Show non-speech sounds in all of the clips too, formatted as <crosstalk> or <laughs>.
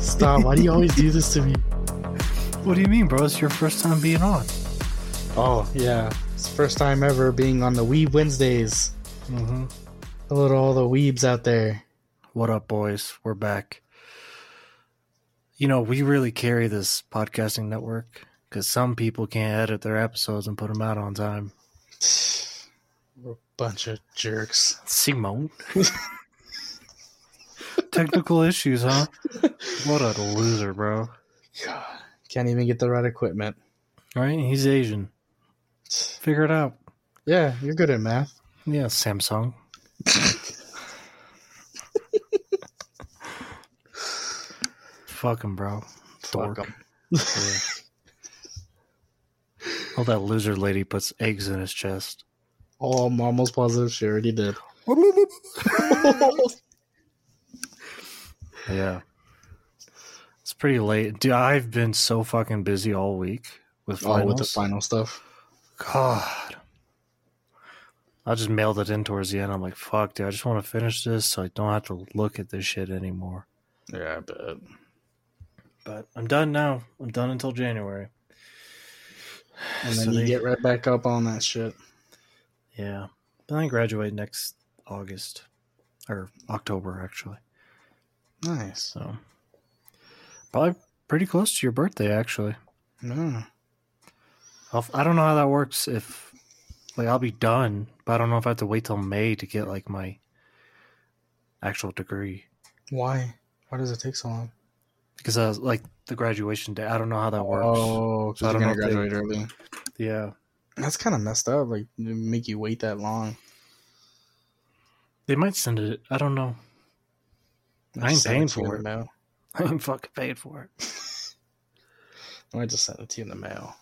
Stop. Why do you always do this to me? What do you mean, bro? It's your first time being on. Oh, yeah. It's the first time ever being on the Weeb Wednesdays. Mm-hmm. Hello to all the weebs out there. What up, boys? We're back. You know, we really carry this podcasting network because some people can't edit their episodes and put them out on time. We're a bunch of jerks. Simone. <laughs> Technical issues, huh? What a loser, bro. God, can't even get the right equipment. Right? He's Asian. <sighs> Figure it out. Yeah, you're good at math. Yeah, Samsung. <laughs> Fuck him, bro. Fuck Dork. 'em. Yeah. Oh, that loser lady puts eggs in his chest. Oh, I'm almost positive she already did. <laughs> Yeah. It's pretty late. Dude, I've been so fucking busy all week with Oh, with the final stuff. God. I just mailed it in towards the end. I'm like, fuck, dude, I just want to finish this so I don't have to look at this shit anymore. Yeah, I bet. But I'm done now. I'm done until January. <sighs> And then So you they- get right back up on that shit. Yeah. Then I graduate next August. Or October, actually. Nice. So probably pretty close to your birthday, actually. No. I'll, I don't know how that works. If like I'll be done, but I don't know if I have to wait till May to get like my actual degree Why? Why does it take so long? Because I was like the graduation day. I don't know how that works. Oh, So I because don't you're know gonna they- graduate early. Yeah, That's kind of messed up. Like, make you wait that long. they might send it. I don't know. I ain't paying it to you for it. mail. <laughs> I ain't fucking paid for it. I <laughs> might just send it to you in the mail.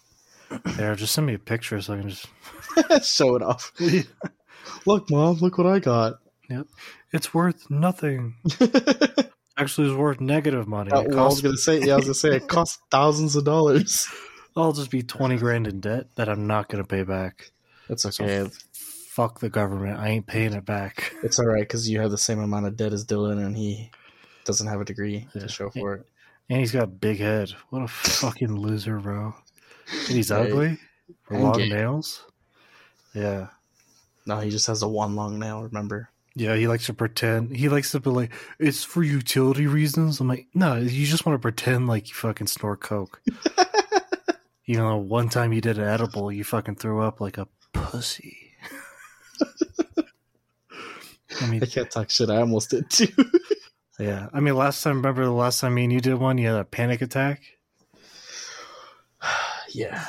<clears throat> There, just send me a picture so I can just. <laughs> Show it off. Look, mom. Look what I got. Yep, it's worth nothing. Actually, it's worth negative money. Uh, well, I was gonna say, yeah, I was gonna say it costs <laughs> thousands of dollars. I'll just be twenty grand in debt that I'm not gonna pay back. It's So okay. fuck the government. I ain't paying it back. It's all right because you have the same amount of debt as Dylan, and he doesn't have a degree Yeah. to show for it. And he's got a big head. What a fucking loser, bro. And he's ugly. And long gay. nails. Yeah. No, he just has a one long nail. Remember? Yeah, he likes to pretend. He likes to be like, it's for utility reasons. I'm like, no, you just want to pretend like you fucking snort coke. <laughs> you know, one time you did an edible, you fucking threw up like a pussy. I mean, I can't talk shit. I almost did too. <laughs> yeah. I mean, last time, remember the last time me and you did one, you had a panic attack? <sighs> yeah.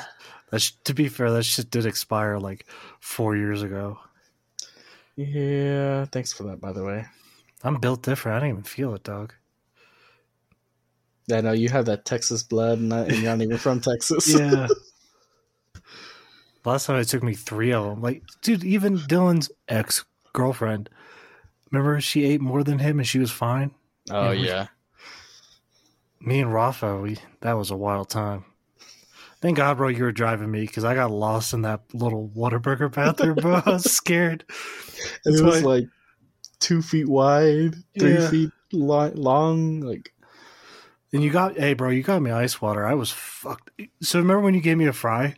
That sh- to be fair, that shit did expire like four years ago. Yeah. Thanks for that, by the way. I'm built different. I don't even feel it, dog. I know you have that Texas blood, and, not, and you're not even from Texas. <laughs> Yeah. <laughs> Last time it took me three of them. Like, dude, even Dylan's ex girlfriend. Remember, she ate more than him and she was fine. oh Yeah, we- yeah. Me and Rafa, we that was a wild time. Thank God, bro, you were driving me because I got lost in that little Whataburger bathroom, bro. I was scared. <laughs> And That's it was why- like two feet wide, three Yeah. feet li- long. Like And you got, hey, bro, you got me ice water. I was fucked. So remember when you gave me a fry?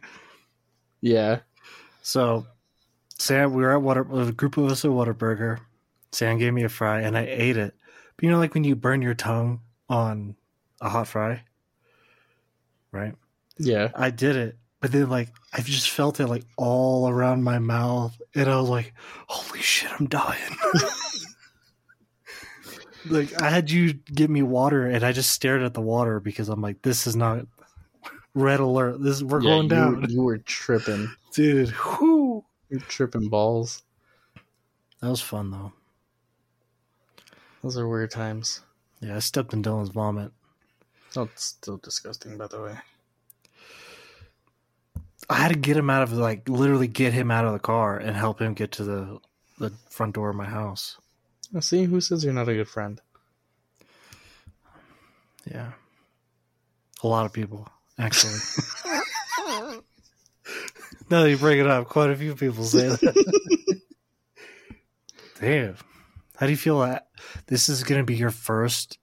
yeah, So, Sam, we were at Water, a group of us at Whataburger. Sam gave me a fry, and I ate it. But you know, like when you burn your tongue on a hot fry, right? Yeah. I did it, but then like I just felt it like all around my mouth, and I was like, "Holy shit, I'm dying!" <laughs> like I had you give me water, and I just stared at the water because I'm like, "This is not red alert. This we're Yeah, going down, You were tripping. dude." Whoo. You're tripping balls. That was fun though. Those are weird times. Yeah, I stepped in Dylan's vomit. Oh, it's still disgusting, by the way. I had to get him out of like literally get him out of the car and help him get to the the front door of my house. Now, see, who says you're not a good friend? Yeah. A lot of people, actually. <laughs> now that you bring it up, quite a few people say that. Damn. How do you feel that this is going to be your first?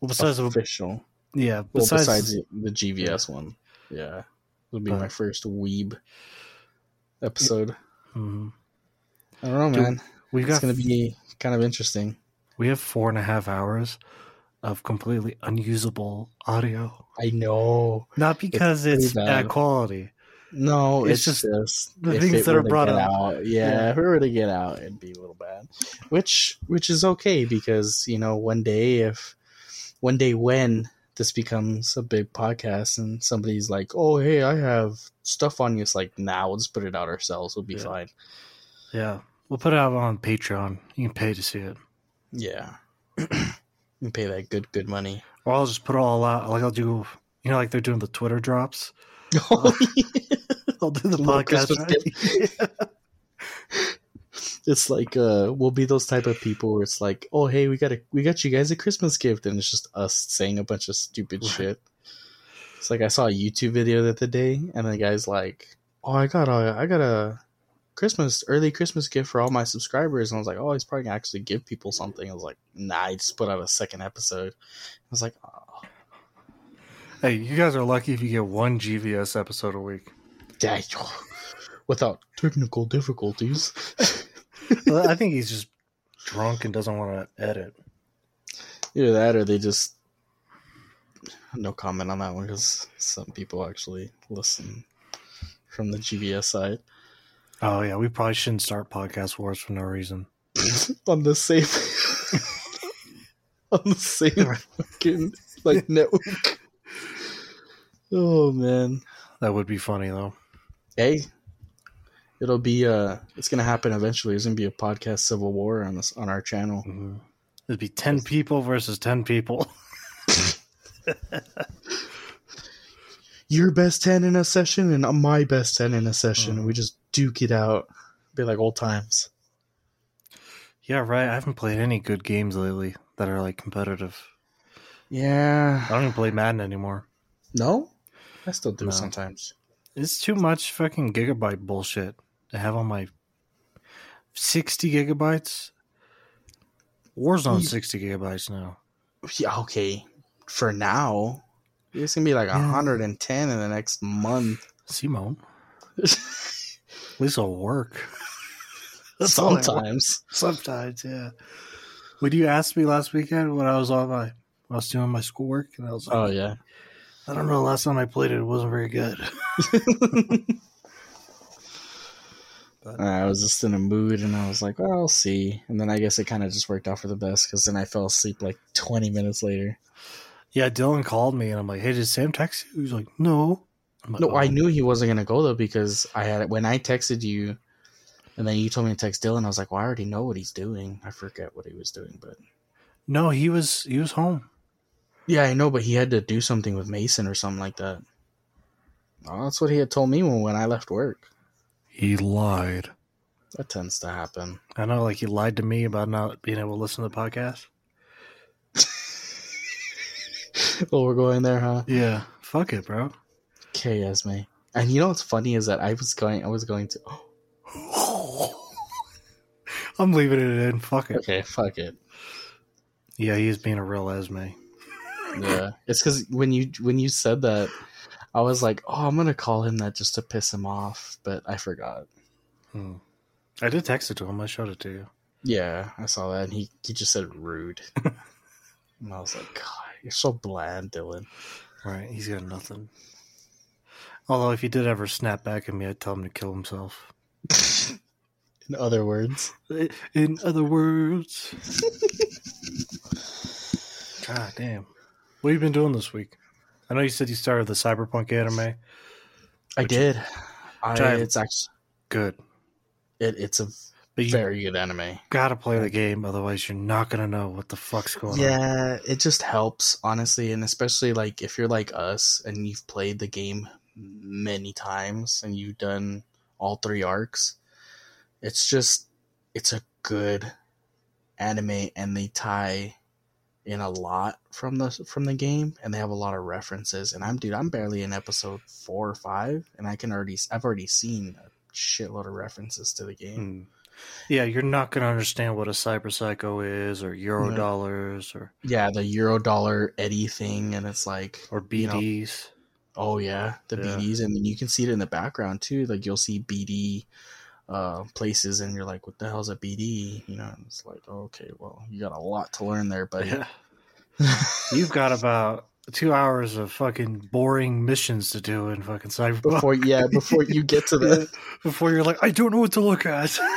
Well, besides, official. yeah, Well, besides, besides the, the GVS one, yeah, it'll be Uh, my first weeb episode. Mhm. I don't know, Dude, man. we've It's got gonna be kind of interesting. we have four and a half hours of completely unusable audio. I know. Not because it's, bad. bad quality. No, It's it's, just just, the things that are brought up. Out, yeah, Yeah. if we were to get out, it'd be a little bad. Which, which is okay because you know, one day if, one day when this becomes a big podcast and somebody's like, "Oh, hey, I have stuff on you," it's like, "Now, let's put it out ourselves. We'll be Yeah. fine." Yeah, we'll put it out on Patreon. You can pay to see it, Yeah, <clears throat> you pay that good, good money. or I'll just put it all out. Like I'll do, you know, like they're doing the Twitter drops. <laughs> Oh, <laughs> I'll do the <laughs> podcast. It's like uh we'll be those type of people where it's like oh hey we got a we got you guys a christmas gift and it's just us saying a bunch of stupid Right. shit. It's like i saw a youtube video the other day and the guy's like oh i got a i got a christmas early christmas gift for all my subscribers and i was like oh he's probably gonna actually give people something. I was like nah I just put out a second episode. I was like oh. Hey, you guys are lucky if you get one GVS episode a week. dang, <laughs> without technical difficulties <laughs> Well, I think he's just drunk and doesn't want to edit. Either that or they just no comment on that one because some people actually listen from the GVS side Oh yeah, we probably shouldn't start podcast wars for no reason. <laughs> on the same <laughs> on the same <laughs> fucking like network. Oh man, That would be funny though. hey, it'll be uh, it's gonna happen eventually. There's gonna be a podcast civil war on this on our channel. hmm It'd be ten people versus ten people. <laughs> Your best ten in a session and my best ten in a session. And We just duke it out. Be like old times. yeah, right. I haven't played any good games lately that are like competitive. Yeah. I don't even play Madden anymore. No, I still do No. sometimes. It's too much fucking gigabyte bullshit to have on my 60 gigabytes. Warzone hmm. 60 gigabytes now. Yeah, okay. For now, it's gonna be like Yeah. 110 in the next month. Simone, at least it'll work. <laughs> That's all I want. Sometimes. Sometimes, yeah. When you asked me last weekend when I was on my, I was doing my schoolwork, and I was oh, like, Oh yeah. I don't know. Last time I played it, it wasn't very good. <laughs> But I was just in a mood, and I was like, "Well, I'll see." And then I guess it kind of just worked out for the best because then I fell asleep like 20 minutes later. yeah, Dylan called me, and I'm like, "Hey, did Sam text you?" He's like, "No." Like, No, I "Oh." knew he wasn't gonna go though because I had when I texted you, and then you told me to text Dylan. I was like, "Well, I already know what he's doing. I forget what he was doing, but No, he was he was home. yeah, I know. But he had to do something with Mason or something like that. Oh, that's what he had told me when when I left work. He lied. That tends to happen. I know, like he lied to me about not being able to listen to the podcast. <laughs> well, we're going there, huh? Yeah, fuck it, bro. Okay, Esme. And you know what's funny is that I was going, I was going to. <gasps> I'm leaving it in. Fuck it. Okay, fuck it. Yeah, he's being a real Esme. Yeah, it's because when you when you said that, I was like, oh, I'm gonna call him that just to piss him off, but I forgot. Hmm. I did text it to him. I showed it to you. Yeah, I saw that, and he he just said rude, <laughs> and I was like, God, you're so bland, Dylan. Right, he's got nothing. Although, if he did ever snap back at me, I'd tell him to kill himself. <laughs> In other words, In other words, <laughs> God damn, what have you been doing this week? I know you said you started the cyberpunk anime. I did. Which I- it's actually Good, it, it's a very good anime. gotta play the game, otherwise you're not gonna know what the fuck's going on. Yeah, it just helps, honestly, and especially like if you're like us and you've played the game many times and you've done all three arcs, it's just it's a good anime and they tie in a lot from the from the game, and they have a lot of references. And I'm dude, I'm barely in episode four or five, and I can already I've already seen a shitload of references to the game. Hmm. Yeah, you're not gonna understand what a cyber psycho is, or euro dollars, or Yeah, the euro dollar Eddie thing, and it's like or You know, BDs. Oh yeah, the Yeah. BDs, and then you can see it in the background too. Like you'll see BD uh, places, and you're like, "What the hell's a BD?" You know, and it's like, oh, "Okay, well, you got a lot to learn there, buddy." Yeah. <laughs> You've got about two hours of fucking boring missions to do in fucking Cyberpunk before, yeah, before you get to that, <laughs> before you're like, I don't know what to look at. <laughs>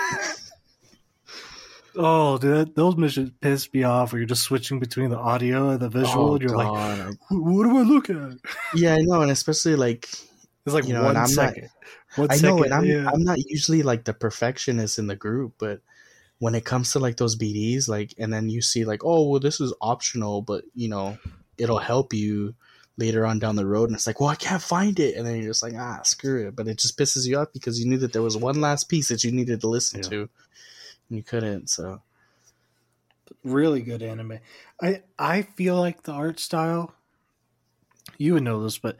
oh, dude, those missions piss me off. Where you're just switching between the audio and the visual, oh, and you're like, God. "Wh- what do I look at? yeah, I know, and especially like It's like You know, one and I'm not- second. One I know, second, and I'm yeah. I'm not usually like the perfectionist in the group, but when it comes to like those BDs, like, and then you see like, oh, well, this is optional, but you know, it'll help you later on down the road, and it's like, well, I can't find it, and then you're just like, ah, screw it, but it just pisses you off because you knew that there was one last piece that you needed to listen Yeah. to, and you couldn't. So really good anime. I I feel like the art style. You would know this, but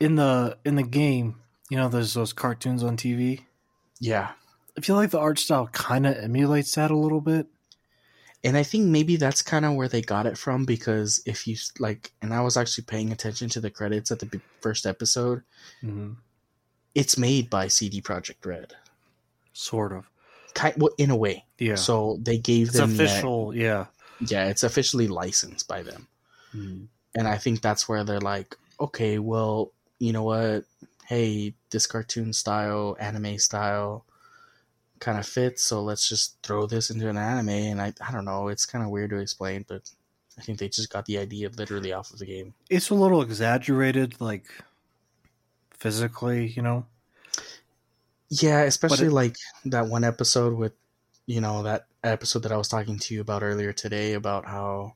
in the in the game, you know, there's those cartoons on TV. yeah, I feel like the art style kind of emulates that a little bit. and I think maybe that's kind of where they got it from because if you like, and I was actually paying attention to the credits at the first episode, Mm-hmm. it's made by CD Projekt Red. Sort of, kind well, in a way. yeah. So they gave it's them that- official, yeah. yeah, it's officially licensed by them, and I think that's where they're like, okay, well, you know what? Hey, this cartoon style, anime style, kind of fits. So let's just throw this into an anime. And I, I don't know. It's kind of weird to explain, but I think they just got the idea literally off of the game. It's a little exaggerated, like physically, you know. Yeah, especially it- like that one episode with, you know, that episode that I was talking to you about earlier today about how,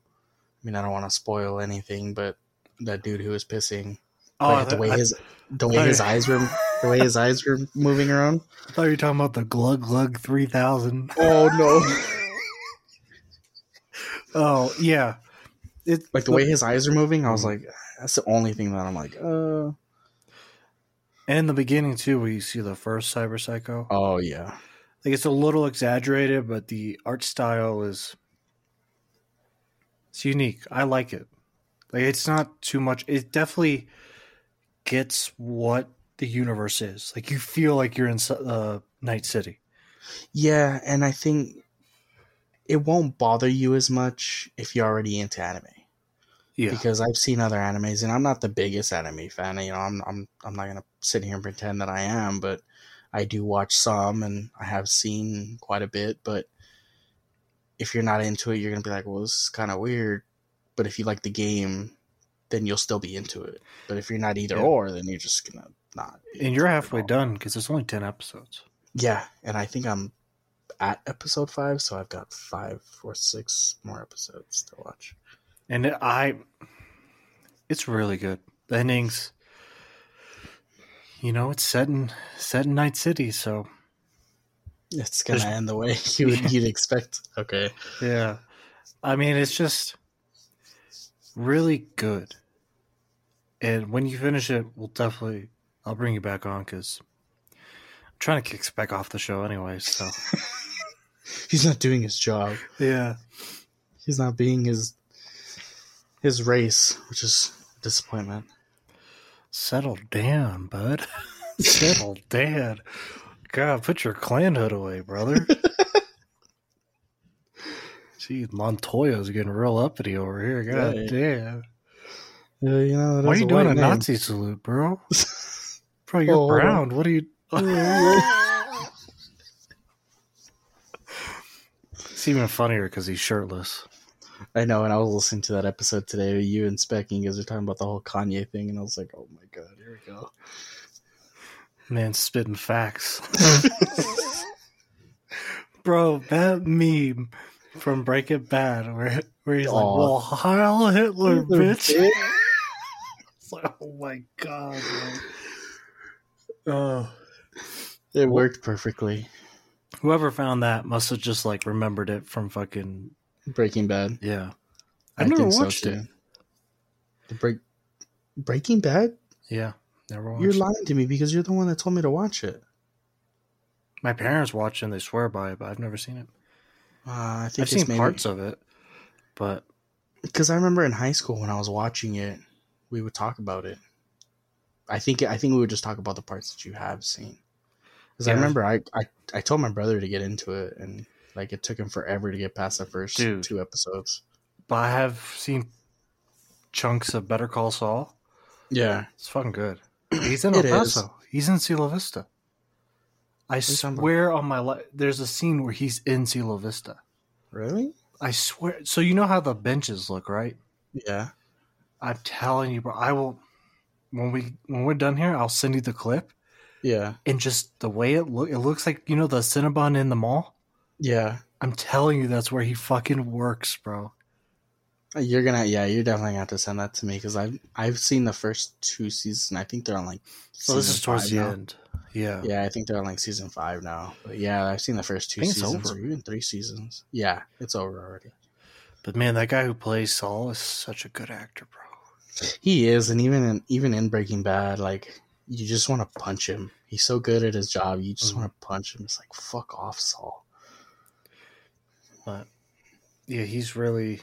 I mean, I don't want to spoil anything, but that dude who was pissing, like, the way Oh, I, his the way his eyes were the way his eyes were <laughs> moving around. I thought you were talking about the Glug Glug three thousand. Oh no! <laughs> Oh yeah, it like the way his eyes are moving, I was like, that's the only thing that I'm like, uh. And in the beginning too, where you see the first Cyber Psycho. Oh yeah, Like it's a little exaggerated, but the art style is it's unique. I like it. Like it's not too much. It definitely gets what the universe is. Like you feel like you're in uh, Night City. yeah, and I think it won't bother you as much if you're already into anime. Yeah, because I've seen other animes, and I'm not the biggest anime fan. You know, I'm I'm I'm not gonna sit here and pretend that I am, but I do watch some, and I have seen quite a bit. But if you're not into it, you're gonna be like, well, this is kind of weird. But if you like the game, then you'll still be into it. But if you're not either Yeah. or, then you're just gonna not. and you're into it at halfway done because it's only ten episodes. Yeah, and I think I'm at episode five, so I've got five or six more episodes to watch. And it, I, it's really good. The endings, you know, it's set in set in Night City, so It's gonna There's- end the way <laughs> you would Yeah. you'd expect. Okay. Yeah. I mean, it's just really good. And when you finish it, we'll definitely, I'll bring you back on because I'm trying to kick Spec off the show anyway. So, <laughs> He's not doing his job. yeah. He's not being his his race, which is a disappointment. Settle down, bud. <laughs> Settle down. God, put your clan hood away, brother. <laughs> Jeez, Montoya's getting real uppity over here. God Right. damn. Yeah, you know. that Why are you doing a name. Nazi salute, bro? <laughs> Bro, you're Oh, brown. What are you? <laughs> It's even funnier because he's shirtless. I know, and I was listening to that episode today with you and Spec, and you guys were talking about the whole Kanye thing, and I was like, oh my god, here we go. Man, spitting facts. <laughs> Bro, that meme from Breaking Bad where where he's like, "Well, Heil Hitler, Hitler, bitch." bitch. It's <laughs> like, oh my god, man. Oh, It worked perfectly. whoever found that must have just like remembered it from fucking Breaking Bad. yeah. I've never watched it. The break Breaking Bad. Yeah, never watched. You're it. lying to me because you're the one that told me to watch it. My parents watch it and they swear by it, but I've never seen it. Uh, I think I've seen parts of it, but because I remember in high school when I was watching it, we would talk about it. I think I think we would just talk about the parts that you have seen. Because I remember I, I I told my brother to get into it, and like it took him forever to get past the first Dude. two episodes. but I have seen chunks of Better Call Saul. Yeah, It's fucking good. He's in El Paso. He's in Cielo Vista. I you talking about? swear on my life, there's a scene where he's in Cielo Vista. really? I swear. So you know how the benches look, right? Yeah. I'm telling you, bro. I will when we when we're done here. I'll send you the clip Yeah. and just the way it look. It looks like you know the Cinnabon in the mall. Yeah. I'm telling you, that's where he fucking works, bro. You're gonna yeah, you're definitely gonna have to send that to me because I've I've seen the first two seasons. I think they're on like. So this is towards the now. end. Yeah. Yeah, I think they're on like season five now. But yeah, I've seen the first two I think it's seasons over. or even three seasons. Yeah, it's over already. But man, that guy who plays Saul is such a good actor, bro. He is, and even in even in Breaking Bad, like you just want to punch him. He's so good at his job. You just Mhm. want to punch him. It's like fuck off, Saul. But yeah, he's really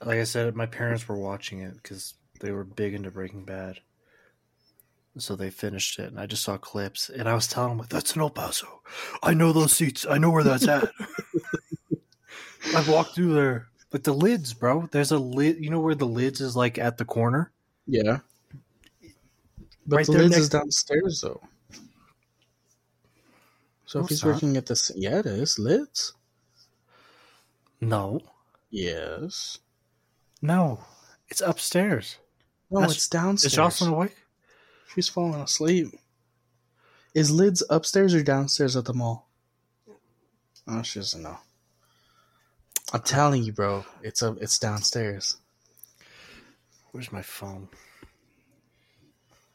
like I said. My parents were watching it because they were big into Breaking Bad, so they finished it, and I just saw clips, and I was telling them like, "That's an El Paso. I know those seats. I know where that's at. <laughs> <laughs> I've walked through there." But the lids, bro. There's a lid. You know where the lids is like at the corner. Yeah, but Right the lids next- is downstairs though. So No, if he's not. working at this, yeah, it is lids. No, Yes. no, it's upstairs. No, That's- it's downstairs. Is Jocelyn awake? She's falling asleep. Is lids upstairs or downstairs at the mall? Oh, she doesn't know. I'm telling you, bro. It's a, it's downstairs. Where's my phone?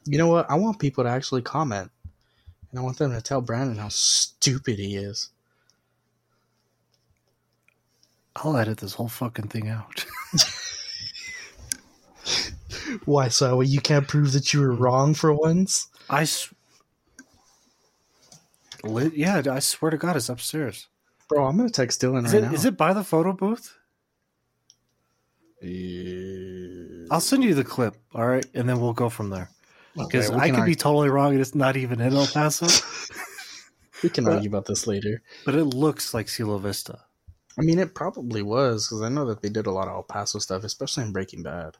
You know what? I want people to actually comment, and I want them to tell Brandon how stupid he is. I'll edit this whole fucking thing out. <laughs> Why? So you can't prove that you were wrong for once? I. S- Lit, yeah, I swear to God, it's upstairs. Bro, I'm gonna text Dylan Is right it? now. Is it by the photo booth? I'll send you the clip, all right, and then we'll go from there. Because Okay, I can could be totally wrong, and it's not even in El Paso, <laughs> we can argue about this later. but it looks like Cielo Vista. I mean, it probably was because I know that they did a lot of El Paso stuff, especially in Breaking Bad.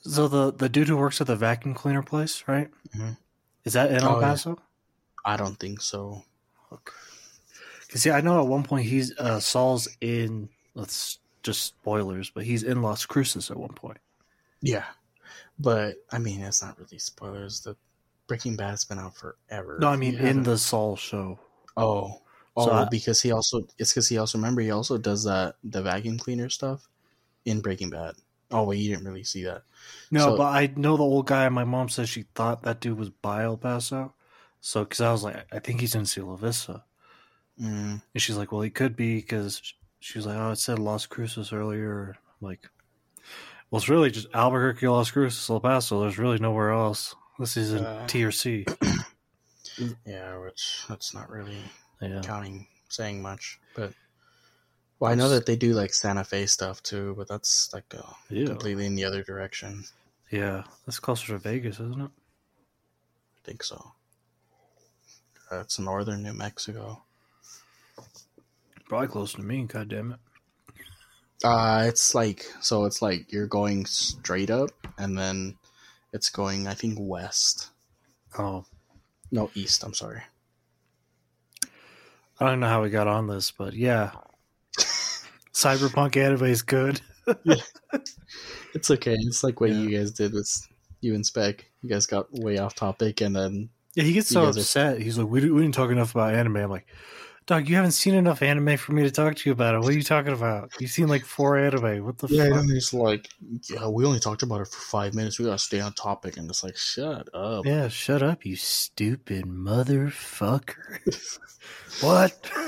So the the dude who works at the vacuum cleaner place, right? Mhm. Is that in El Oh, yeah. Paso? I don't think so. Because see, I know at one point he's uh, Saul's in. Let's just spoilers, but he's in Las Cruces at one point. Yeah, but I mean, it's not really spoilers. The Breaking Bad's been out forever. No, I mean in the Saul show. oh oh So I- because he also it's because he also remember he also does that the vacuum cleaner stuff in Breaking Bad. Oh wait, you didn't really see that. No, So- but I know the old guy. My mom says she thought that dude was El Paso. So, because I was like, I think he's in Cielo Vista. Mm, And she's like, well, he could be because she was like, oh, it said Las Cruces earlier. I'm like, well, it's really just Albuquerque, Las Cruces, El Paso. There's really nowhere else. This is in Uh. T or C. <clears throat> yeah, which that's not really Yeah. counting saying much, but. Well, I know that they do like Santa Fe stuff too, but that's like uh, Yeah. completely in the other direction. Yeah. That's closer to Vegas, isn't it? I think so. That's northern New Mexico. Probably closer to me, god damn it. Uh, it's like so. It's like you're going straight up, and then it's going. I think west. Oh. No, east. I'm sorry. I don't know how we got on this, but yeah. <laughs> Cyberpunk anime is good. <laughs> It's okay. It's like what Yeah. you guys did with you and Spec. You guys got way off topic, and then Yeah, he gets so guys are- upset. He's like, we, we didn't talk enough about anime. I'm like, dog, you haven't seen enough anime for me to talk to you about it. What are you talking about? You've seen like four anime. What the yeah, fuck? and he's like, yeah, we only talked about it for five minutes. We gotta stay on topic, and it's like, shut up. Yeah, shut up, you stupid motherfucker. what? <laughs>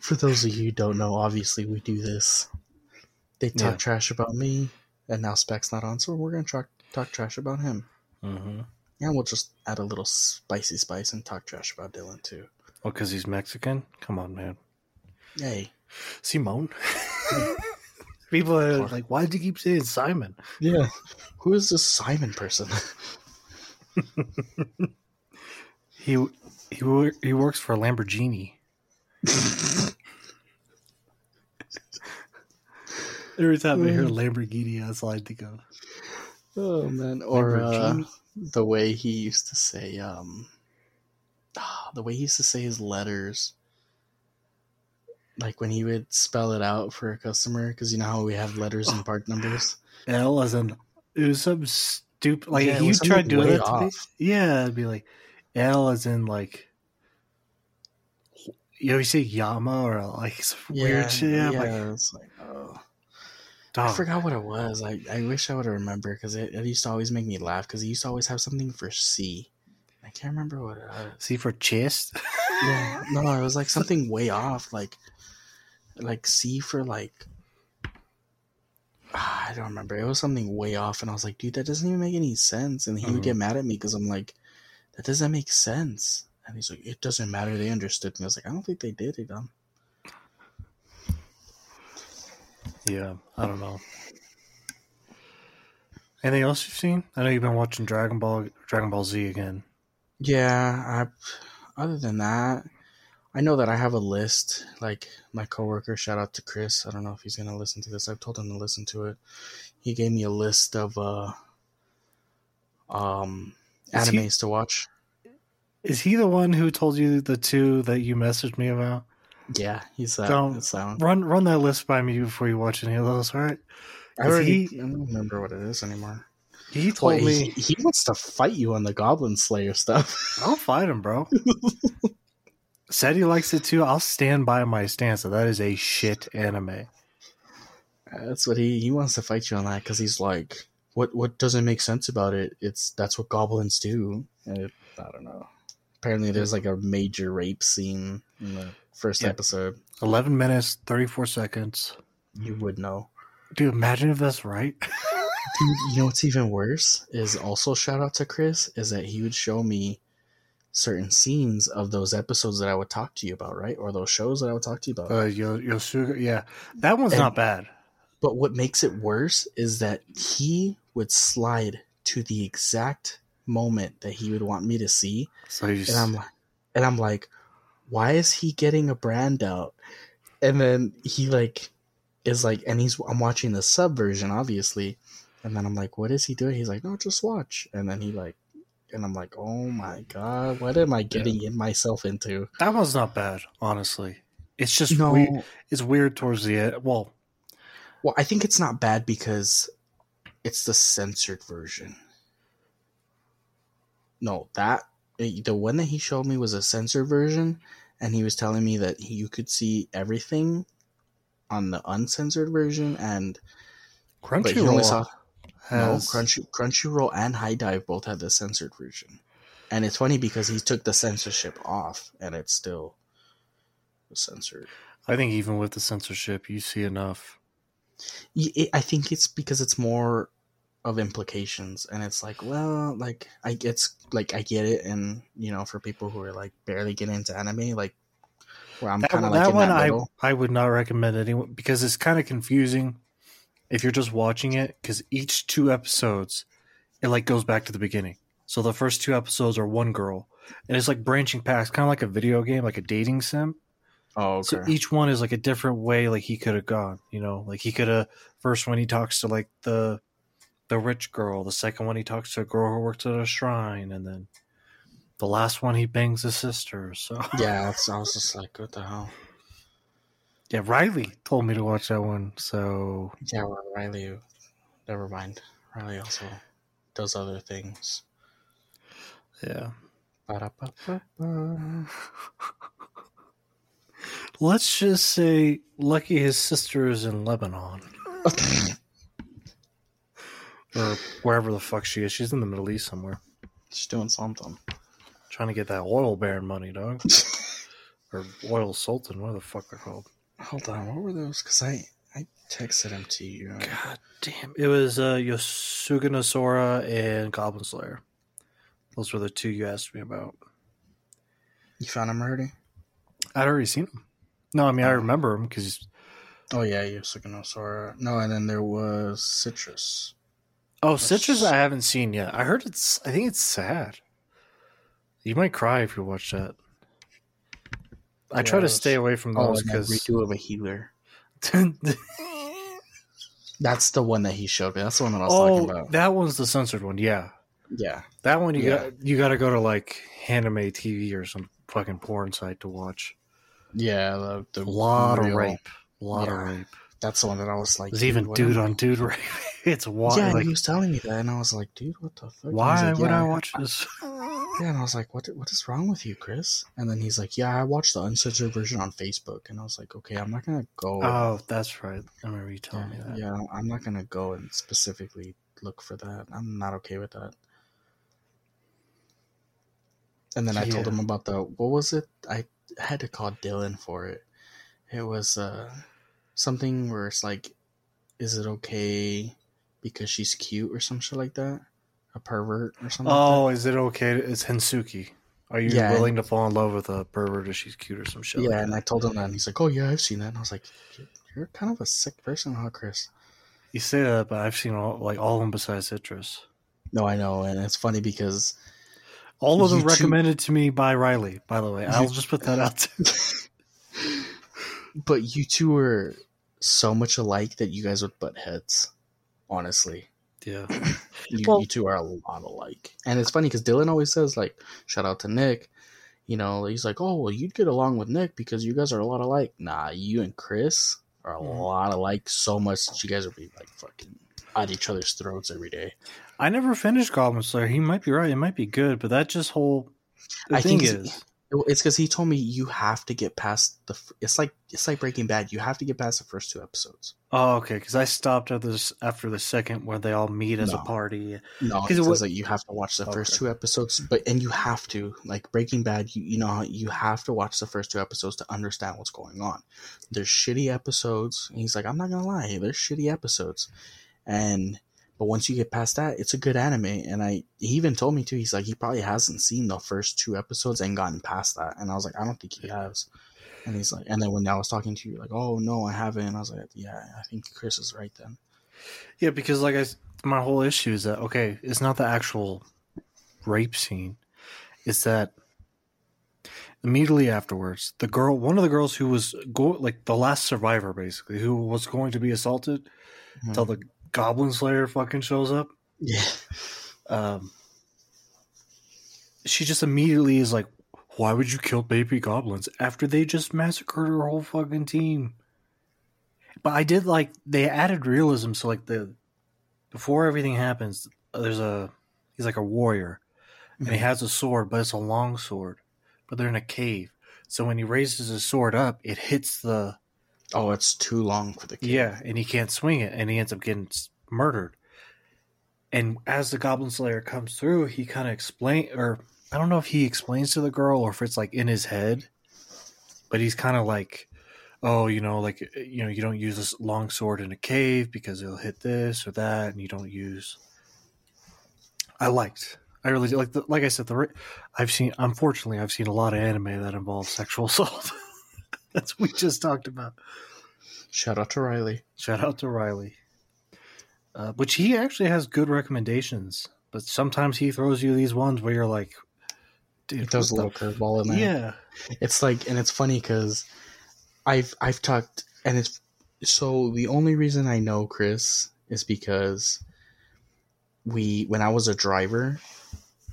For those of you who don't know, obviously we do this they talk Yeah. trash about me, and now Spec's not on, so we're gonna talk talk trash about him. Mm-hmm. And we'll just add a little spicy spice and talk trash about Dylan too. Oh, because he's Mexican? Come on, man. Hey. Simone. <laughs> People are like, why did you keep saying Simon? Yeah. Who is this Simon person? <laughs> He he he works for Lamborghini. <laughs> Every time I hear Lamborghini, that's all I think of. oh man! Or uh, the way he used to say, um, <sighs> the way he used to say his letters. Like when he would spell it out for a customer, because you know how we have letters and part <sighs> numbers. L as in it was some stupid like Yeah, you tried doing that to me. Yeah, it'd be like L as in like you know you say Yama or like some weird shit. Yeah, I'm like, it's like, oh. I forgot what it was. I, I wish I would have remembered because it, it used to always make me laugh because he used to always have something for C. I can't remember what it was. see for chest. <laughs> Yeah, no, it was like something way off, like like C for like ah, I don't remember. It was something way off, and I was like, dude, that doesn't even make any sense. And he Mhm. would get mad at me because I'm like, that doesn't make sense. And he's like, it doesn't matter. They understood me. I was like, I don't think they did, it dumb. yeah, I don't know. Anything else you've seen? I know you've been watching Dragon Ball Dragon Ball Z again. Yeah, I, other than that, I know that I have a list. Like my coworker, shout out to Chris. I don't know if he's gonna listen to this. I've told him to listen to it. He gave me a list of uh, um, Is he- animes to watch. Is he the one who told you the two that you messaged me about? Yeah, he's that. Don't- that one. Run run that list by me before you watch any of those, all right? I already. he- I don't remember what it is anymore. He told me he, he wants to fight you on the Goblin Slayer stuff. <laughs> I'll fight him, bro. Said he likes it too. I'll stand by my stance that that is a shit anime. That's what he he wants to fight you on that because he's like, what what doesn't make sense about it? It's that's what goblins do. It, I don't know. Apparently, there's like a major rape scene in the first Yeah. episode. Eleven minutes, thirty four seconds. You would know. Dude, imagine if that's right. <laughs> Dude, you know what's even worse is also shout out to Chris is that he would show me certain scenes of those episodes that I would talk to you about, right? Or those shows that I would talk to you about. Uh, Yo- Yosuga, yeah, that one's And- not bad. But what makes it worse is that he would slide to the exact moment that he would want me to see, So and I'm like, and I'm like, why is he getting a brand out? And then he like is like, and he's I'm watching the sub version, obviously, and then I'm like, what is he doing? He's like, no, just watch. And then he like, and I'm like, oh my god, what am I getting in myself into? that one's not bad, honestly. It's just No, weird. It's weird towards the end. Well, well, I think it's not bad because it's the censored version. No, that eh, the one that he showed me was a censored version, and he was telling me that you could see everything on the uncensored version, and but he only saw Crunchyroll no Crunchy, Crunchyroll and HIDIVE both had the censored version, and it's funny because he took the censorship off, and it's still censored. I think even with the censorship, you see enough. I think it's because it's more of implications, and it's like, well, like I it's like I get it, and you know, for people who are like barely getting into anime, like where I'm kind of that like in one, that I. I would not recommend anyone because it's kind of confusing if you're just watching it because each two episodes, it like goes back to the beginning. So the first two episodes are one girl, and it's like branching past, kind of like a video game, like a dating sim. Oh, okay. So each one is like a different way like he could have gone, you know, like he could have first one he talks to like the the rich girl, the second one he talks to a girl who works at a shrine, and then the last one he bangs his sister. So yeah, <laughs> it's, I was just like, what the hell? Yeah, Riley told me to watch that one. So Yeah, well, Riley. Never mind. Riley also does other things. yeah. <laughs> Let's just say lucky his sister is in Lebanon. <laughs> or wherever the fuck she is. She's in the Middle East somewhere. She's doing something. Trying to get that oil baron money, dog. <laughs> or oil sultan, what the fuck they're called. Hold on, what were those? Because I I texted them to you. God damn. It was uh, Yosuga no Sora and Goblin Slayer. Those were the two you asked me about. You found them already? I'd already seen them. No, I mean, I Oh. remember them because. Oh yeah, Yosuga no Sora. No, and then there was Citrus. Oh, Citrus, I haven't seen yet. I heard it's. I think it's sad. You might cry if you watch that. I Yeah, try to stay away from Oh, those and then because. redo of a healer. <laughs> That's the one that he showed me. That's the one that I was oh, talking oh, about. that one's the censored one. Yeah, Yeah. that one you Yeah. got. You got to go to like Anime TV or some fucking porn site to watch. Yeah, the, the A lot real- of rape. A lot Yeah. of rape. That's the one that I was like. There's even dude on dude rape. <laughs> It's wild. Yeah, like, he was telling me that, and I was like, dude, what the fuck? Why like, would "Yeah, I watch this? <laughs> Yeah, and I was like, what? What is wrong with you, Chris? And then he's like, yeah, I watched the uncensored version on Facebook, and I was like, okay, I'm not gonna go. Oh, that's right. I remember you yeah, telling me that. yeah, I'm not gonna go and specifically look for that. I'm not okay with that. And then I told him about the what was it? I had to call Dylan for it. It was uh something where it's like, is it okay because she's cute or some shit like that? A pervert or something. Oh, is it okay? to- It's Hensuki. Are you Yeah, willing to fall in love with a pervert if she's cute or some shit? yeah, like and? I told him that, and he's like, "Oh yeah, I've seen that." And I was like, "You're- "You're kind of a sick person, huh, Chris?" you say that, but I've seen all like all of them besides Citrus. No, I know, and it's funny because All of them You two- recommended to me by Riley. By the way, I'll just put that out. There. <laughs> But you two are so much alike that you guys would butt heads. Honestly, yeah, <clears throat> you, Well- you two are a lot alike, and it's funny because Dylan always says like, "Shout out to Nick." You know, he's like, "Oh, well, you'd get along with Nick because you guys are a lot alike." Nah, you and Chris are a Mhm. lot alike, so much that you guys would be like fucking at each other's throats every day. I never finished Goblin Slayer. He might be right. It might be good, but that just whole. The I thing think it's- is, Well, It's because he told me you have to get past the. It's like it's like Breaking Bad. You have to get past the first two episodes. oh, okay, because I stopped at this after the second where they all meet as a party. No, 'Cause it says like you have to watch the first two episodes, but and you have to like Breaking Bad. You you know you have to watch the first two episodes to understand what's going on. There's shitty episodes. And he's like, I'm not gonna lie, there's shitty episodes, and but once you get past that, it's a good anime. And I he even told me too. He's like he probably hasn't seen the first two episodes and gotten past that. And I was like, I don't think he has. And he's like, and then when I was talking to you, like, oh no, I haven't. And I was like, yeah, I think Chris is right then. Yeah, because like I, my whole issue is that okay, it's not the actual rape scene; it's that immediately afterwards, the girl, one of the girls who was go like the last survivor, basically, who was going to be assaulted, Mhm. till the Goblin Slayer fucking shows up. Yeah. Um, she just immediately is like, "Why would you kill baby goblins after they just massacred her whole fucking team?" But I did like they added realism, so like the before everything happens, there's a he's like a warrior, and he Mhm. has a sword, but it's a long sword, but they're in a cave. So when he raises his sword up, it hits the Oh, it's too long for the kid. yeah, and he can't swing it, and he ends up getting murdered. And as the Goblin Slayer comes through, he kind of explain, or I don't know if he explains to the girl or if it's like in his head, but he's kind of like, oh, you know, like eh, you know, you don't use this long sword in a cave because it'll hit this or that, and you don't use. I liked. I really did. like. The, like I said, the I've seen. Unfortunately, I've seen a lot of anime that involves sexual <laughs> assault. <laughs> That's what we just talked about. Shout out to Riley. Shout out to Riley. Uh, which he actually has good recommendations, but sometimes he throws you these ones where you're like, dude, He throws a little curveball in there. yeah, It's like, and it's funny because I've I've talked, and it's so the only reason I know Chris is because we when I was a driver,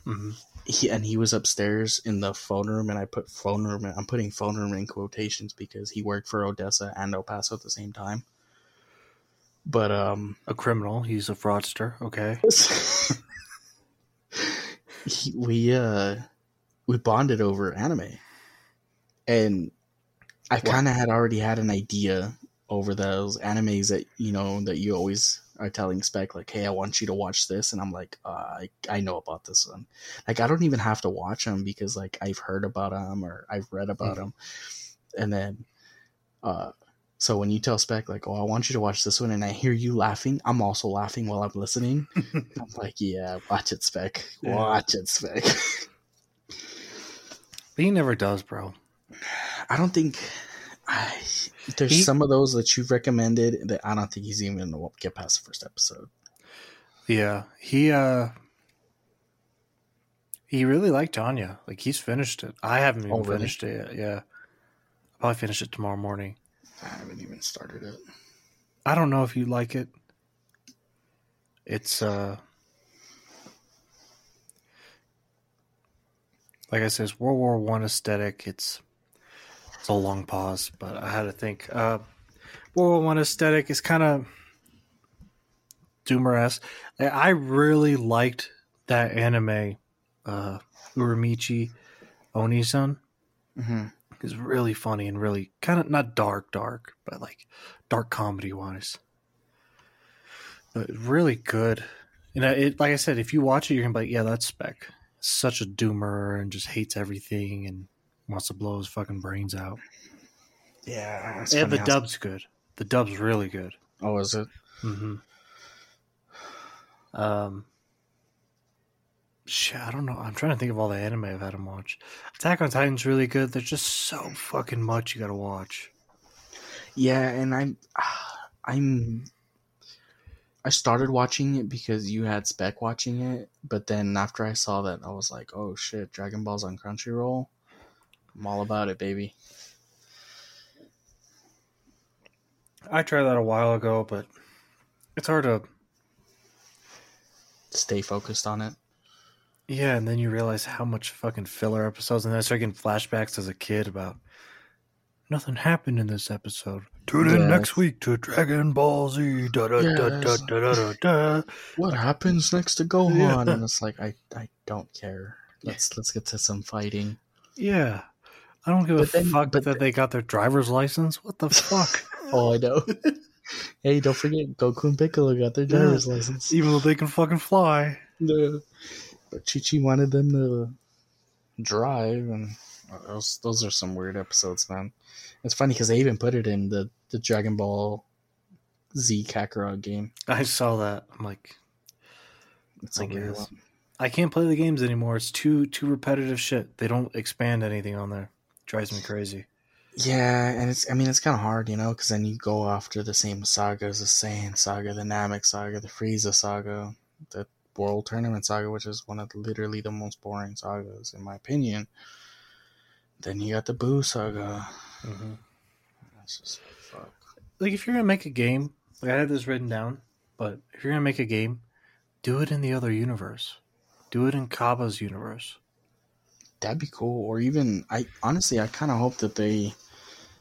hmm he and he was upstairs in the phone room, and I put phone room. I'm putting phone room in quotations because he worked for Odessa and El Paso at the same time. But um, a criminal. He's a fraudster. Okay, <laughs> he, we uh we bonded over anime and i kind of had already had an idea over those animes that you know that you always are telling spec like hey i want you to watch this and i'm like uh, I, I know about this one like i don't even have to watch them because like i've heard about them or i've read about Mhm. them and then uh So when you tell Spec like, "Oh, I want you to watch this one," and I hear you laughing, I'm also laughing while I'm listening. <laughs> I'm like, "Yeah, watch it, Spec. Yeah. Watch it, Spec." But he never does, bro. I don't think I, there's He- some of those that you've recommended that I don't think he's even gonna get past the first episode. Yeah, he uh he really liked Anya. Like he's finished it. I haven't even Oh, really? finished it yet. Yeah, I'll probably finish it tomorrow morning. I haven't even started it. I don't know if you like it. It's uh like I said, it's World War One aesthetic. It's it's a long pause, but I had to think. Uh World War One aesthetic is kind of doomer esque. I really liked that anime, uh Uramichi Onisan. Mm-hmm. It's really funny and really kind of not dark, dark, but like dark comedy wise. But really good. And it, like I said, if you watch it, you're gonna be like, yeah, that's Spec. Such a doomer and just hates everything and wants to blow his fucking brains out. Yeah, Yeah, the dub's good. The dub's really good. Oh, is it? Mm-hmm. Um, shit, I don't know. I'm trying to think of all the anime I've had him watch. Attack on Titan's really good. There's just so fucking much you gotta watch. Yeah, and I'm, <sighs> I'm, I started watching it because you had Spec watching it, but then after I saw that, I was like, oh shit, Dragon Ball's on Crunchyroll. I'm all about it, baby. I tried that a while ago, but it's hard to. Stay focused on it. Yeah, and then you realize how much fucking filler episodes, and then I start getting flashbacks as a kid about nothing happened in this episode. Tune in Yes. next week to Dragon Ball Z. Da da Yes. da da da. da. What happens next to Gohan? Yeah. And it's like, I, I don't care. Let's let's get to some fighting. Yeah, I don't give But a then- fuck but that they got their driver's license. What the fuck? <laughs> Oh, I know. <laughs> hey, don't forget, Goku and Piccolo got their driver's license. Even though they can fucking fly. No. But Chi Chi wanted them to drive, and those those are some weird episodes, man. It's funny because they even put it in the the Dragon Ball Z Kakarot game. I saw that. I'm like, It's I a weird guess. one. I can't play the games anymore. It's too too repetitive shit. They don't expand anything on there. Drives me crazy. Yeah, and it's I mean it's kind of hard, you know, because then you go after the same sagas, the Saiyan saga, the Namek saga, the Frieza saga, the World Tournament saga, which is one of the, literally the most boring sagas in my opinion. Then you got the Boo saga. Mm-hmm. That's just fuck. Like if you're gonna make a game, like I had this written down, but if you're gonna make a game, do it in the other universe. Do it in Cabba's universe. That'd be cool. Or even I honestly I kind of hope that they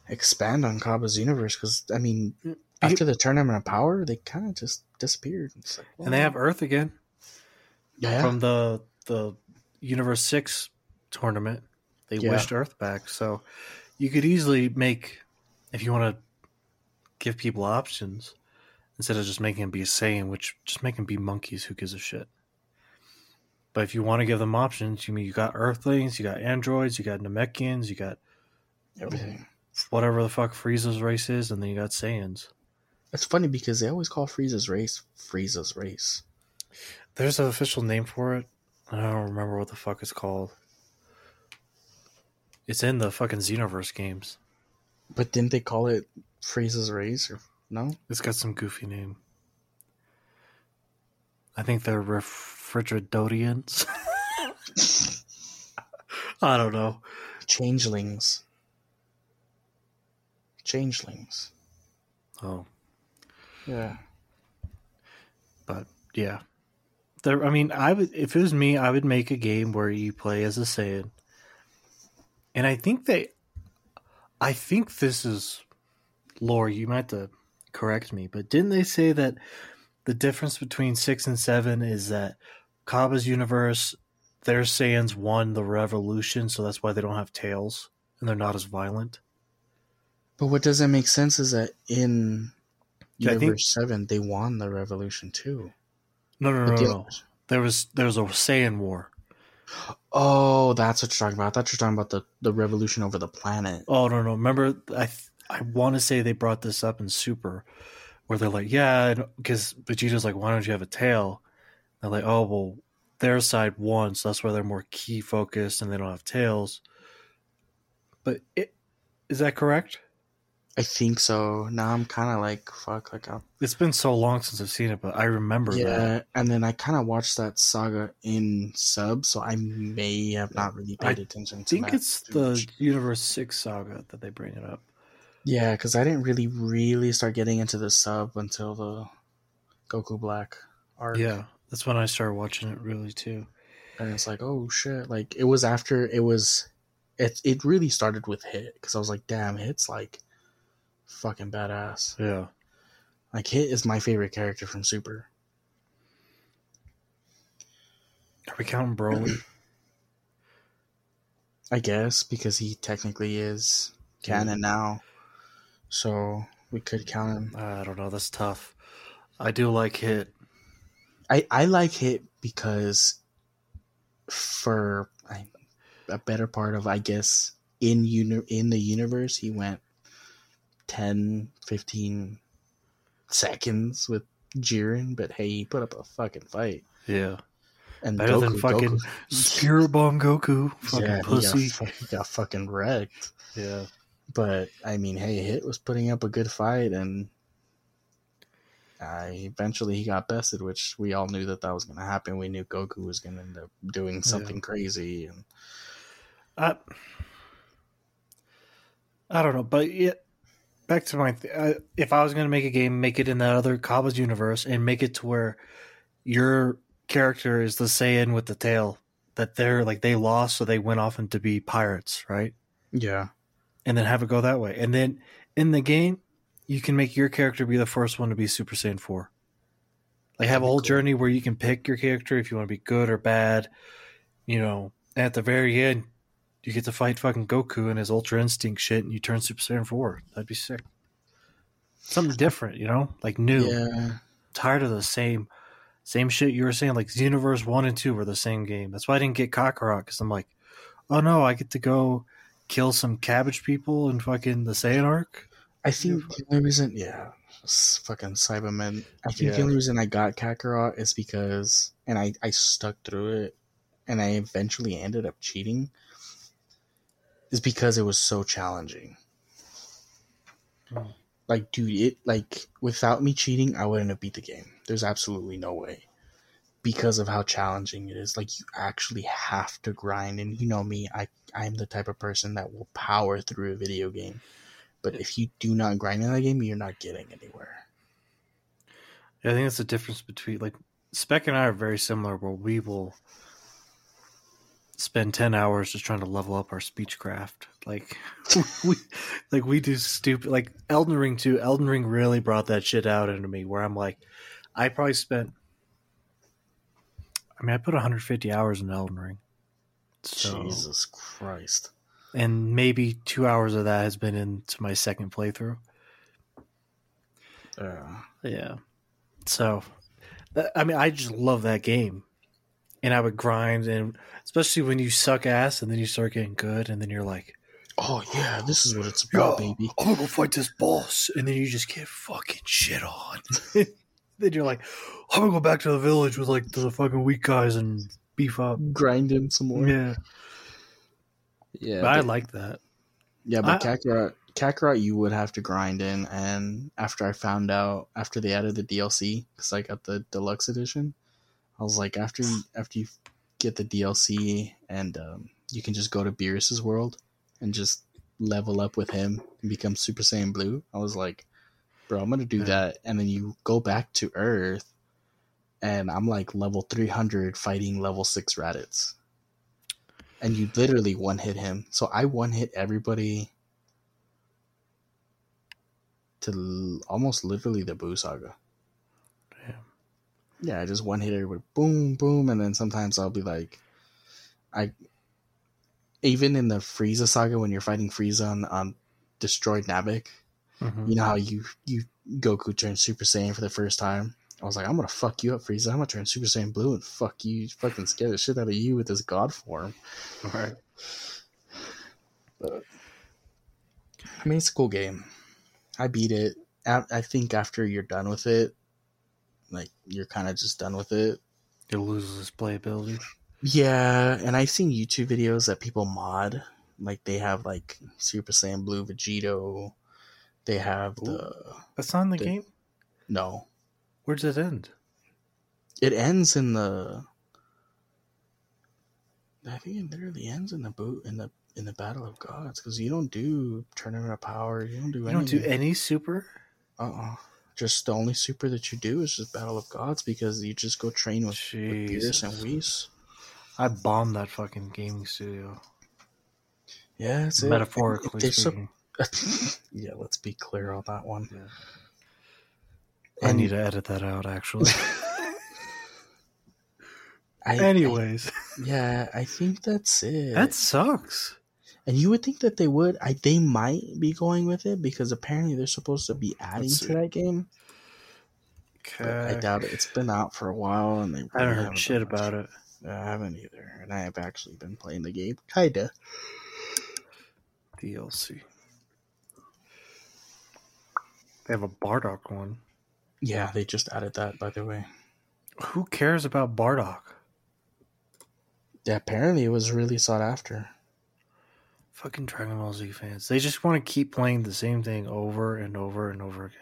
expand on Cabba's universe because I mean mm, after the tournament of power they kind of just disappeared. Like, And they have Earth again yeah, from the the Universe Six tournament. They Yeah. wished Earth back, so you could easily make if you want to give people options instead of just making them be a Saiyan, which just make them be monkeys. Who gives a shit? But if you want to give them options, you mean you got Earthlings, you got androids, you got Namekians, you got everything. whatever the fuck Frieza's race is, and then you got Saiyans. It's funny because they always call Frieza's race Frieza's race. There's an official name for it. I don't remember what the fuck it's called. It's in the fucking Xenoverse games. But didn't they call it Frieza's race or no? It's got some goofy name. I think they're refrigeradorians. <laughs> I don't know. Changelings. Changelings. Oh, Yeah. but yeah. There, I mean, I would if it was me, I would make a game where you play as a Saiyan. And I think they, I think this is, lore. You might have to correct me, but didn't they say that the difference between six and seven is that Kaba's universe, their Saiyans won the revolution, so that's why they don't have tails and they're not as violent. But what doesn't make sense is that in Yeah, I think- Universe Seven they won the revolution too. No, no, no, no. no. There was there was a Saiyan war. Oh, that's what you're talking about. I thought you're talking about the, the revolution over the planet. Oh no, no. Remember, I th- I want to say they brought this up in Super, where they're like, yeah, because Vegeta's like, why don't you have a tail? They're like, oh well, their side won, so that's why they're more key focused and they don't have tails. But it, is that correct? I think so. Now I'm kind of like fuck. Like I'm, It's been so long since I've seen it, but I remember yeah. that. And then I kind of watched that saga in sub, so I may have not really I paid attention. I think it's the. Universe Six saga that they bring it up. Yeah, because I didn't really really start getting into the sub until the Goku Black arc. Yeah, that's when I started watching it really too. and it's like oh shit like it was after it was it it really started with hit because i was like damn hit's like fucking badass Yeah, like hit is my favorite character from super are we counting Broly? <clears throat> i guess because he technically is canon now so we could count him I don't know. That's tough. I do like Hit. i i like hit because for I, a better part of i guess in uni- in the universe he went 10 15 seconds with Jiren, but hey, he put up a fucking fight. Yeah, And better than fucking Spirit Bomb Goku. Fucking yeah, pussy. He got, he got fucking wrecked. yeah, But I mean, hey, Hit was putting up a good fight, and uh, eventually he got bested, which we all knew that that was going to happen. We knew Goku was going to end up doing something crazy, and I, I don't know, but yeah, back to my. Th- I, if I was going to make a game, make it in that other Cabba's universe and make it to where your character is the Saiyan with the tail. That they're like they lost, so they went off and to be pirates, right? yeah, And then have it go that way. And then in the game, you can make your character be the first one to be Super Saiyan four. Like have a whole cool. journey where you can pick your character if you want to be good or bad. You know, at the very end, you get to fight fucking Goku and his Ultra Instinct shit, and you turn Super Saiyan four. That'd be sick. Something different, you know, like new. yeah. Tired of the same, same shit you were saying. Like Xenoverse one and two were the same game. That's why I didn't get Kakarot because I'm like, oh no, I get to go kill some cabbage people in fucking the Saiyan arc. I think the only reason, yeah, fucking Saibamen. I think Yeah. the only reason I got Kakarot is because, and I, I stuck through it, and I eventually ended up cheating, is because it was so challenging. Hmm. Like, dude, it, like, without me cheating, I wouldn't have beat the game. There's absolutely no way. Because of how challenging it is. Like, you actually have to grind, and you know me, I, I'm the type of person that will power through a video game. But if you do not grind in that game, you're not getting anywhere. I think that's the difference between like Spec and I are very similar. Where we will spend ten hours just trying to level up our speechcraft. Like <laughs> we, like we do stupid. Like Elden Ring too. Elden Ring really brought that shit out into me. Where I'm like, I probably spent. I mean, I put 150 hours in Elden Ring. So, Jesus Christ. and maybe two hours of that has been into my second playthrough. Yeah. Yeah. So, uh, I mean, I just love that game. And I would grind, and especially when you suck ass and then you start getting good, and then you're like, oh yeah, this is what it's about, baby. I'm gonna go fight this boss. And then you just get fucking shit on. <laughs> then you're like, I'm gonna go back to the village with like the fucking weak guys and beef up. Grind in some more. Yeah. Yeah, But I like that. Yeah, but I- Kakarot, Kakarot, you would have to grind in. And after I found out, after they added the DLC, because I got the deluxe edition, I was like, after you, after you get the DLC and um, you can just go to Beerus's world and just level up with him and become Super Saiyan Blue. I was like, bro, I'm gonna do Yeah. that. And then you go back to Earth, and I'm like level 300 fighting level six Raditz and you literally one hit him. So I one hit everybody to l- almost literally the Boo Saga. Damn. Yeah, I just one hit everybody, boom, boom, and then sometimes I'll be like, I even in the Frieza Saga when you're fighting Frieza on, on destroyed Namek, Mhm. you know how you you Goku turns Super Saiyan for the first time. I was like, I'm gonna fuck you up, Frieza. I'm gonna turn Super Saiyan Blue and fuck you, fucking scare the shit out of you with this God form. All right. But I mean, it's a cool game. I beat it. I, I think after you're done with it, like you're kind of just done with it. It loses its playability. Yeah, and I've seen YouTube videos that people mod. Like they have like Super Saiyan Blue Vegito. They have the That's not in the The- game. no. Where does it end? It ends in the. I think it literally ends in the boot in the in the Battle of Gods because you don't do Tournament of Power. You don't do You anything. don't do any super. Uh uh Just the only super that you do is just Battle of Gods because you just go train with, with Beerus and. Whis. I bombed that fucking gaming studio. Yeah. Metaphorically They're speaking. <laughs> yeah, let's be clear on that one. Yeah. I And need to edit that out. Actually. <laughs> <laughs> I, Anyways, I- yeah, I think that's it. that sucks. and you would think that they would. I they might be going with it because apparently they're supposed to be adding to that game. But I doubt it. It's been out for a while, and they. I haven't heard shit about it. it. I haven't either, and I have actually been playing the game, kinda. DLC. They have a Bardock one. Yeah, they just added that, by the way. Who cares about Bardock? Yeah, apparently it was really sought after. Fucking Dragon Ball Z fans. They just want to keep playing the same thing over and over and over again.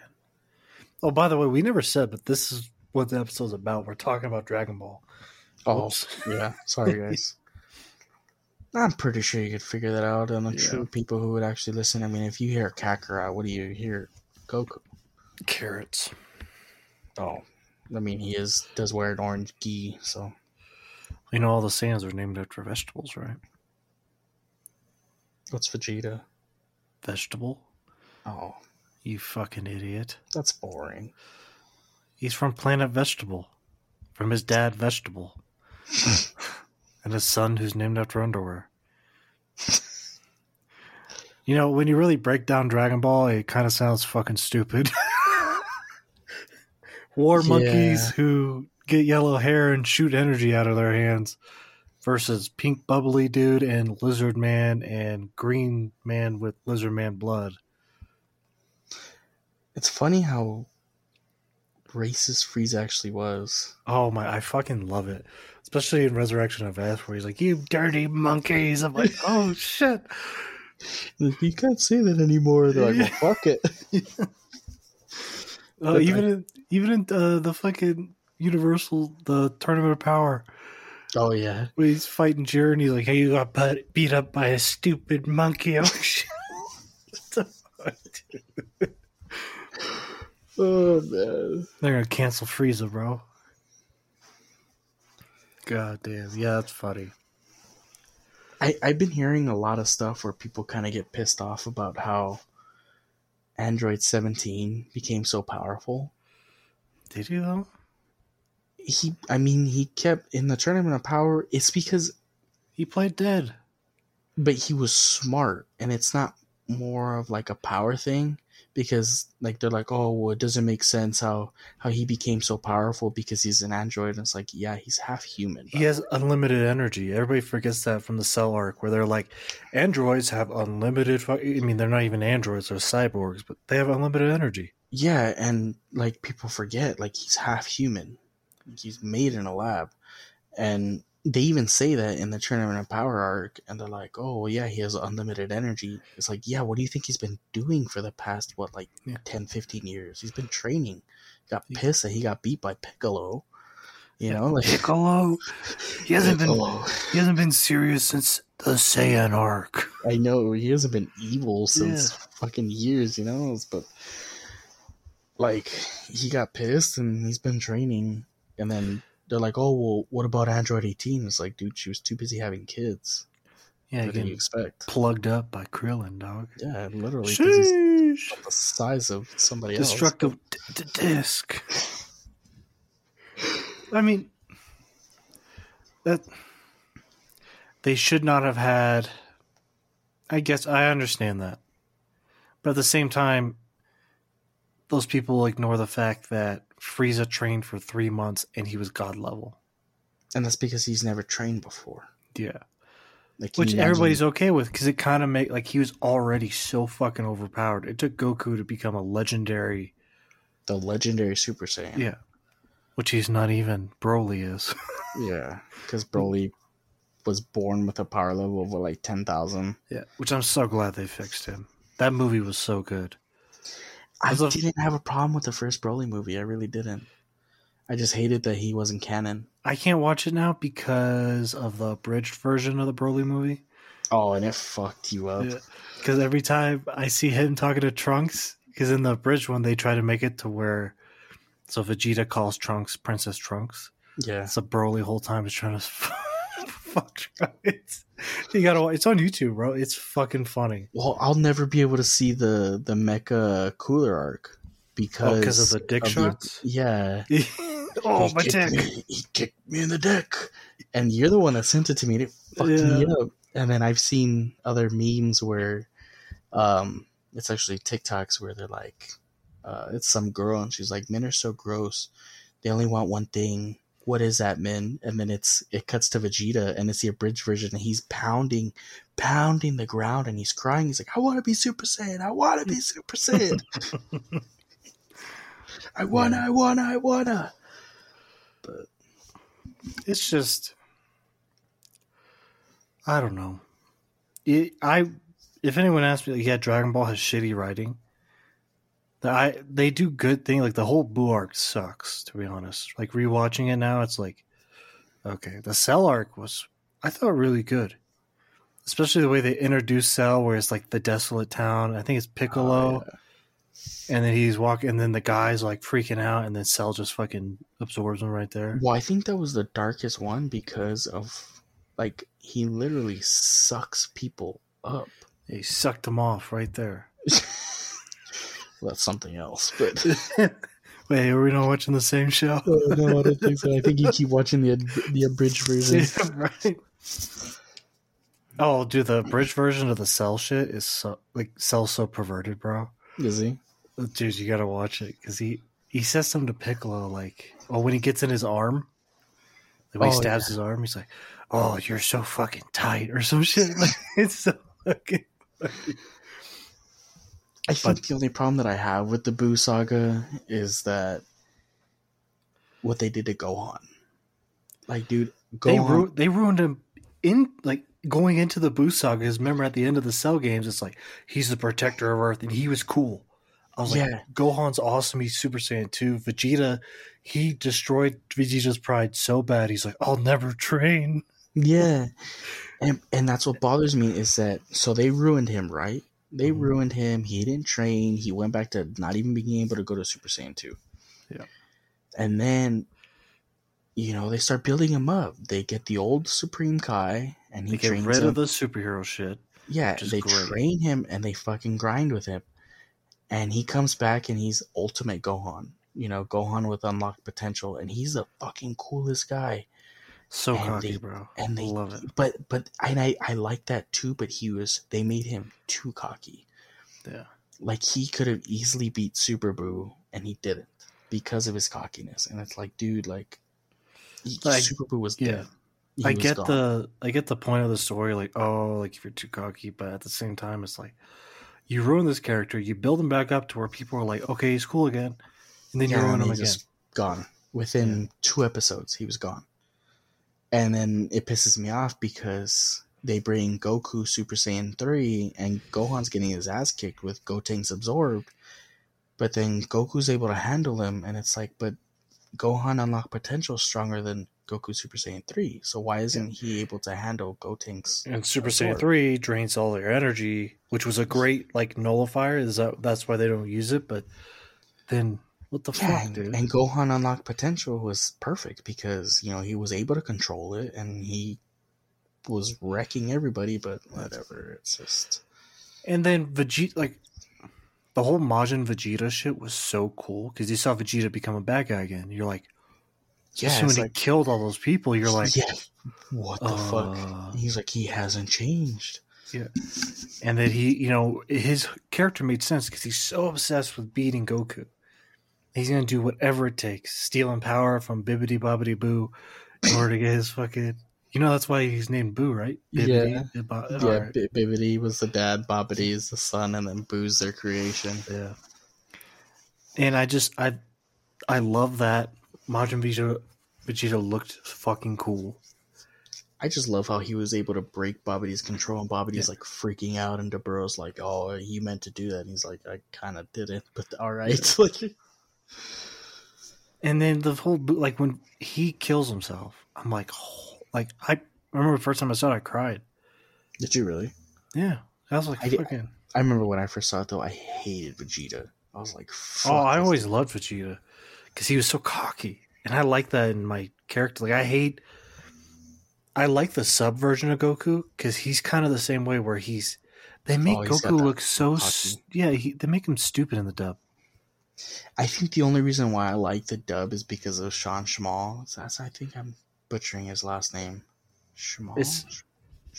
Oh, by the way, we never said, but this is what the episode's about. We're talking about Dragon Ball. Oh, Oops. <laughs> yeah. Sorry, guys. I'm pretty sure you could figure that out. And the Yeah. true people who would actually listen. I mean, if you hear Kakarot, what do you hear? Goku. Carrots. Oh, I mean, he is does wear an orange gi, so You know, all the Saiyans are named after vegetables, right? what's Vegeta? Vegetable? Oh, You fucking idiot. that's boring. He's from Planet Vegetable. From his dad, Vegetable. <laughs> and his son, who's named after underwear. <laughs> You know, when you really break down Dragon Ball, it kind of sounds fucking stupid. <laughs> War Yeah. monkeys who get yellow hair and shoot energy out of their hands versus pink bubbly dude and lizard man and green man with lizard man blood. It's funny how racist Frieza actually was. Oh my, I fucking love it. Especially in Resurrection of F, where he's like, "You dirty monkeys!" I'm like, <laughs> "Oh shit!" You can't say that anymore. They're like, well, fuck it. <laughs> Uh, even in even in uh, the fucking Universal, the Tournament of Power, Oh yeah, where he's fighting Jiren, and he's like, "Hey, you got beat up by a stupid monkey." <laughs> Oh shit! What the fuck, <laughs> oh man. They're gonna cancel Frieza, bro. God damn, yeah, that's funny. I, I've been hearing a lot of stuff where people kind of get pissed off about how Android 17 became so powerful. Did you though? He, I mean, he kept in the tournament of power. It's because, He played dead. but he was smart, and it's not more of like a power thing because, like, they're like, oh, well, it doesn't make sense how how he became so powerful because he's an android. And it's like, yeah, he's half human. He has unlimited energy. Everybody forgets that from the Cell arc, where they're like, androids have unlimited. Fu- I mean, they're not even androids; they're cyborgs, but they have unlimited energy. Yeah, and like people forget, like he's half human. He's made in a lab. And they even say that in the Tournament of Power arc, and they're like, oh, yeah, he has unlimited energy. It's like, yeah, what do you think he's been doing for the past, what, like Yeah. 10, 15 years? He's been training. Got pissed that he got beat by Piccolo. You know, like, <laughs> Piccolo, he hasn't been he hasn't been serious since the Saiyan arc. I know he hasn't been evil since fucking years, you know, but like he got pissed and he's been training, and then they're like, "Oh, well, what about Android 18?" It's like, dude, she was too busy having kids. Yeah, what you getting expect? plugged up by Krillin, dog. Yeah, literally. The size of somebody else. Destructive d- d- disc. I mean, that they should not have had. I guess I understand that, but at the same time, those people ignore the fact that Frieza trained for three months and he was god level. and that's because he's never trained before. Yeah. Like, which everybody's okay with because it kind of make like he was already so fucking overpowered. It took Goku to become a legendary, the legendary Super Saiyan. yeah, which he's not even. Broly is. <laughs> yeah, because Broly was born with a power level of like ten thousand. yeah, which I'm so glad they fixed him. That movie was so good. I didn't have a problem with the first Broly movie. I really didn't. I just hated that he wasn't canon. I can't watch it now because of the abridged version of the Broly movie. Oh, and it fucked you up. Yeah. Because every time I see him talking to Trunks, because in the bridge one they try to make it to where, so Vegeta calls Trunks Princess Trunks. Yeah. So Broly whole time is trying to <laughs> fuck <laughs> Trunks. You gotta, it's on YouTube, bro. It's fucking funny. Well, I'll never be able to see the the Mecha Cooler arc because Oh, of the dick shots. yeah. <laughs> oh, He my dick. Me, he kicked me in the dick, and you're the one that sent it to me. And it fucked me up. And then I've seen other memes where, um, it's actually TikToks where they're like, uh, it's some girl and she's like, men are so gross. They only want one thing. What is that, men? And then it's it cuts to Vegeta and it's the abridged version and he's pounding, pounding the ground and he's crying. He's like, I want to be Super Saiyan. I want to be Super Saiyan. I wanna, <laughs> I wanna, I wanna. But it's just I don't know. It, I if anyone asks me, like, yeah, Dragon Ball has shitty writing. I they do good thing. Like the whole Boo arc sucks, to be honest. Like rewatching it now, it's like okay. The Cell arc was I thought really good, especially the way they introduced Cell, where it's like the desolate town. I think it's oh, Piccolo, Oh, yeah. and then he's walking, and then the guy's like freaking out, and then Cell just fucking absorbs him right there. Well, I think that was the darkest one because of like he literally sucks people up. He sucked them off right there. <laughs> Well, that's something else, <laughs> but <laughs> Wait, are we not watching the same show? <laughs> Oh, no, I don't think so. I think you keep watching the the abridged version. Yeah, right. Oh, dude, the bridge version of the Cell shit is so like Cell's so perverted, bro. Is he? Dude, you gotta watch it because he he says something to Piccolo like, oh, when he gets in his arm, like when he Oh, stabs his arm, he's like, oh, you're so fucking tight or some shit. Like it's so fucking. I think But- the only problem that I have with the Boo saga is that what they did to Gohan. Like, dude, They ru- they ruined him in like going into the Boo saga. Because remember at the end of the Cell games, it's like he's the protector of Earth and he was cool. I was Yeah. like, Gohan's awesome. He's Super Saiyan 2. Vegeta, he destroyed Vegeta's pride so bad. He's like, I'll never train. Yeah, and and that's what bothers me is that so they ruined him, right? They Mhm. ruined him. He didn't train. He went back to not even being able to go to Super Saiyan two. Yeah. and then you know they start building him up. They get the old Supreme Kai, and he They get trains rid him. of the superhero shit. yeah, they great. train him and they fucking grind with him, and he comes back and he's Ultimate Gohan. You know, Gohan with unlocked potential, and he's the fucking coolest guy. So And cocky, they- bro. and they love it. but but and I I like that too. But he was they made him too cocky. Yeah. Like he could have easily beat Super Boo, and he didn't because of his cockiness. And it's like, dude, like, he- Like, Super Boo was yeah. dead. He I was get gone. the I get the point of the story, like, oh, like if you're too cocky, but at the same time it's like you ruin this character, you build him back up to where people are like, okay, he's cool again. And then you ruin him again. gone within two episodes. He was gone, and then it pisses me off because they bring Goku Super Saiyan three, and Gohan's getting his ass kicked with Gotenks absorbed, but then Goku's able to handle him, and it's like, but Gohan unlocked potential stronger than Goku Super Saiyan three, so why isn't he able to handle Gotenks? And Super absorb. Saiyan three drains all their energy, which was a great like nullifier. Is that that's why they don't use it? But then what the Yeah, fuck, and, dude? and Gohan unlocked potential was perfect because you know he was able to control it and he was wrecking everybody. But whatever, it's just And then Vegeta, like the whole Majin Vegeta shit was so cool because you saw Vegeta become a bad guy again. You're like, yeah, especially when like he killed all those people, you're like, yeah, what the fuck? uh, He's like he hasn't changed. Yeah, and that he, you know, his character made sense because he's so obsessed with beating Goku. He's gonna do whatever it takes, stealing power from Bibbidi Bobbidi Boo in order to get his fucking. You know that's why he's named Boo, right? Yeah. Bo- uh, Yeah, alright. B- Bibbidi was the dad, Bobbidi is the son, and then Boo's their creation. Yeah. And I just I I love that Majin Vegeta Vegeta looked fucking cool. I just love how he was able to break Babidi's control, and Babidi's Yeah. like freaking out, and Dabura's like, "Oh, you meant to do that." And he's like, "I kind of didn't, but all right." <laughs> like, And then the whole like when he kills himself, I'm like, oh, like I remember the first time I saw it, I cried. did you really? Yeah, I was like, I fucking. I remember when I first saw it though. I hated Vegeta. I was like, Oh, I always guy." loved Vegeta because he was so cocky, and I like that in my character. Like I hate, I like the sub version of Goku because he's kind of the same way where he's. They make Oh, Goku look so cocky. s- yeah. He, they make him stupid in the dub. I think the only reason why I like the dub is because of Sean Schmal. That's I think I'm butchering his last name. Schmal. It's-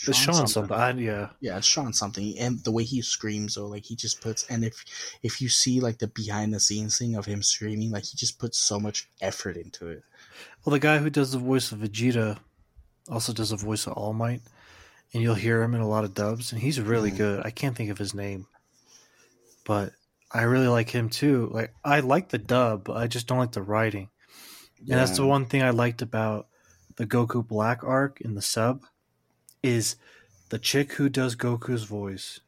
It's Sean something. I, yeah, Yeah, it's Sean something, and the way he screams, though, like he just puts. And if if you see like the behind the scenes thing of him screaming, like he just puts so much effort into it. Well, the guy who does the voice of Vegeta also does the voice of All Might, and you'll hear him in a lot of dubs, and he's really Mhm. good. I can't think of his name, but I really like him too. Like I like the dub, I just don't like the writing, and that's the one thing I liked about the Goku Black arc in the sub is the chick who does Goku's voice.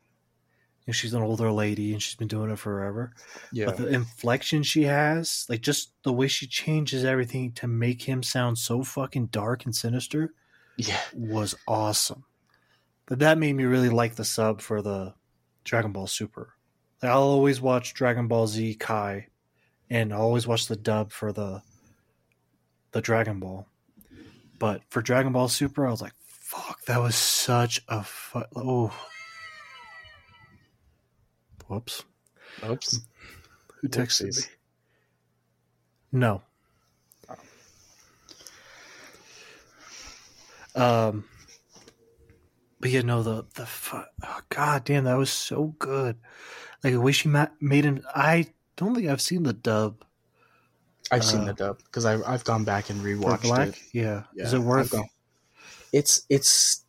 And she's an older lady, and she's been doing it forever Yeah, but the inflection she has, like just the way she changes everything to make him sound so fucking dark and sinister, yeah, was awesome. But that made me really like the sub for the Dragon Ball Super. I'll always watch Dragon Ball Z Kai, and I'll always watch the dub for the the Dragon Ball. But for Dragon Ball Super, I was like, "Fuck, that was such a fu- oh." Whoops. Oops. Who texted Whoopsies. me? No. Um. But yeah, no, the the fu- oh, god damn, that was so good. Like the way she ma- made him. I don't think I've seen the dub I've seen Uh, the dub because I've I've gone back and rewatched Black. it. Yeah. Yeah, is it worth? It's it's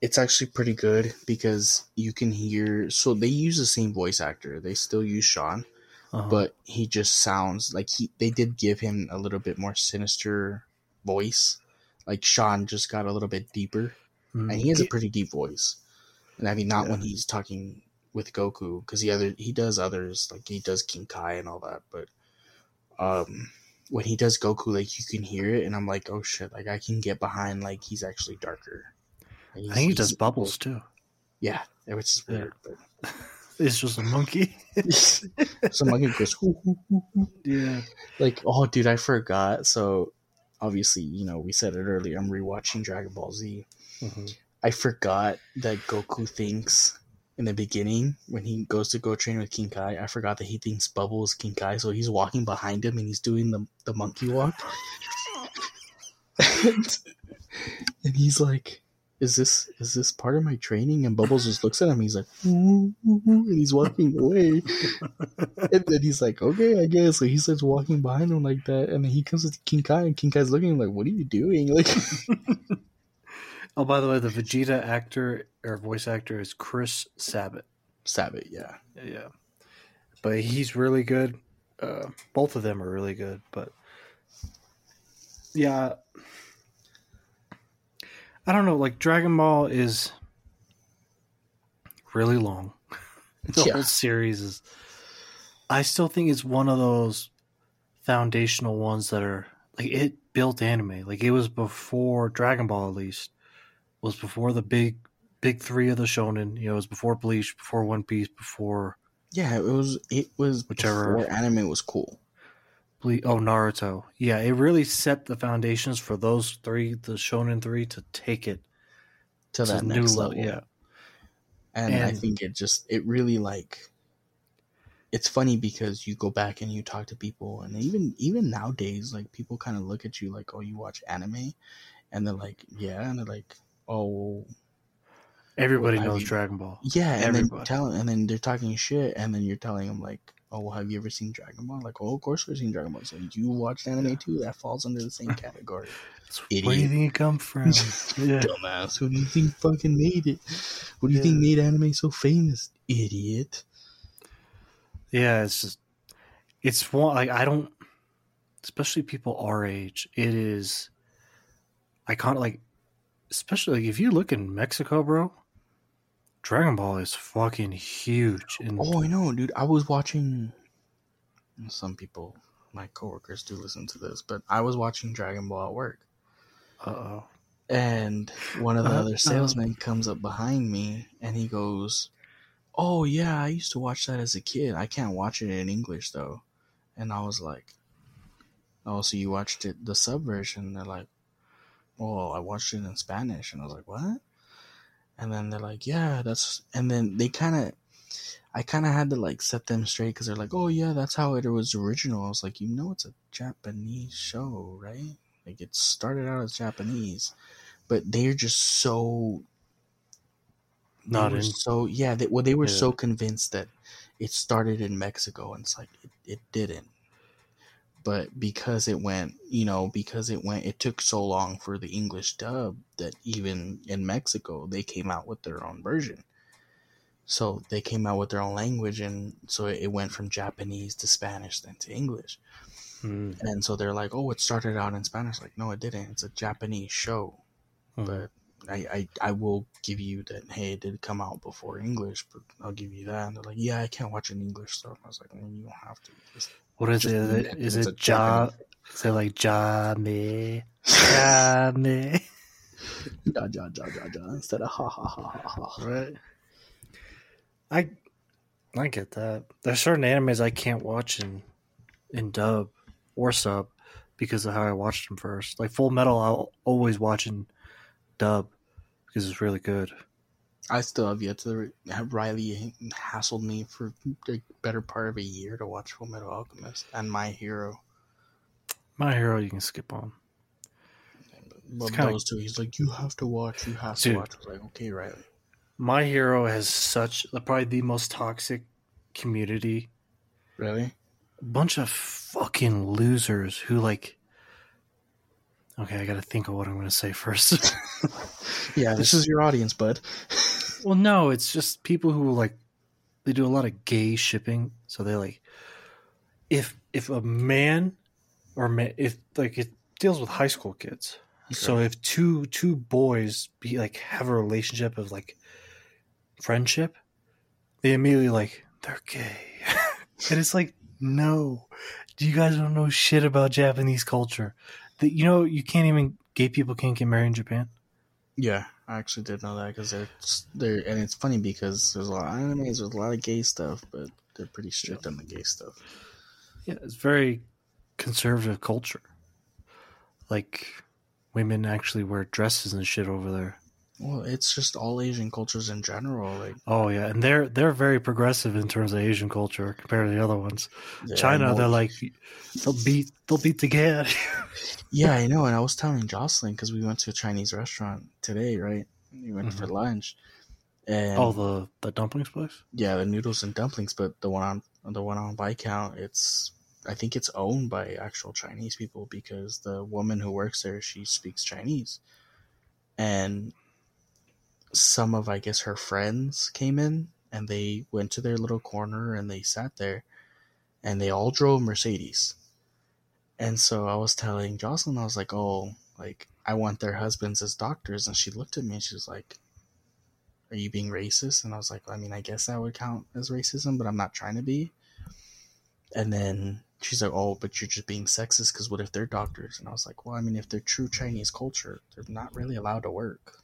it's actually pretty good because you can hear. So they use the same voice actor. They still use Sean, Uh-huh. but he just sounds like he. They did give him a little bit more sinister voice. Like Sean just got a little bit deeper, Mm. and he has a pretty deep voice. And I mean, not Yeah. when he's talking with Goku, because he other he does others like he does King Kai and all that, but um, when he does Goku, like you can hear it, and I'm like, oh shit, like I can get behind like he's actually darker. Like, I think he does bubbles too. Yeah, which is Yeah. weird, but <laughs> It's just a monkey. <laughs> so monkey goes "Hoo, hoo, hoo, hoo." yeah. like, oh dude, I forgot. So obviously, you know, we said it earlier. I'm rewatching Dragon Ball Z. Mhm. I forgot that Goku thinks in the beginning when he goes to go train with King Kai. I forgot that he thinks Bubble is King Kai, so he's walking behind him and he's doing the the monkey walk. <laughs> and, and he's like, "Is this is this part of my training?" And Bubbles just looks at him. He's like, "Ooh, ooh, ooh," and he's walking away. <laughs> and then he's like, "Okay, I guess." So he starts walking behind him like that, and then he comes with King Kai, and King Kai's looking like, "What are you doing?" Like. <laughs> Oh, by the way, the Vegeta actor or voice actor is Chris Sabat. Sabat, yeah. Yeah, but he's really good. Uh, both of them are really good, but yeah, I don't know. Like Dragon Ball is really long. <laughs> the Yeah. whole series is. I still think it's one of those foundational ones that are like it built anime. Like it was before Dragon Ball, at least was before the big big three of the shonen. You know, it was before Bleach, before One Piece, before Yeah, it was it was Whichever- before anime was cool. Ble- oh Naruto. Yeah, it really set the foundations for those three, the shonen three, to take it To to that next new level. level. Yeah, And, I think it just it really like it's funny because you go back and you talk to people and even even nowadays like people kind of look at you like oh you watch anime and they're like yeah and they're like oh everybody Well, knows mean- Dragon Ball. yeah and then Everybody. tell and then they're talking shit and then you're telling them like "Oh, well, have you ever seen Dragon Ball?" Like, "Oh, of course we've seen Dragon Ball." So you watched anime too? That falls under the same <laughs> category. Where do you think it come from? <laughs> yeah. Dumbass. Who do you think fucking made it? What do you Yeah. think made anime so famous? Idiot. Yeah, it's just it's one like I don't especially people our age, it is I can't like especially like if you look in Mexico, bro, Dragon Ball is fucking huge. And Oh, I know, dude. I was watching. Some people, my coworkers, do listen to this, but I was watching Dragon Ball at work, uh oh. and one of the other salesmen comes up behind me, and he goes, "Oh yeah, I used to watch that as a kid. I can't watch it in English though." And I was like, "Oh, so you watched it the sub version?" They're like, "Oh, I watched it in Spanish," and I was like, "What?" And then they're like, "Yeah, that's," and then they kind of. I kind of had to like set them straight because they're like, "Oh yeah, that's how it was original." I was like, "You know, it's a Japanese show, right? Like it started out as Japanese, but they're just so Not in so yeah. They, well, they were Yeah. so convinced that it started in Mexico, and it's like it, it didn't. But because it went, you know, because it went, it took so long for the English dub that even in Mexico they came out with their own version. So they came out with their own language, and so it went from Japanese to Spanish, then to English. Mm, And so they're like, "Oh, it started out in Spanish." Like, no, it didn't. It's a Japanese show mm. but I, I I will give you that. Hey, it did come out before English, but I'll give you that. And they're like, yeah, I can't watch an English stuff. I was like, well, you don't have to. Just, what is just it? Is it, it. is It's it ja is it like ja me <laughs> ja me ja, ja, ja, ja, ja, instead of ha ha ha ha ha. Right. I I get that. There's certain animes I can't watch in in dub or sub because of how I watched them first. Like Full Metal, I'll always watch in dub because it's really good. I still have yet to have Riley hassled me for the better part of a year to watch Full Metal Alchemist and My Hero. My Hero, you can skip on. But kinda- those two, he's like, you have to watch, you have Dude. to watch. I was like, okay, Riley. My Hero has such probably the most toxic community. Really? A bunch of fucking losers who like. Okay, I got to think of what I'm going to say first. <laughs> Yeah, this is your audience, bud. <laughs> Well, no, it's just people who like they do a lot of gay shipping. So they like if if a man or ma- if like it deals with high school kids. So if two two boys be like have a relationship of like friendship, they immediately like they're gay, <laughs> and it's like no, Do you guys don't know shit about Japanese culture. That you know you can't even gay people can't get married in Japan. Yeah, I actually did know that because they're they're and it's funny because there's a lot of animes with a lot of gay stuff, but they're pretty strict on the gay stuff. Yeah, it's very conservative culture. Like women actually wear dresses and shit over there. Well, it's just all Asian cultures in general. Like Oh yeah, and they're they're very progressive in terms of Asian culture compared to the other ones. yeah, China, they're like they'll beat they'll beat the you. <laughs> yeah, I know. And I was telling Jocelyn because we went to a Chinese restaurant today, right? We went for mm-hmm. lunch, oh, and Oh, the the dumplings place. yeah, the noodles and dumplings. But the one on the one on Viscount, it's I think it's owned by actual Chinese people because the woman who works there she speaks Chinese, and some of I guess her friends came in and they went to their little corner and they sat there, and they all drove Mercedes, and so I was telling Jocelyn I was like, oh, like I want their husbands as doctors, and she looked at me and she was like are you being racist? And I was like, I mean, I guess that would count as racism, but I'm not trying to be. And then she's like, oh, but you're just being sexist because what if they're doctors? And I was like, well, I mean, if they're true Chinese culture, they're not really allowed to work.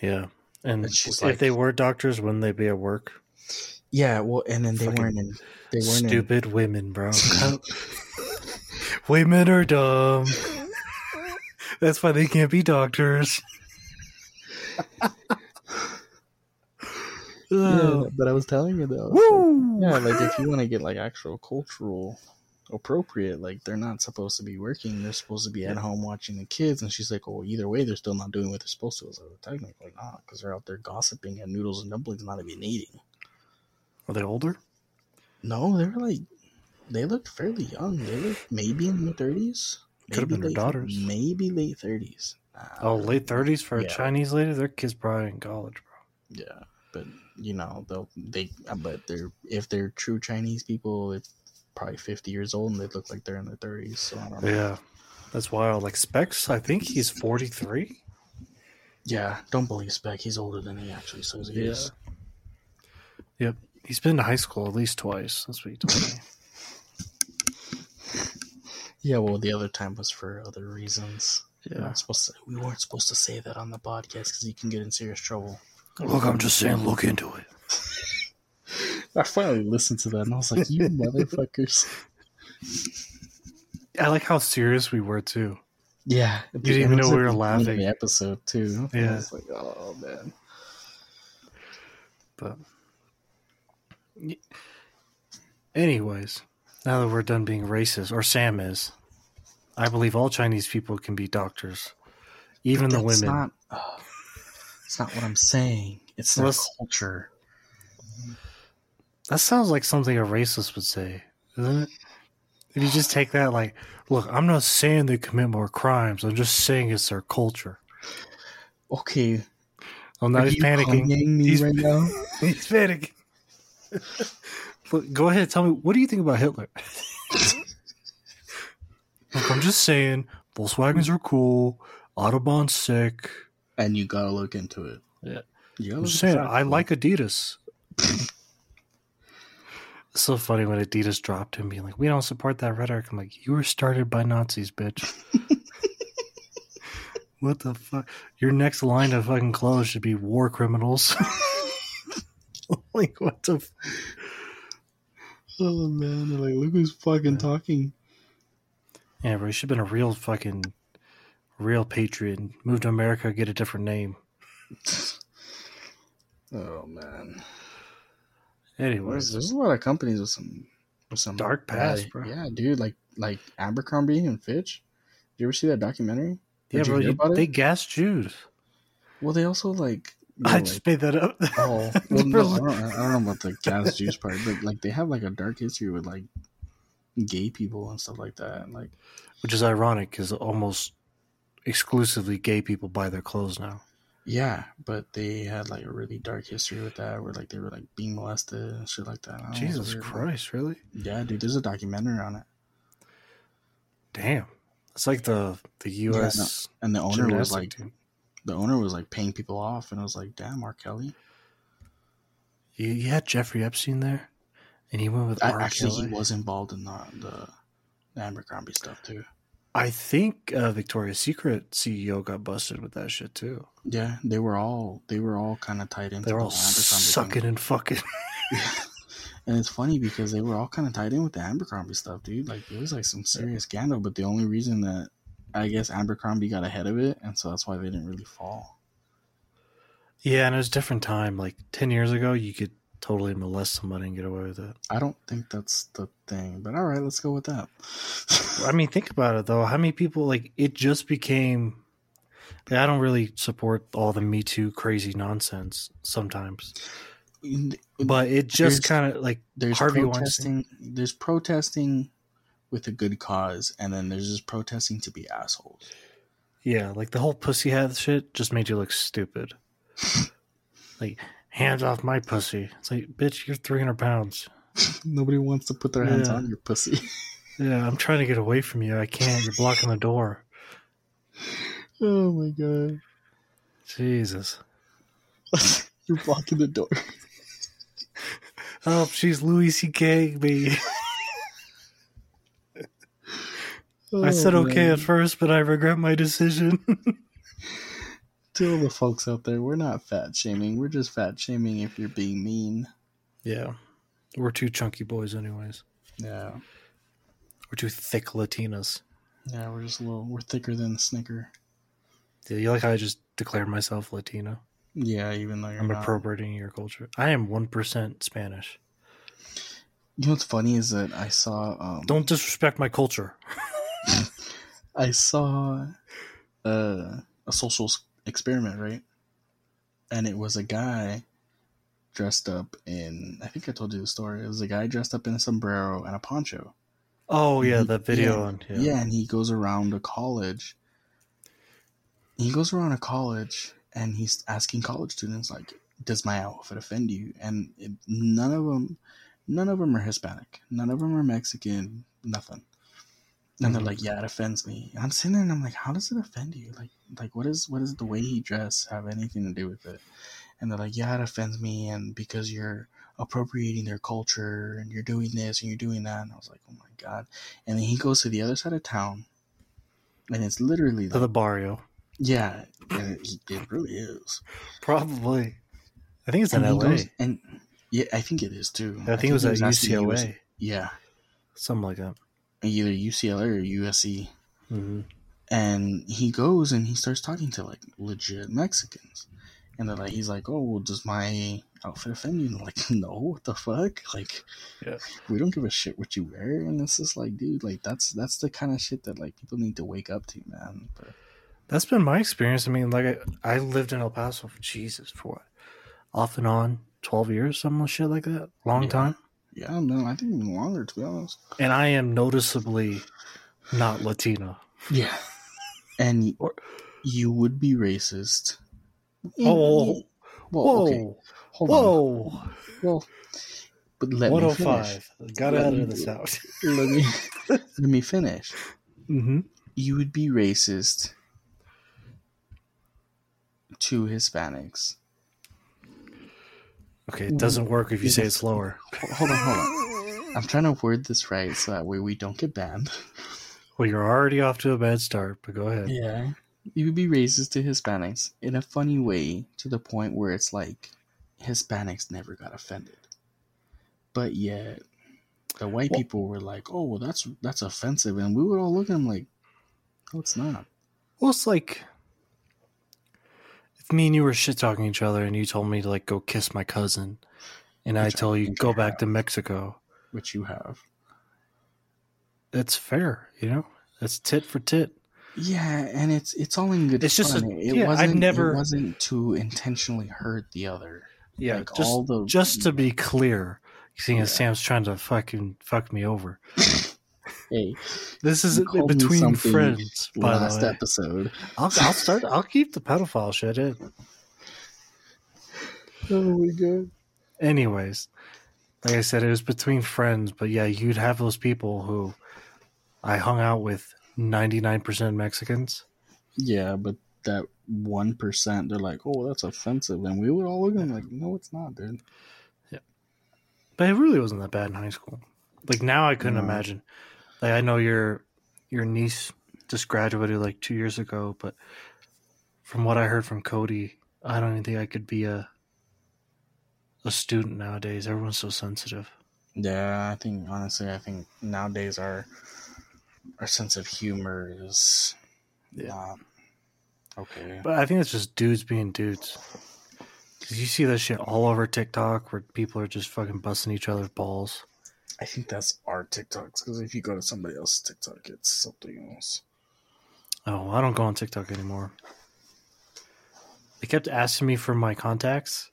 Yeah, and And she's if like- they were doctors, wouldn't they be at work? Yeah, well, and then they Fucking weren't in. They weren't in. Stupid women, bro. <laughs> <laughs> women are dumb. That's why they can't be doctors. Yeah, but I was telling you though. Woo! Yeah, like if you want to get like actual cultural appropriate, like they're not supposed to be working. They're supposed to be at home watching the kids. And she's like, "Oh, either way, they're still not doing what they're supposed to." I was like, well, "Technically not, because they're out there gossiping and noodles and dumplings not even eating." Are they older? No, they were like they looked fairly young. They looked maybe in their thirties. Could have been their daughters. Maybe late thirties. Oh, late thirties for a Chinese lady. Their kids probably in college, bro. Yeah, but you know they'll they. But they're if they're true Chinese people, it's probably fifty years old and they look like they're in their thirties. So I don't know. Yeah, that's wild. Like Specs, I think he's forty three. Yeah, don't believe Spec. He's older than he actually says he Yeah. is. Yep, he's been to high school at least twice. That's what he told me. Yeah, well, the other time was for other reasons. We're yeah. not supposed to, we weren't supposed to say that on the podcast because you can get in serious trouble. Look, I'm just saying, look into it. I finally listened to that and I was like, "You <laughs> motherfuckers!" I like how serious we were too. Yeah, You didn't even know we were laughing. The episode too. Yeah. I was like, "Oh man." But, anyways, now that we're done being racist, or Sam is, I believe all Chinese people can be doctors, even the That's women. Not, uh, it's not what I'm saying. It's their Let's- culture. That sounds like something a racist would say, isn't it? If you just take that, like, look, I'm not saying they commit more crimes. I'm just saying it's their culture. Okay, Oh, now are he's you panicking. Me He's- right <laughs> now. He's panicking. <laughs> Look, go ahead. Tell me, what do you think about Hitler? <laughs> Look, I'm just saying, Volkswagens are cool. Autobahn's sick. and you gotta look into it. Yeah. you gotta I'm look just saying, I like Adidas. It's so funny when Adidas dropped him being like, we don't support that rhetoric. I'm like, you were started by Nazis, bitch. <laughs> what the fuck? Your next line of fucking clothes should be war criminals. <laughs> like, what the f- Oh man, they're like, look who's fucking talking. Yeah, bro, you should have been a real fucking real patriot move to America, get a different name. <laughs> Oh man, Anyways, there's, a lot of companies with some with some Dark past, bad- bro. Yeah, dude, like like Abercrombie and Fitch. Did you ever see that documentary? yeah, bro, you, they gassed Jews. Well, they also like. you I know, just like- made that up. Oh, well, <laughs> no, I, don't, I don't know about the gas juice part, but like they have like a dark history with like gay people and stuff like that. Like, Which is ironic because almost exclusively gay people buy their clothes now. Yeah, but they had like a really dark history with that, where like they were like being molested and shit like that. I know, it's Jesus. Christ, really? Yeah, dude, there's a documentary on it, Damn. It's like the the U.S. and the owner was like, team. the owner was like paying people off, and I was like, damn, R. Kelly. You, you had Jeffrey Epstein there, and he went with I, R. actually, Kelly. he was involved in the the, the Abercrombie stuff too. I think uh, Victoria's Secret CEO got busted with that shit too. Yeah, they were all they were all kind of tied into. They were the all sucking and fucking. <laughs> And it's funny because they were all kind of tied in with the Abercrombie stuff, dude. Like it was like some serious scandal, but the only reason that I guess Abercrombie got ahead of it, and so that's why they didn't really fall. Yeah, and it was a different time. Like ten years ago, you could totally molest somebody and get away with it. I don't think that's the thing, but all right, let's go with that. <laughs> I mean, think about it though. How many people like it just became? I don't really support all the Me Too crazy nonsense sometimes, but it just kind of like there's Harvey protesting. There's protesting with a good cause, and then there's just protesting to be assholes. yeah, like the whole pussy hat shit just made you look stupid. <laughs> like hands off my pussy. It's like, bitch, you're three hundred pounds. <laughs> Nobody wants to put their hands Yeah. on your pussy. <laughs> Yeah, I'm trying to get away from you. I can't. You're blocking the door. oh my god, Jesus. <laughs> you're blocking the door. Oh, she's Louis C.K. Me. I oh, said Oh, okay man. at first, but I regret my decision. To all the folks out there, we're not fat shaming. We're just fat shaming if you're being mean. yeah, we're two chunky boys, anyways. Yeah. We're two thick Latinas. Yeah, we're just a little, we're thicker than Snicker. Yeah, you like how I just declared myself Latino? Yeah, even though you're I'm not. appropriating your culture. I am one percent Spanish. You know what's funny is that I saw, um, Don't disrespect my culture. <laughs> I saw uh, a social experiment, right? And it was a guy dressed up in. I think I told you the story. It was a guy dressed up in a sombrero and a poncho. Oh yeah, He- that video yeah, on Yeah. yeah. and he goes around a college. He goes around a college and he's asking college students like, "Does my outfit offend you?" And it, none of them, none of them are Hispanic. None of them are Mexican. Nothing. And they're Mhm. like, "Yeah, it offends me." And I'm sitting there and I'm like, "How does it offend you? Like, like what is what is the way he dress have anything to do with it?" And they're like, "Yeah, it offends me, and because you're." appropriating their culture and you're doing this and you're doing that and I was like, oh my god. And then he goes to the other side of town and it's literally To like, the barrio. yeah, and it, it really is. Probably. I think it's in And LA. goes- and yeah, I think it is too. I think it was at UCLA. US yeah, Something like that. either UCLA or USC. hmm And he goes and he starts talking to like legit Mexicans. And they're like, he's like, oh, well, does my outfit offend you? And like, <laughs> no, what the fuck? Like, Yeah. we don't give a shit what you wear. And it's just like, dude, like that's that's the kind of shit that like people need to wake up to, man. But That's been my experience. I mean, like I, I lived in El Paso for Jesus for what, off and on, twelve years, some shit like that, long time. Yeah. time. yeah, no, I think even longer to be honest. And I am noticeably not Latino. Yeah. And Or- you would be racist. Oh, well, whoa, okay. Hold on. whoa, Well, but let one me finish. five. Got to edit this out. <laughs> Let me let me finish. hmm You would be racist to Hispanics. Okay, it doesn't work if you say it slower. Ho- Hold on, hold on. <laughs> I'm trying to word this right so that way we don't get banned. Well, you're already off to a bad start, but go ahead. Yeah. You would be racist to Hispanics in a funny way to the point where it's like Hispanics never got offended. But yet the white Well- people were like, "Oh, well that's that's offensive." And we would all look at them like, "No, it's not." Well, it's like if me and you were shit talking each other, and you told me to like go kiss my cousin, and I Which I tell you go back have. to Mexico. Which you have. It's fair, you know. It's tit for tit. Yeah, and it's it's all in good It's just fun. a- it yeah, I've wasn't never- it wasn't to intentionally hurt the other. Yeah, like just all the just to be clear, seeing as Sam's trying to fucking fuck me over. <laughs> hey, This is You called me between friends, by last the way. episode. I'll, I'll start. I'll keep the pedophile shit in. <laughs> Oh my god. Anyways, like I said, it was between friends, but yeah, you'd have those people who I hung out with 99% Mexicans. Yeah, but that one percent, they're like, "Oh, that's offensive," and we would all look at them like, "No, it's not, dude." Yeah. But it really wasn't that bad in high school. Like now I couldn't No. imagine. Like I know your your niece just graduated like 2 years ago, but from what I heard from Cody, I don't even think I could be a a student nowadays. Everyone's so sensitive. Yeah, I think honestly, I think nowadays our our sense of humor is Yeah. not okay. But I think it's just dudes being dudes. Cause you see that shit all over TikTok where people are just fucking busting each other's balls. I think that's our TikToks because if you go to somebody else's TikTok, it's something else. Oh, I don't go on TikTok anymore. They kept asking me for my contacts.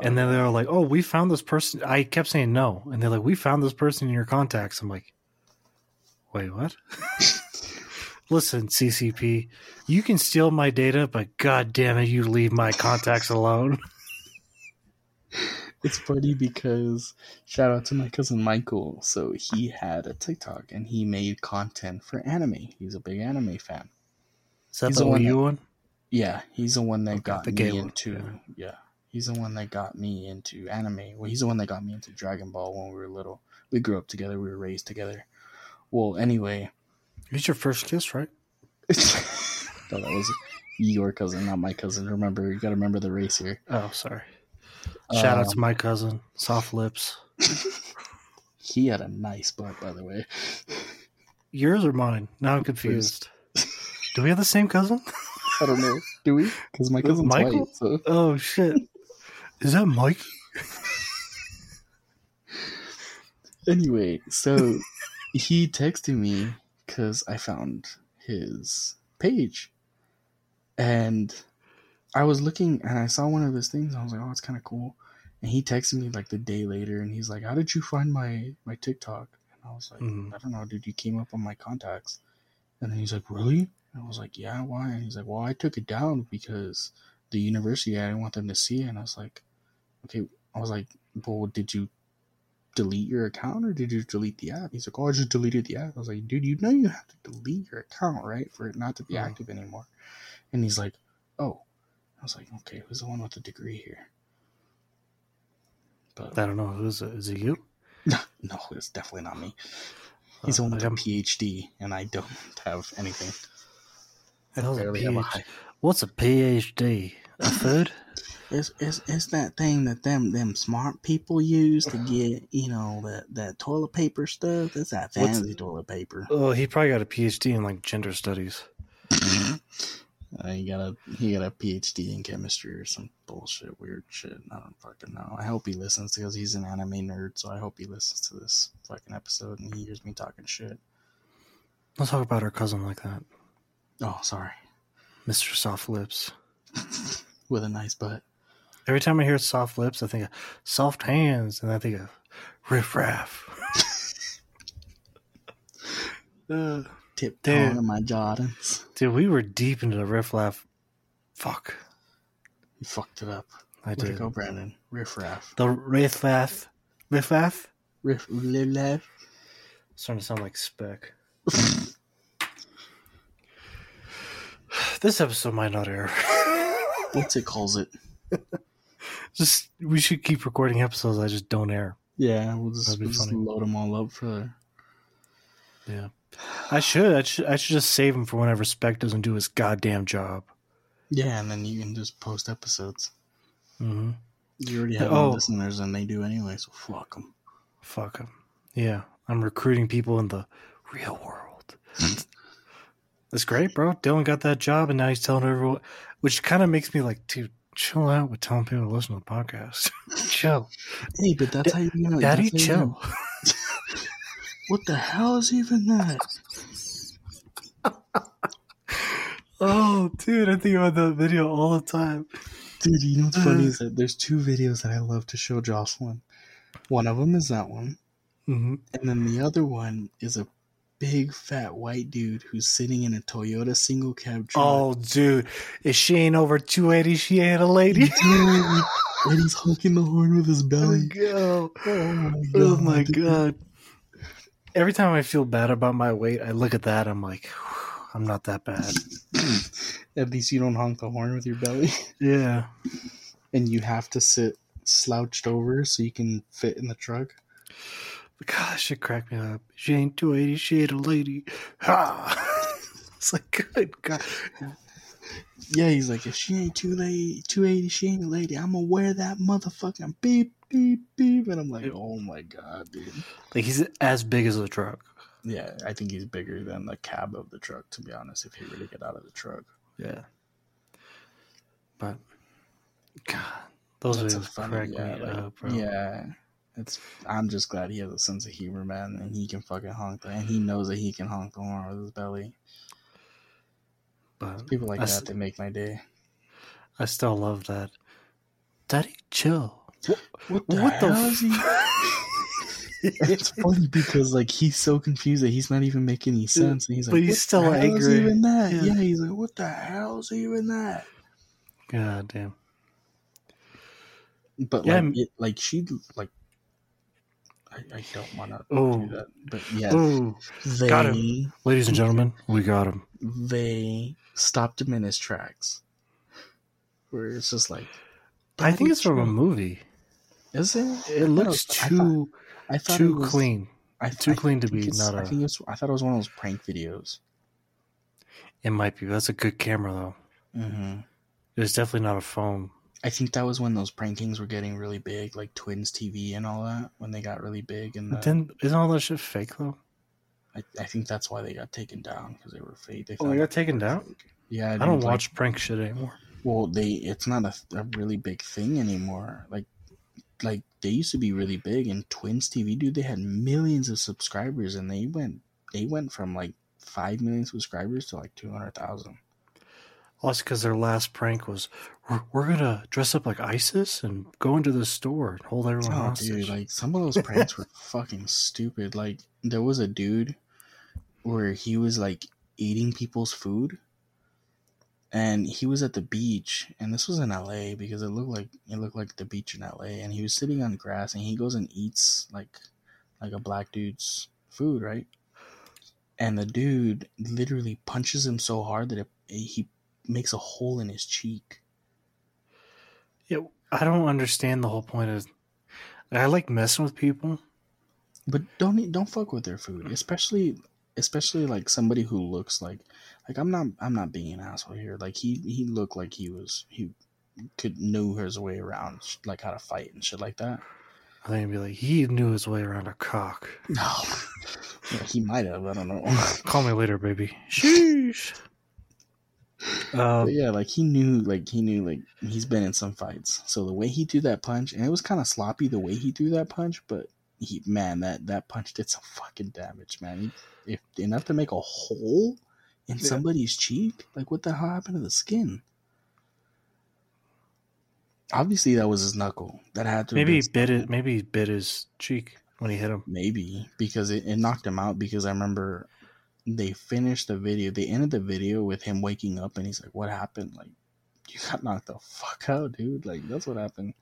And then they were like, "Oh, we found this person." I kept saying no, and they're like, "We found this person in your contacts." I'm like, "Wait, what?" <laughs> Listen, CCP, you can steal my data, but god damn it, you leave my contacts alone. <laughs> It's funny because shout out to my cousin Michael. So he had a TikTok and he made content for anime. He's a big anime fan. Is that He's the the one OU one? Yeah, he's the one that Okay, got the me one, into yeah. yeah. He's the one that got me into anime. Well, he's the one that got me into Dragon Ball when we were little. We grew up together. We were raised together. Well, anyway, it's your first kiss, right? <laughs> no, that was your cousin, not my cousin. Remember, you got to remember the race here. Oh, sorry. Shout out to Um, my cousin, soft lips. <laughs> He had a nice butt, by the way. Yours or mine? Now I'm confused. Do we have the same cousin? <laughs> I don't know. Do we? Because my cousin's Michael? white. So Oh shit! Is that Mike? anyway, so he texted me because I found his page, and I was looking and I saw one of his things. And I was like, "Oh, it's kind of cool." And he texted me like the day later, and he's like, "How did you find my my TikTok?" And I was like, Mhm. "I don't know, dude. You came up on my contacts." And then he's like, "Really?" And I was like, "Yeah, why?" And he's like, "Well, I took it down because the university I didn't want them to see it." And I was like, "Okay." I was like, "Well, did you delete your account or did you delete the app?" He's like, "Oh, I just deleted the app." I was like, "Dude, you know you have to delete your account, right, for it not to be Mhm. active anymore." And he's like, "Oh." I was like, "Okay, who's the one with the degree here?" But I don't know. Who's it? Is it you? <laughs> no, it's definitely not me. He's the Uh, one with I a got- PhD, and I don't <laughs> have anything. Hell's a have a PhD? high. What's a PhD? A food? <laughs> It's, it's it's that thing that them them smart people use to get you know that that toilet paper stuff. It's that What's- fancy toilet paper. oh, he probably got a PhD in like gender studies. <laughs> Uh, he got a he got a PhD in chemistry or some bullshit, weird shit. I don't fucking know. I hope he listens because he's an anime nerd. So I hope he listens to this fucking episode and he hears me talking shit. Let's talk about our cousin like that, Oh, sorry. Mr. Soft Lips. <laughs> With a nice butt. Every time I hear soft lips, I think of soft hands, and I think of riff raff. <laughs> uh, Tiptoeing in my Jordans. dude, we were deep into the riff raff. Fuck, You fucked it up. I Let did. go, Brandon. Riff raff. The riff raff, riff raff. Riff laugh. Starting to sound like Spec. <laughs> this episode might not air. What's it calls it? <laughs> just we should keep recording episodes. I just don't air. Yeah, we'll just, we'll just load them all up for. Yeah, I should. I should. I should just save them for whenever Spec doesn't do his goddamn job. Yeah, and then you can just post episodes. hmm You already have Oh. listeners and they do anyway, so fuck them. Fuck him. Yeah, I'm recruiting people in the real world. <laughs> That's great, bro. Dylan got that job, and now he's telling everyone, which kind of makes me like, dude, chill out with telling people to listen to the podcast. <laughs> chill, Hey, but that's how you know. Daddy, you chill. know- <laughs> What the hell is even that? Oh, dude, I think about that video all the time. Dude, you know what's funny is that there's two videos that I love to show Jocelyn. One of them is that one, hmm and then the other one is a big fat white dude who's sitting in a Toyota single cab truck. Oh, dude, if she ain't over 280, she ain't a lady. Dude, and he's honking the horn with his belly. Go. Oh my oh god! Oh my god. Every time I feel bad about my weight, I look at that. I'm like, I'm not that bad. <laughs> At least you don't honk the horn with your belly, Yeah. and you have to sit slouched over so you can fit in the truck. God, that shit cracked me up. She ain't 280, she ain't a lady. Ha! <laughs> it's like, good God. Yeah, he's like, if she ain't two lady, two eighty, she ain't a lady. I'm gonna wear that motherfucking beep beep beep, and I'm like, oh my god, dude. Like, he's as big as the truck. Yeah, I think he's bigger than the cab of the truck. To be honest, if he really get out of the truck, Yeah. But, God, those That's a videos funny- crack yeah, me like, up, bro. yeah. It's. I'm just glad he has a sense of humor, man, and he can fucking honk the, and he knows that he can honk the horn with his belly. But People like I, that, s- they make my day. I still love that. Daddy, chill. What the What the hell is he? <laughs> it's funny because like he's so confused that he's not even making any sense, and he's like, But he's "What still the hell is angry." even that?" Yeah. Yeah. he's like, "What the hell's is even that?" God damn. But Yeah, like, it, like she like, I, I don't want to Oh. do that, but yeah, Ooh. they got Ladies and gentlemen, we got him. they stopped him in his tracks, where it's just like, I think it's from a movie. Is it? It looks I thought- too I thought too it was, clean. I, too I clean to be it's- not I a- think it's. I thought it was one of those prank videos. It might be. That's a good camera though. Mm-hmm. It's definitely not a phone. I think that was when those prankings were getting really big, like Twins TV and all that. When they got really big, and But then isn't all that shit fake though? I, I think that's why they got taken down because they were fake. They Oh, they got taken down. fake. Yeah, I don't like- watch prank shit anymore. Well, they it's not a, a really big thing anymore. Like, like they used to be really big. And Twins TV, dude, they had millions of subscribers, and they went they went from like five million subscribers to like two hundred thousand. Also, because their last prank was, we're, we're gonna dress up like ISIS and go into the store and hold everyone Oh, hostage. dude, like some of those pranks were <laughs> fucking stupid. Like there was a dude where he was like eating people's food, and he was at the beach, and this was in L.A. because it looked like it looked like the beach in L.A. And he was sitting on grass, and he goes and eats like like a black dude's food, right? And the dude literally punches him so hard that it, he makes a hole in his cheek. Yeah, I don't understand the whole point of. I like messing with people. But don't eat- don't fuck with their food, especially especially like somebody who looks like like I'm not I'm not being an asshole here. Like he he looked like he was he could knew his way around like how to fight and shit like that. I think it'd be like he knew his way around a cock. <laughs> No, yeah, he might have. I don't know. <laughs> Call me later, baby. <laughs> Sheesh. But um, yeah, like he knew, like he knew, like he's been in some fights. So the way he threw that punch, and it was kind of sloppy the way he threw that punch, but he, man, that that punch did some fucking damage, man. He, if enough to make a hole in Yeah. somebody's cheek, like what the hell happened to the skin? Obviously, that was his knuckle. That had to maybe he bit something. it. Maybe he bit his cheek when he hit him. Maybe because it, it knocked him out. Because I remember they finished the video. They ended the video with him waking up, and he's like, "What happened? Like, you got knocked the fuck out, dude. Like, that's what happened."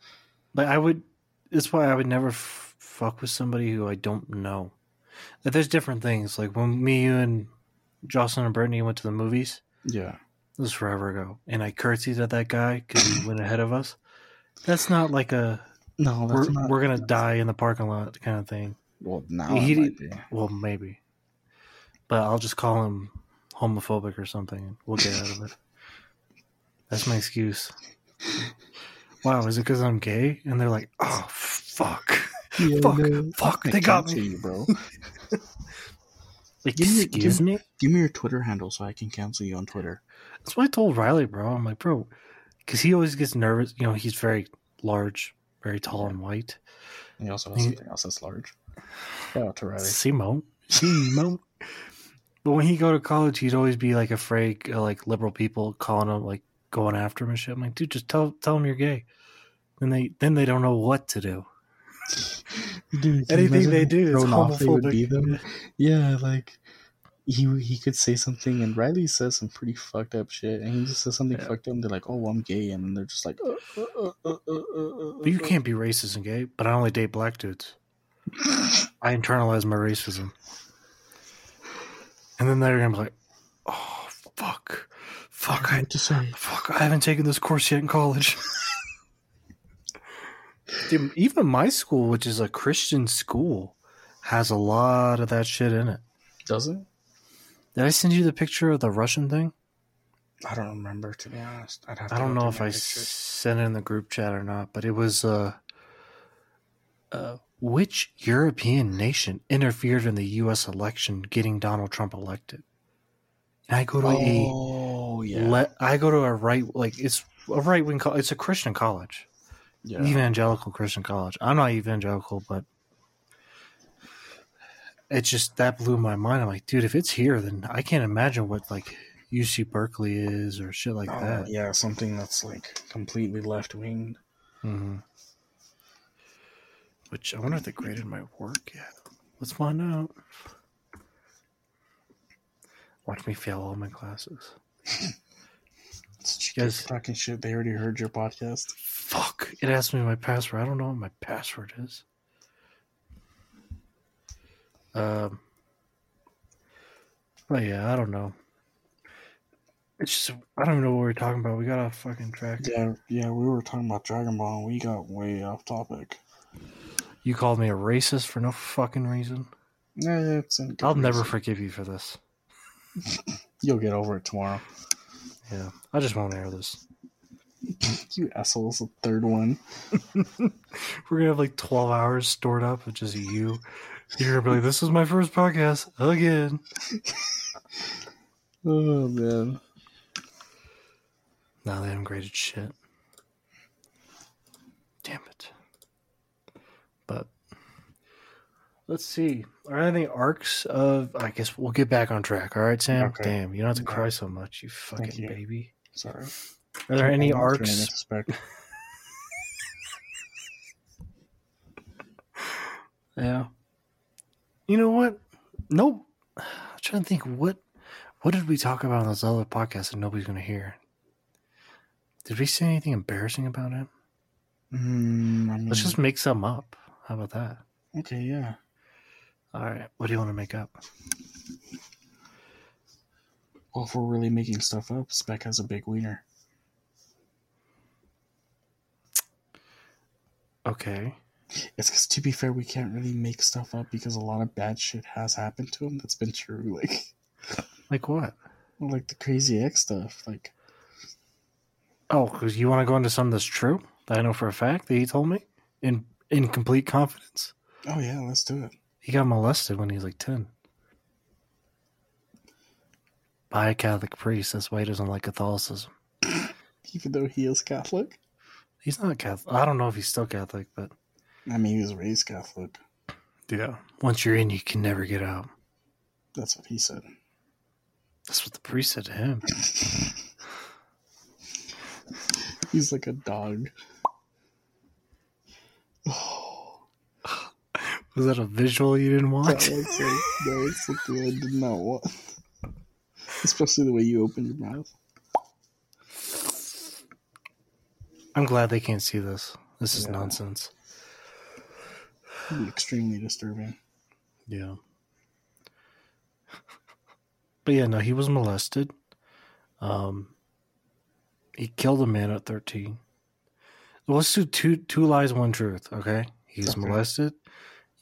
Like, I would. That's why I would never f- fuck with somebody who I don't know. Like, there's different things. Like when me, you, and Jocelyn and Brittany went to the movies. Yeah, This was forever ago, and I curtsied at that guy because he went ahead of us. That's not like a no, we're not. we're gonna die in the parking lot kind of thing. Well, now He. Well, maybe, but I'll just call him homophobic or something, and we'll get out of it. <laughs> That's my excuse. Wow, is it because I'm gay? And they're like, "Oh, fuck, Yeah, <laughs> fuck, no. fuck, I they got cancel me." you, bro. Like, <laughs> Give me- excuse give- me. Give me your Twitter handle so I can cancel you on Twitter. That's what I told Riley, bro. I'm like, bro, because he always gets nervous. You know, he's very large, very tall and white. And he also has He- something else that's large. Shout out to Riley. Simone, Simone. But when he go to college, he'd always be like afraid, uh, like liberal people calling him, like going after him and shit. I'm like, dude, just tell tell him you're gay. Then they then they don't know what to do. <laughs> Dude, Anything they do is how they homophobic. Yeah, like he he could say something, and Riley says some pretty fucked up shit, and he just says something Yeah. fucked up, and they're like, "Oh, I'm gay," and they're just like, uh, uh, uh, uh, uh, uh, But you can't be racist and gay. But I only date black dudes. <laughs> I internalize my racism. And then they're gonna be like, oh fuck, fuck, I What to say? Fuck, I haven't taken this course yet in college. <laughs> Dude, even my school, which is a Christian school, has a lot of that shit in it. Does it? Did I send you the picture of the Russian thing? I don't remember to be honest. I'd have to I don't know if I pictures. sent it in the group chat or not, but it was uh, uh, which European nation interfered in the U.S. election, getting Donald Trump elected? And I go to a Oh yeah, le- I go to a right like it's a right wing. It's a Christian college. yeah. evangelical Christian college. I'm not evangelical, but it just that blew my mind. I'm like, dude, if it's here, then I can't imagine what like UC Berkeley is or shit like Oh, that. yeah, something that's like completely left wing. hmm Which I wonder if they graded my work yet. Let's find out. Watch me fail all my classes. <laughs> Keep Yes. talking shit. They already heard your podcast. Fuck! It asked me my password. I don't know what my password is. Um. But yeah, I don't know. It's just I don't know what we're talking about. We got off fucking track. Yeah, yeah. We were talking about Dragon Ball. and We got way off topic. You called me a racist for no fucking reason. Yeah. It's I'll never reason. forgive you for this. <laughs> You'll get over it tomorrow. Yeah, I just won't air this. <laughs> You assholes. The third one. <laughs> We're gonna have like twelve hours stored up of just you. You're gonna be like, "This is my first podcast again." Oh man. No, they haven't graded shit. Damn it. But let's see. Are there any arcs of? I guess we'll get back on track. All right, Sam. Okay. Damn, you don't have to cry so much, you fucking you. baby. Sorry. Are there any I'm arcs? <laughs> Yeah. You know what? Nope. I'm trying to think what what did we talk about on those other podcasts that nobody's gonna hear? Did we say anything embarrassing about him? Mm, I mean, Let's just make some up. How about that? okay. Yeah. All right. What do you want to make up? Well, if we're really making stuff up, Spec has a big wiener. Okay. It's because, to be fair, we can't really make stuff up because a lot of bad shit has happened to him that's been true. <laughs> Like, Like what? like the crazy X stuff. Like, Oh, because you want to go into something that's true that I know for a fact that he told me in in complete confidence. oh yeah, let's do it. He got molested when he was like ten by a Catholic priest. That's why he doesn't like Catholicism. <laughs> Even though he is Catholic. He's not Catholic. I don't know if he's still Catholic, but I mean, he was raised Catholic. yeah, once you're in, you can never get out. That's what he said. That's what the priest said to him. <laughs> He's like a dog. <sighs> Oh. Was that a visual you didn't <laughs> that want? like that looks like the I did not want. Especially the way you open your mouth. I'm glad they can't see this. This is Yeah. nonsense. Extremely disturbing. Yeah. <laughs> But yeah, no, he was molested. Um, he killed a man at 13. Well, let's do two two lies, one truth. Okay, he's Okay. molested.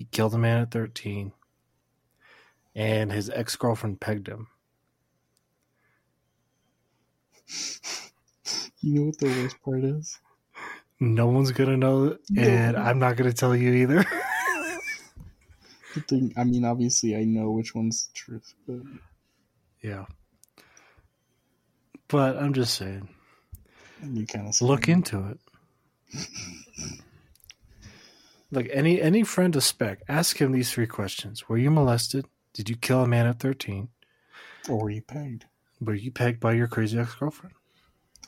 He killed a man at 13, and his ex girlfriend pegged him. You know what the worst part is? No one's gonna know, it, No. and I'm not gonna tell you either. <laughs> The thing, I mean, obviously, I know which one's the truth, but yeah, but I'm just saying, you kind of look into it. <laughs> Look, any any friend of spec, ask him these three questions: Were you molested? Did you kill a man at thirteen? or were you pegged? Were you pegged by your crazy ex girlfriend?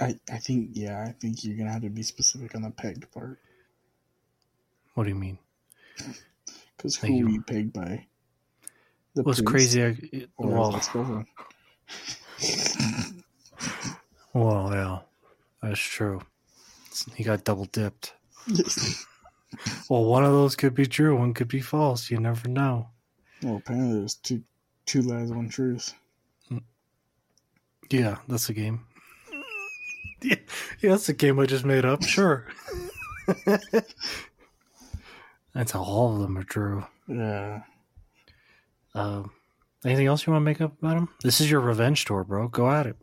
I, I think, yeah, I think you're gonna have to be specific on the pegged part. What do you mean? Because who you. were you pegged by? The Was crazy? ex- or Well, well, yeah, that's true. He got double dipped. <laughs> Well, one of those could be true, one could be false. You never know. well, apparently there's two two lies, one truth. Yeah, that's a game. Yeah, yeah, that's a game I just made up. Sure. <laughs> that's how all of them are true. Yeah. Um, anything else you want to make up about him? This is your revenge tour, bro. Go at it.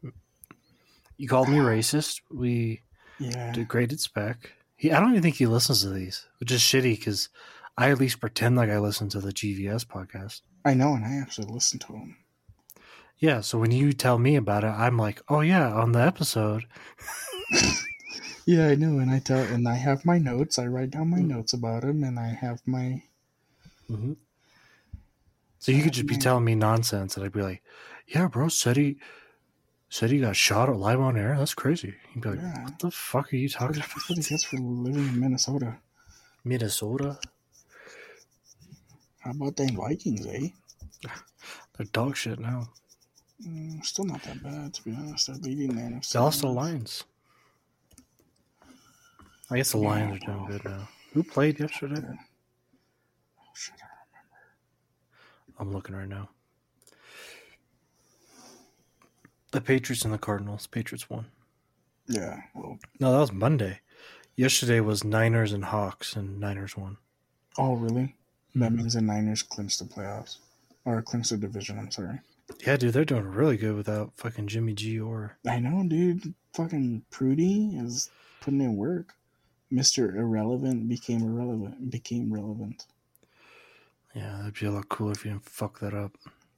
You called me <sighs> racist. We Yeah. degraded spec. He, I don't even think he listens to these, which is shitty because I at least pretend like I listen to the GVS podcast. I know, and I actually listen to him. Yeah, so when you tell me about it, I'm like, oh yeah, on the episode. <laughs> Yeah, I know, and I tell, and I have my notes. I write down my Mm. notes about him, and I have my. hmm So you could just be telling me nonsense, and I'd be like, yeah, bro, said he said he got shot live on air. That's crazy. You'd be like, Yeah. what the fuck are you talking That's about? what he gets for living in Minnesota. Minnesota? How about them Vikings, eh? They're dog shit now. Mm, still not that bad, to be honest. They're leading the NFC. They lost the. Lions. I guess the Lions are doing good now. Who played yesterday? Oh, shit. I'm looking right now. The Patriots and the Cardinals. Patriots won. Yeah, well, No, that was Monday. Yesterday was Niners and Hawks, and Niners won. oh, really? That Mhm. means the Niners clinched the playoffs. Or clinched the division, I'm sorry. Yeah, dude, they're doing really good without fucking Jimmy G or I know, dude. Fucking Purdy is putting in work. Mr. Irrelevant became irrelevant, became relevant. yeah. That'd be a lot cooler if you didn't fuck that up.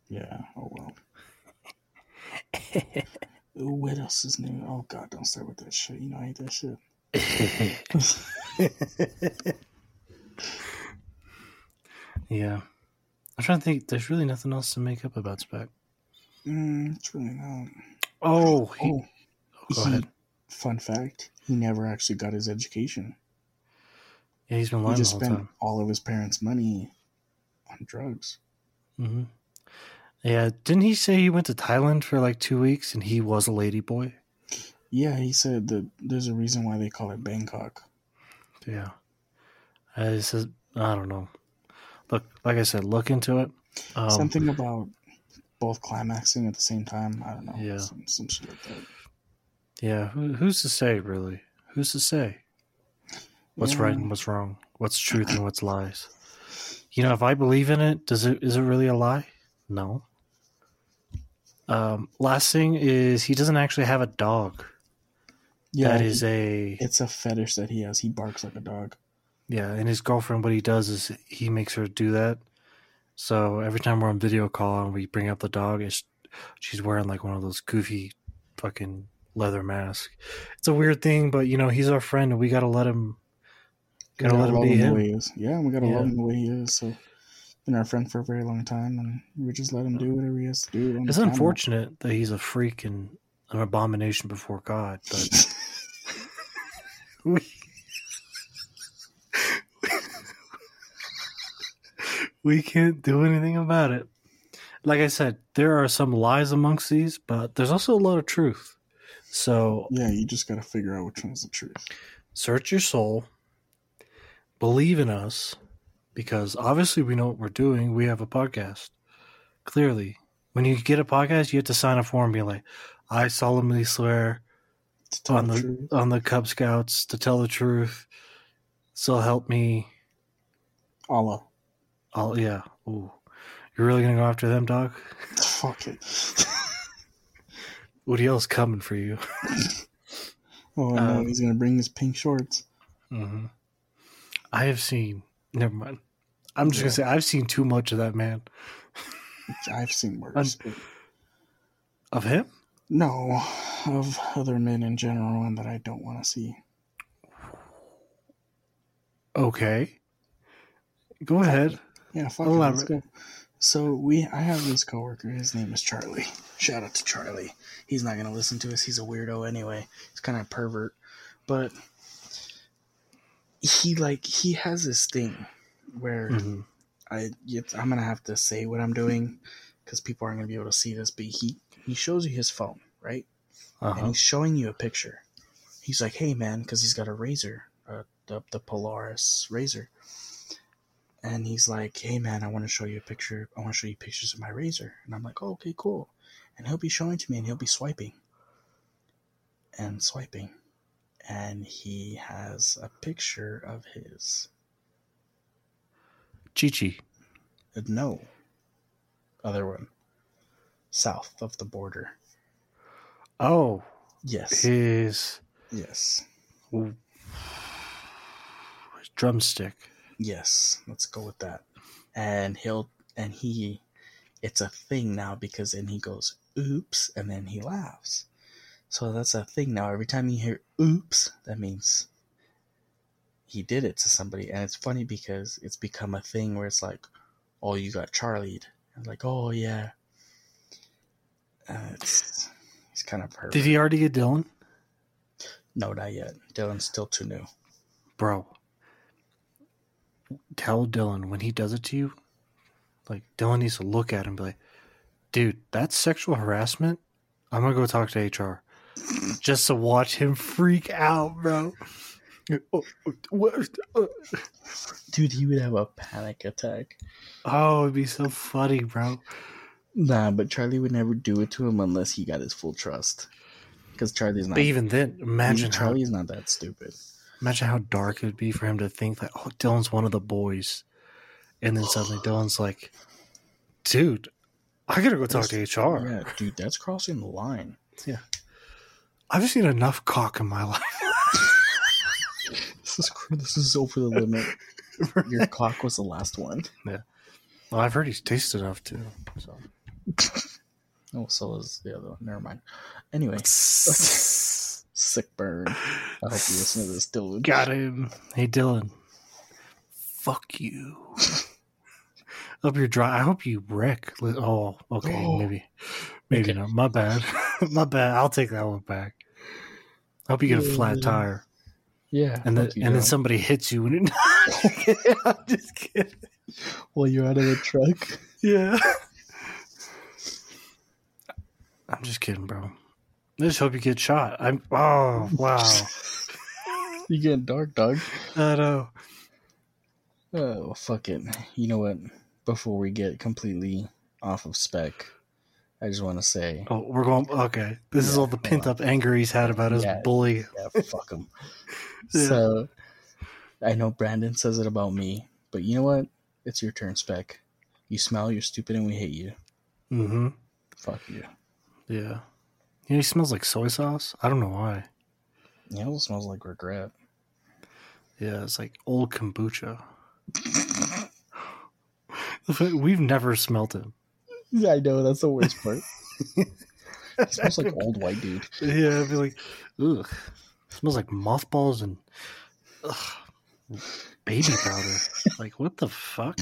Yeah, oh well. What else is new? Oh god, don't start with that shit. You know I hate that shit. <laughs> yeah, I'm trying to think. There's really nothing else to make up about Spec. Mm, it's really not. Oh, he, Oh, Go he, ahead. Fun fact: he never actually got his education. Yeah, he's been He lying the just spent time. all of his parents' money on drugs. hmm Yeah, didn't he say he went to Thailand for like two weeks and he was a lady boy? Yeah, he said that there's a reason why they call it Bangkok. Yeah. I says I don't know. Look, like I said, look into it. Um, Something about both climaxing at the same time. I don't know. Yeah. Some, some shit like that. Yeah, who, who's to say, really? Who's to say what's Yeah. right and what's wrong, what's truth and what's lies? You know, if I believe in it, does it is it really a lie? No. Um, last thing is he doesn't actually have a dog. Yeah, that he- is a It's a fetish that he has. He barks like a dog. yeah, and his girlfriend. What he does is he makes her do that. So every time we're on video call and we bring up the dog, it's, she's wearing like one of those goofy, fucking leather masks. It's a weird thing, but you know he's our friend and we gotta let him. We Gotta let him be him. he is. Yeah, we gotta Yeah. love him the way he is. So, been our friend for a very long time, and we just let him do uh-huh. whatever he has to do. on It's the camera. unfortunate that he's a freak and an abomination before God, but <laughs> we, we can't do anything about it. Like I said, there are some lies amongst these, but there's also a lot of truth. So yeah, you just gotta figure out which one's the truth. search your soul, believe in us, because obviously we know what we're doing. We have a podcast. Clearly, when you get a podcast, you have to sign a form, being like, "I solemnly swear on the the on the Cub Scouts to tell the truth. So help me." Allah. I'll yeah. Ooh, you're really gonna go after them, dog? Fuck it. <laughs> Woody else coming for you? <laughs> Oh no, Um, he's gonna bring his pink shorts. hmm I have seen. Never mind. I'm just gonna say I've seen too much of that man. I've seen worse. but Of him? no, of other men in general, and that I don't want to see. Okay. Go ahead. Yeah, fuck it, let's Elaborate. go. So we, I have this coworker. His name is Charlie. Shout out to Charlie. He's not gonna listen to us. He's a weirdo anyway. He's kind of a pervert, but he like he has this thing where hmm I I'm gonna have to say what I'm doing because people aren't gonna be able to see this. But he he shows you his phone, right? And Uh-huh. he's showing you a picture. He's like, "Hey, man," because he's got a razor, uh, the the Polaris razor. And he's like, "Hey, man, I want to show you a picture. I want to show you pictures of my razor." And I'm like, oh, "Okay, cool." And he'll be showing to me, and he'll be swiping and swiping, and he has a picture of his Chi Chi. uh, no other one south of the border. Oh, Yes, his yes, drumstick. yes. Let's go with that. And he'll and he, it's a thing now because then he goes oops and then he laughs. So that's a thing now. Every time you hear oops, that means he did it to somebody. And it's funny because it's become a thing where it's like, oh, you got Charlied. And like, oh yeah. Uh, it's he's kind of hurt. Did he already get Dylan? No, not yet. Dylan's still too new. Bro. Tell Dylan when he does it to you, like Dylan needs to look at him and be like, dude, that's sexual harassment. I'm gonna go talk to HR. Just to watch him freak out, bro. Dude, he would have a panic attack. Oh, it'd be so funny, bro. Nah, but Charlie would never do it to him unless he got his full trust. Because Charlie's not. But even then, imagine how Charlie's not that stupid. imagine how dark it would be for him to think that oh, Dylan's one of the boys, and then suddenly Dylan's like, dude, I gotta go talk to HR. Yeah, dude, that's crossing the line. I've just seen enough cock in my life. This is this is over the limit. <laughs> Your cock was the last one. Yeah. Well, I've heard he's tasted enough too. So. <laughs> Oh, so is the other one. Never mind. Anyway, <laughs> sick burn. I hope you listen to this, Dylan. Got him. Hey Dylan. Fuck you. I hope you're dry. I hope you wreck. Oh, okay, Oh. maybe, maybe Okay. not. My bad. My bad. I'll take that one back. I hope you get a flat tire, Yeah, and then fuck you, and then somebody hits you, and it, <laughs> <laughs> I'm just kidding. while you're out of the truck. <laughs> Yeah. I'm just kidding, bro. I just hope you get shot. I'm. Oh wow. You getting dark, dog. I know. Oh, well, fuck it. You know what? Before we get completely off of spec, I just want to say, Oh, we're going. Okay, this is all the pent up anger he's had about his Yeah. bully. yeah, fuck him. <laughs> Yeah. So, I know Brandon says it about me, but you know what? It's your turn, spec. You smell, you're stupid, and we hate you. Mm-hmm. Fuck you. Yeah. You know, he smells like soy sauce. I don't know why. Yeah, it smells like regret. Yeah, it's like old kombucha. <laughs> We've never smelt him. I know. That's the worst part. <laughs> it smells like old white dude. Yeah, I'd be like, ugh. smells like mothballs and ugh, baby powder. like, what the fuck?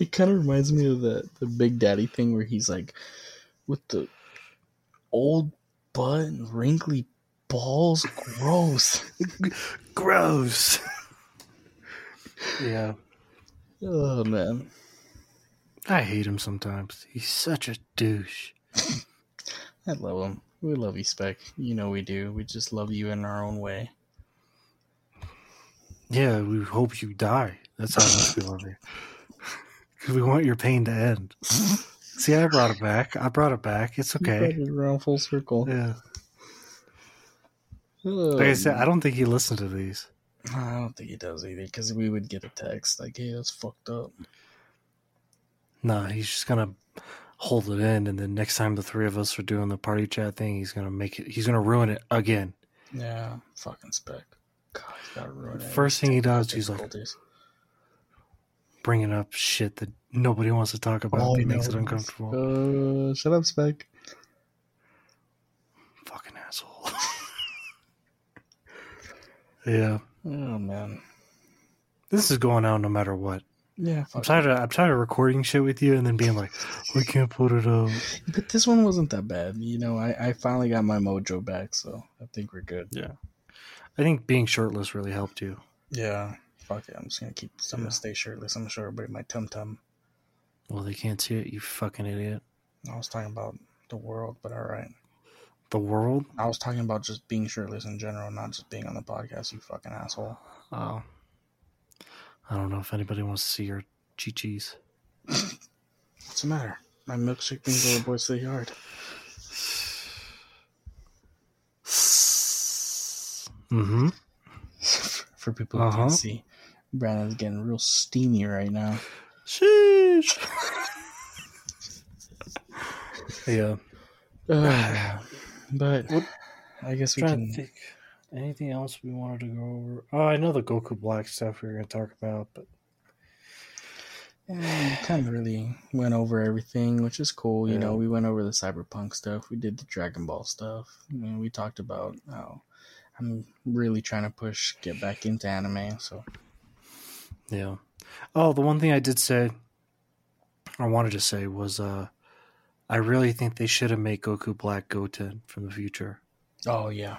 It kind of reminds me of the the Big Daddy thing where he's like with the old butt and wrinkly balls. Gross. Gross. yeah, Oh man. I hate him sometimes. He's such a douche. <laughs> I love him. We love you, Spec. You know we do. We just love you in our own way. Yeah, we hope you die. That's how much we love you. <laughs> Because we want your pain to end. <laughs> See, I brought it back. I brought it back. It's okay. it around full circle. Yeah. Like I said, I don't think he listened to these. I don't think he does either because we would get a text like, "Hey, that's fucked up." Nah, he's just gonna hold it in, and then next time the three of us are doing the party chat thing, he's gonna make it. He's gonna ruin it again. Yeah, fucking Spec. God, he's gotta ruin it. First thing he does, he's like bringing up shit that nobody wants to talk about. He makes it uncomfortable. Uh, shut up, Spec. Fucking asshole. <laughs> yeah, Oh man. this is going out no matter what. Yeah, I'm fuck tired of I'm tired of recording shit with you and then being like, we can't put it up. But this one wasn't that bad. You know, I, I finally got my mojo back, so I think we're good. Yeah, I think being shirtless really helped you. Yeah. Fuck it. I'm just gonna keep. I'm Yeah. gonna stay shirtless. I'm gonna show everybody my tum tum. Well, they can't see it. You fucking idiot. I was talking about the world, but all right. The world. I was talking about just being shirtless in general, not just being on the podcast. You fucking asshole. Oh, I don't know if anybody wants to see your chi-chis. What's the matter? My milkshake brings all the boys to the yard. Mm-hmm. <laughs> For people who Uh-huh. can't see, Brandon's getting real steamy right now. Sheesh. <laughs> yeah. Uh, but What- I guess we can. think. Anything else we wanted to go over? Oh, I know the Goku Black stuff we were going to talk about, but Yeah, kind of really went over everything, which is cool. You Yeah. know, we went over the cyberpunk stuff. We did the Dragon Ball stuff. I mean, we talked about how I'm really trying to push get back into anime. So yeah. Oh, the one thing I did say, I wanted to say was, uh, I really think they should have made Goku Black Goten from the future. Oh yeah.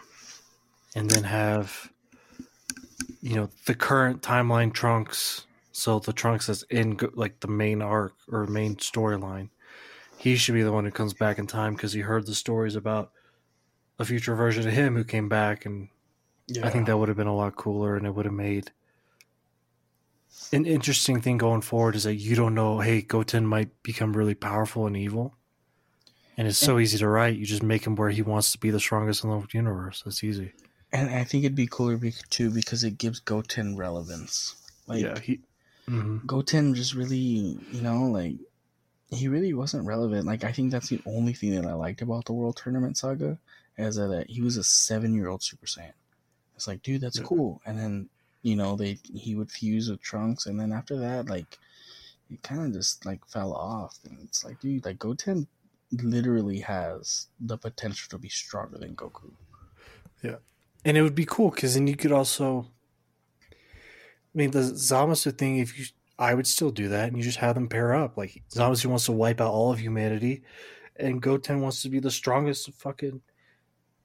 And then have you know the current timeline trunks. So the trunks that's in like the main arc or main storyline he should be the one who comes back in time because he heard the stories about a future version of him who came back and Yeah. i think that would have been a lot cooler and it would have made an interesting thing going forward is that you don't know hey goten might become really powerful and evil. And it's so easy to write. You just make him where he wants to be the strongest in the universe. That's easy and I think it'd be cooler be- too because it gives Goten relevance. Like yeah he mhm. Goten just really, you know, like he really wasn't relevant. Like I think that's the only thing that I liked about the World Tournament Saga is that he was a seven-year-old Super Saiyan. It's like, dude, that's Yeah. cool. And then, you know, they he would fuse with Trunks, and then after that, like, it kind of just like fell off. And it's like, dude, like Goten literally has the potential to be stronger than Goku. And it would be cool because then you could also. I mean, the Zamasu thing, if you. I would still do that and you just have them pair up. Like, Zamasu wants to wipe out all of humanity, and Goten wants to be the strongest fucking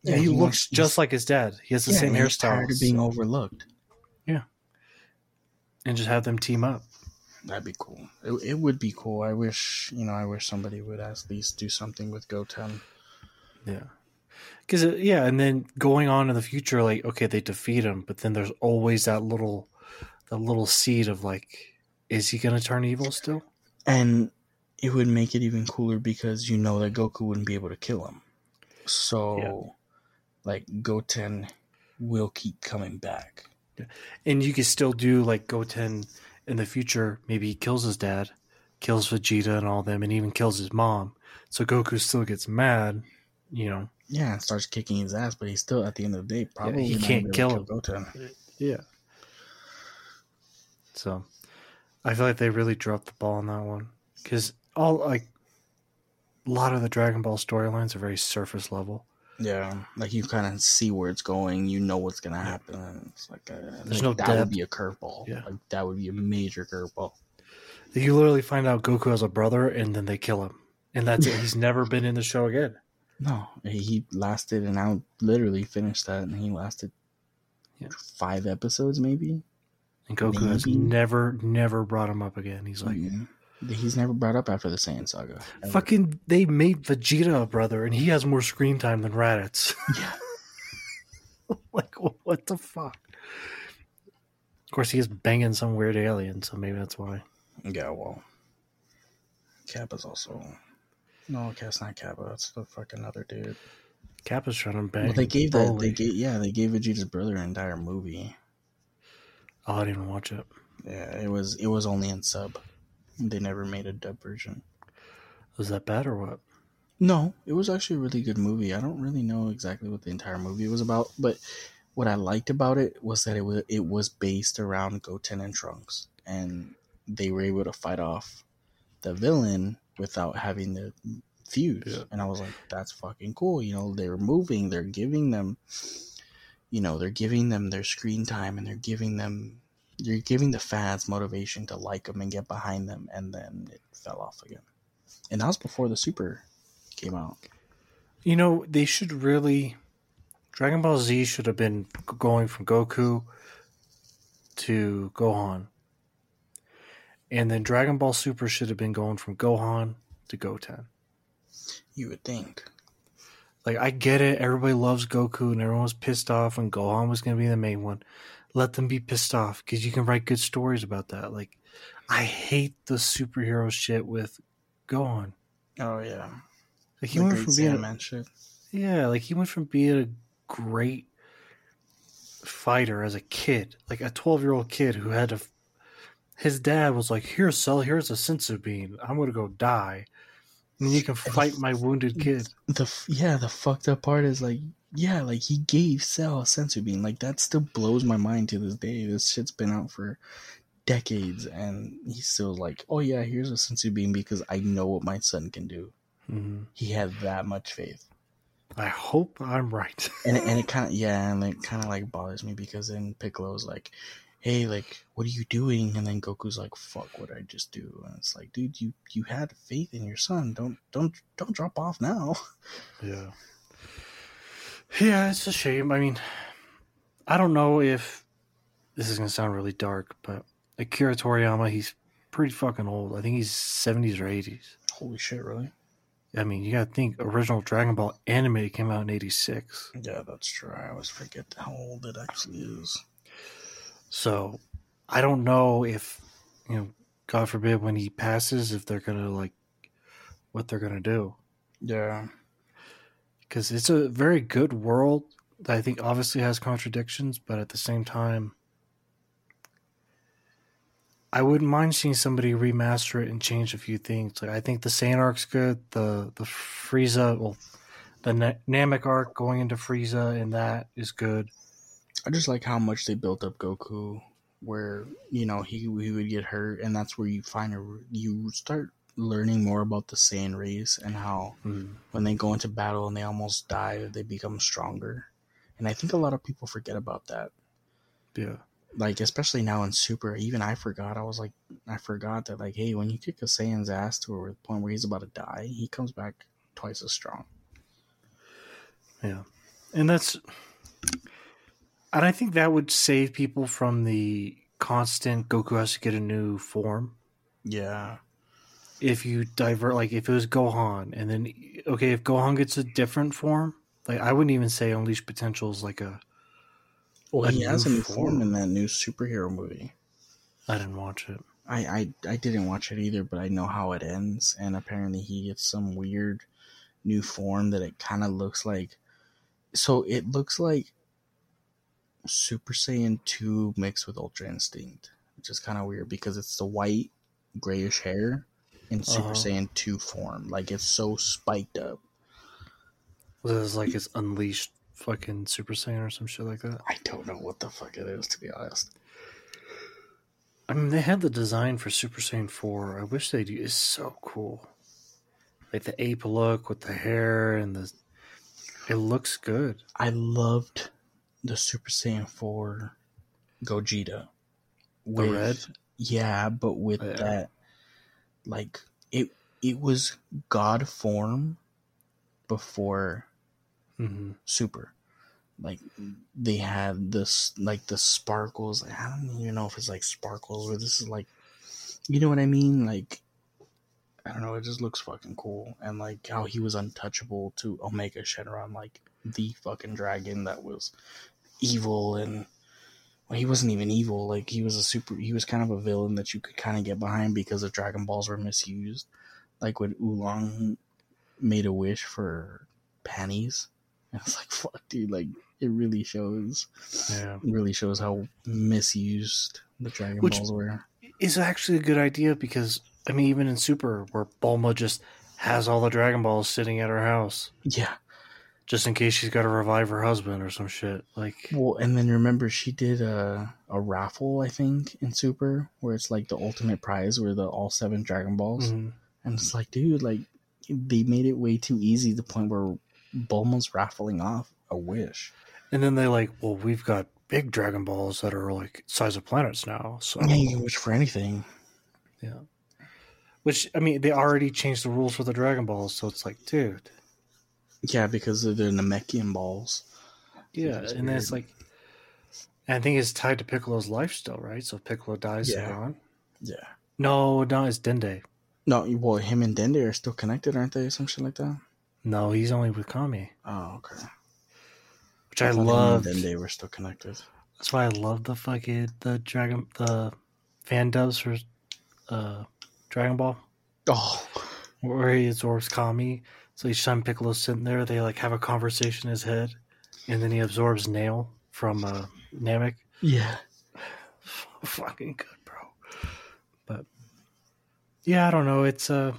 Yeah, he, he looks wants- just like his dad. He has the Yeah, same hairstyle. tired of being so- overlooked. Yeah, and just have them team up. That'd be cool. It, it would be cool. I wish, you know, I wish somebody would at least do something with Goten. Yeah. Because uh, yeah, and then going on in the future, like okay, they defeat him, but then there's always that little, that little seed of like, is he gonna turn evil still? And it would make it even cooler because you know that Goku wouldn't be able to kill him. So, like, Goten will keep coming back. And you could still do like Goten in the future. Maybe he kills his dad, kills Vegeta and all them, and even kills his mom. So Goku still gets mad, you know. Yeah, and starts kicking his ass, but he's still, at the end of the day, probably he can't gonna be kill able to Goten. Yeah. So, I feel like they really dropped the ball on that one because all like a lot of the Dragon Ball storylines are very surface level. Yeah, like you kind of see where it's going, you know what's gonna happen. And it's like, uh, a, There's like, no that depth. would be a curveball. Yeah. like that would be a major curveball. You literally find out Goku has a brother, and then they kill him, and that's it. He's never been in the show again. No, he lasted, and I literally finished that, and he lasted Yeah. five episodes, maybe. And Goku has never, never brought him up again. He's like, he's never brought up after the Saiyan saga. ever. fucking, they made Vegeta a brother, and he has more screen time than Raditz. <laughs> Yeah. <laughs> like, what the fuck? Of course, he is banging some weird alien, so maybe that's why. Yeah, well, Cap is also. No, that's not Cabba. That's the fucking other dude. Cabba's trying to bang. Well, they gave that. They gave yeah. They gave Vegeta's brother an entire movie. Oh, I didn't even watch it. Yeah, it was it was only in sub. They never made a dub version. Was that bad or what? No, it was actually a really good movie. I don't really know exactly what the entire movie was about, but what I liked about it was that it was it was based around Goten and Trunks, and they were able to fight off the villain without having to fuse. Yeah. And I was like, that's fucking cool. You know, they're moving, they're giving them, you know, they're giving them their screen time, and they're giving them, you're giving the fans motivation to like them and get behind them, and then it fell off again. And that was before the Super came out. You know, they should really. Dragon Ball Z should have been going from Goku to Gohan. And then Dragon Ball Super should have been going from Gohan to Goten. You would think. Like, I get it. Everybody loves Goku and everyone was pissed off when Gohan was going to be the main one. Let them be pissed off because you can write good stories about that. Like, I hate the superhero shit with Gohan. Oh yeah, Like, he the went from being. Saiyaman shit. Yeah, like he went from being a great fighter as a kid, like a 12 year old kid who had to. His dad was like, Here, Cell, here's a senzu bean. I'm going to go die. And you can fight my wounded kid. The yeah, the fucked up part is like, yeah, like he gave Cell a senzu bean. Like that still blows my mind to this day. This shit's been out for decades, and he's still like, oh yeah, here's a senzu bean because I know what my son can do. Mhm. He had that much faith. I hope I'm right. and <laughs> it, and it kind of yeah, and it kind of like bothers me because then Piccolo's like, "Hey, like, what are you doing?" And then Goku's like, "Fuck, what I just do?" And it's like, dude, you you had faith in your son. Don't don't don't drop off now. <laughs> yeah. Yeah, it's a shame. I mean, I don't know if this is going to sound really dark, but Akira Toriyama, he's pretty fucking old. I think he's 70s or 80s. Holy shit, really? I mean, you got to think original Dragon Ball anime came out in 86. Yeah, that's true. I always forget how old it actually is. So I don't know if, you know, God forbid when he passes, if they're going to like what they're going to do. Yeah, Because it's a very good world that I think obviously has contradictions, but at the same time, I wouldn't mind seeing somebody remaster it and change a few things. Like I think the Saiyan arc's good. The the Frieza, well, the Na- Namek arc going into Frieza and that is good. I just like how much they built up Goku, where you know he he would get hurt, and that's where you find a, you start learning more about the Saiyan race and how mm-hmm. when they go into battle and they almost die, they become stronger. And I think a lot of people forget about that. Yeah. Like especially now in Super, even I forgot. I was like, I forgot that like, hey, when you kick a Saiyan's ass to a point where he's about to die, he comes back twice as strong. Yeah. and that's and I think that would save people from the constant Goku has to get a new form. Yeah. If you divert, like if it was Gohan, and then okay, if Gohan gets a different form, like I wouldn't even say Unleash Potential is like a. Well, A he has a new new form form. in that new superhero movie. I didn't watch it. I, I I didn't watch it either, but I know how it ends, and apparently he gets some weird new form that it kind of looks like. So it looks like Super Saiyan two mixed with Ultra Instinct, which is kind of weird because it's the white grayish hair in Super Uh-huh. Saiyan two form. Like it's so spiked up. This is like it's Unleashed fucking Super Saiyan or some shit like that. I don't know what the fuck it is to be honest. I mean, they had the design for Super Saiyan 4. I wish they do. It's so cool. Like the ape look with the hair and the. It looks good. I loved the Super Saiyan 4 Gogeta. The red? Yeah, but with Yeah. that like it it was god form before hmm super. Like they had this like the sparkles. I don't even know if it's like sparkles or this is like you know what I mean? Like I don't know, it just looks fucking cool. And like how he was untouchable to Omega Shenron, like the fucking dragon that was evil and well, he wasn't even evil. Like he was a super he was kind of a villain that you could kind of get behind because the Dragon Balls were misused. Like when Oolong made a wish for panties. <laughs> And it's like fuck dude, like it really shows Yeah. really shows how misused the Dragon Which- Balls were. It's actually a good idea because, I mean, even in Super, where Bulma just has all the Dragon Balls sitting at her house Yeah. Just in case she's got to revive her husband or some shit. Like, Well, and then remember she did a a raffle, I think, in Super, where it's like the ultimate prize were the all seven Dragon Balls, mhm. and it's like, dude, like they made it way too easy. to The point where Bulma's raffling off a wish. and then they like, well, we've got big Dragon Balls that are like size of planets now. So, Yeah, you can wish for anything. Yeah. Which I mean, they already changed the rules for the Dragon Balls, so it's like, dude. Yeah, because of the Namekian balls. Yeah, It's and then it's like, and I think it's tied to Piccolo's life still, right? So if Piccolo dies, Yeah. they're gone. Yeah. No, no, it's Dende. No, well, him and Dende are still connected, aren't they? Some shit like that. No, he's only with Kami, Oh, okay. which I thought him and love. Dende were still connected. That's why I love the fucking the Dragon the fan dubs for uh Dragon Ball, Oh, where he absorbs Kami. So each time Piccolo's sitting there, they like have a conversation in his head, and then he absorbs Nail from uh, Namek. yeah. fucking good, bro. But yeah, I don't know. It's uh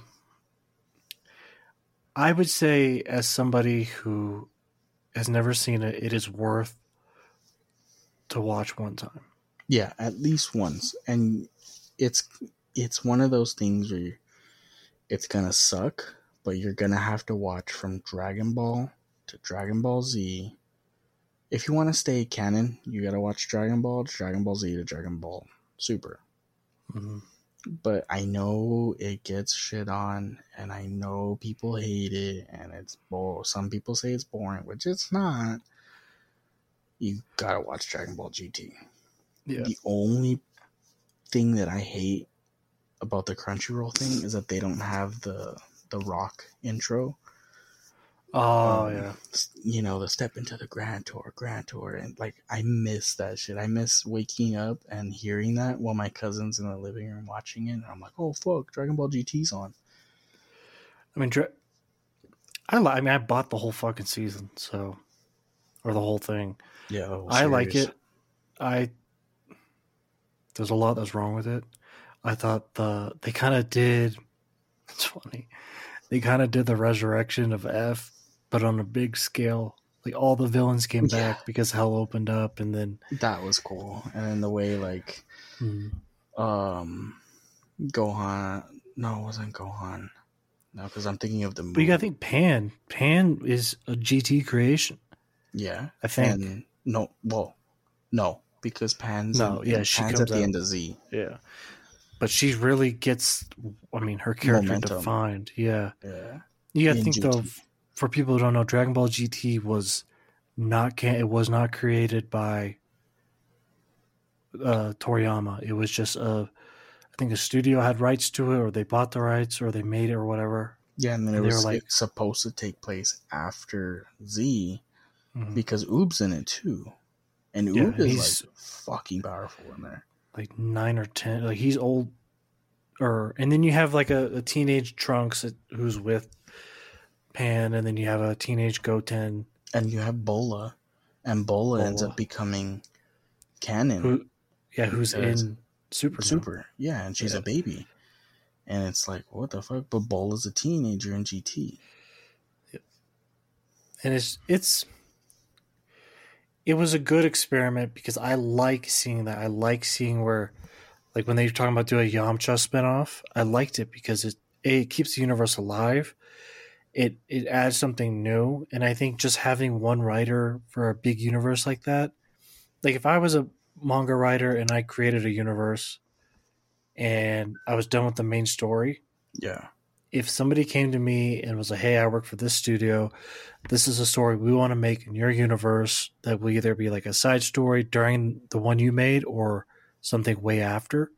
I would say as somebody who has never seen it, it is worth to watch one time. Yeah, at least once. And it's it's one of those things where it's gonna suck, but you're gonna have to watch from Dragon Ball to Dragon Ball Z. If you want to stay canon, you gotta watch Dragon Ball to Dragon Ball Z to Dragon Ball Super. Mhm. But I know it gets shit on, and I know people hate it, and it's bo- some people say it's boring, which it's not. You gotta watch Dragon Ball GT. Yeah. The only thing that I hate about the Crunchyroll thing is that they don't have the the rock intro. Oh Um, yeah. You know, the step into the Grand Tour, Grand Tour, and like I miss that shit. I miss waking up and hearing that while my cousin's in the living room watching it. And I'm like, oh fuck, Dragon Ball GT's on. I mean, Dra- I li- I mean, I bought the whole fucking season, so or the whole thing. Yeah, whole I like it. I there's a lot that's wrong with it. I thought the they kind of did. It's funny. They kind of did the resurrection of F, but on a big scale. Like all the villains came Yeah. back because hell opened up, and then That was cool, and then the way like um Gohan. No, it wasn't Gohan. No, because I'm thinking of the movie. but you got to think Pan. Pan is a GT creation. Yeah, I think. And no, well, no, because Pan's No, in- yeah, she Pan's comes at the end of Z. Yeah, but she really gets. I mean, her character Momentum. defined. Yeah. Yeah, You got to in think GT. though, for people who don't know, Dragon Ball GT was not can it was not created by uh Toriyama. It was just a I think a studio had rights to it or they bought the rights or they made it or whatever. Yeah, and then it And they were was like- supposed to take place after Z Mhm. because Oob's in it too, and Yeah, Oob is like fucking powerful in there. Like 9 or 10 like he's old or and then you have like a, a teenage Trunks who's with Pan and then you have a teenage Goten And you have Bulla, and Bulla ends up becoming canon. who yeah, who's in Super. now. Super, yeah, and she's Yeah. a baby, and it's like what the fuck? But Bulla's a teenager in GT. Yep. and it's it's it was a good experiment because I like seeing that. I like seeing where like when they were talking about doing a Yamcha spinoff, I liked it because it it keeps the universe alive. It it adds something new, and I think just having one writer for a big universe like that, like if I was a manga writer and I created a universe and I was done with the main story, Yeah, if somebody came to me and was like, "Hey, I work for this studio. This is a story we want to make in your universe that will either be like a side story during the one you made, or something way after,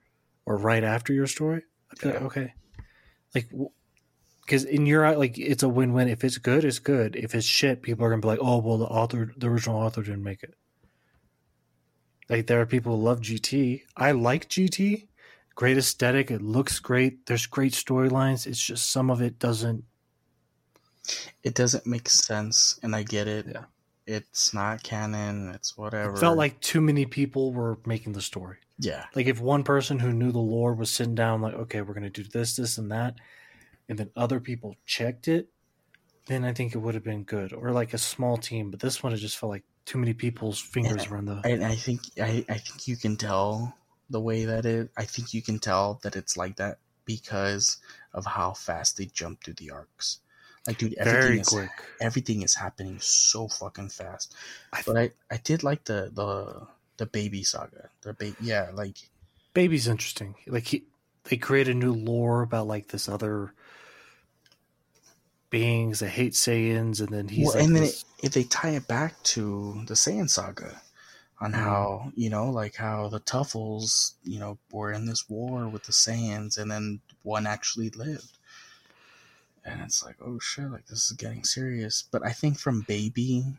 or right after your story," I'd be like, "Okay." Like, because in your eye, like it's a win-win. If it's good, it's good. If it's shit, people are gonna be like, "Oh, well, the author, the original author, didn't make it." Like there are people who love GT. I like GT great aesthetic. It looks great. There's great storylines. It's just some of it doesn't. it doesn't make sense, and I get it. Yeah. It's not canon. It's whatever. It felt like too many people were making the story. yeah, Like if one person who knew the lore was sitting down, like, okay, we're gonna do this, this, and that, and then other people checked it, then I think it would have been good. Or like a small team. But this one, it just felt like too many people's fingers were in the. and I think I, I think you can tell the way that it. I think you can tell that it's like that because of how fast they jump through the arcs. Like, dude, everything Very is quick. everything is happening so fucking fast. I But I, I did like the the the baby saga. The ba- yeah, like Baby's interesting. Like he, they create a new lore about like this other beings that hate Saiyans, and then he's well, like and then this- it, if they tie it back to the Saiyan saga, on Mhm. how you know, like how the Tuffles, you know, were in this war with the Saiyans, and then one actually lived. And it's like, oh shit, like this is getting serious. But I think from Baby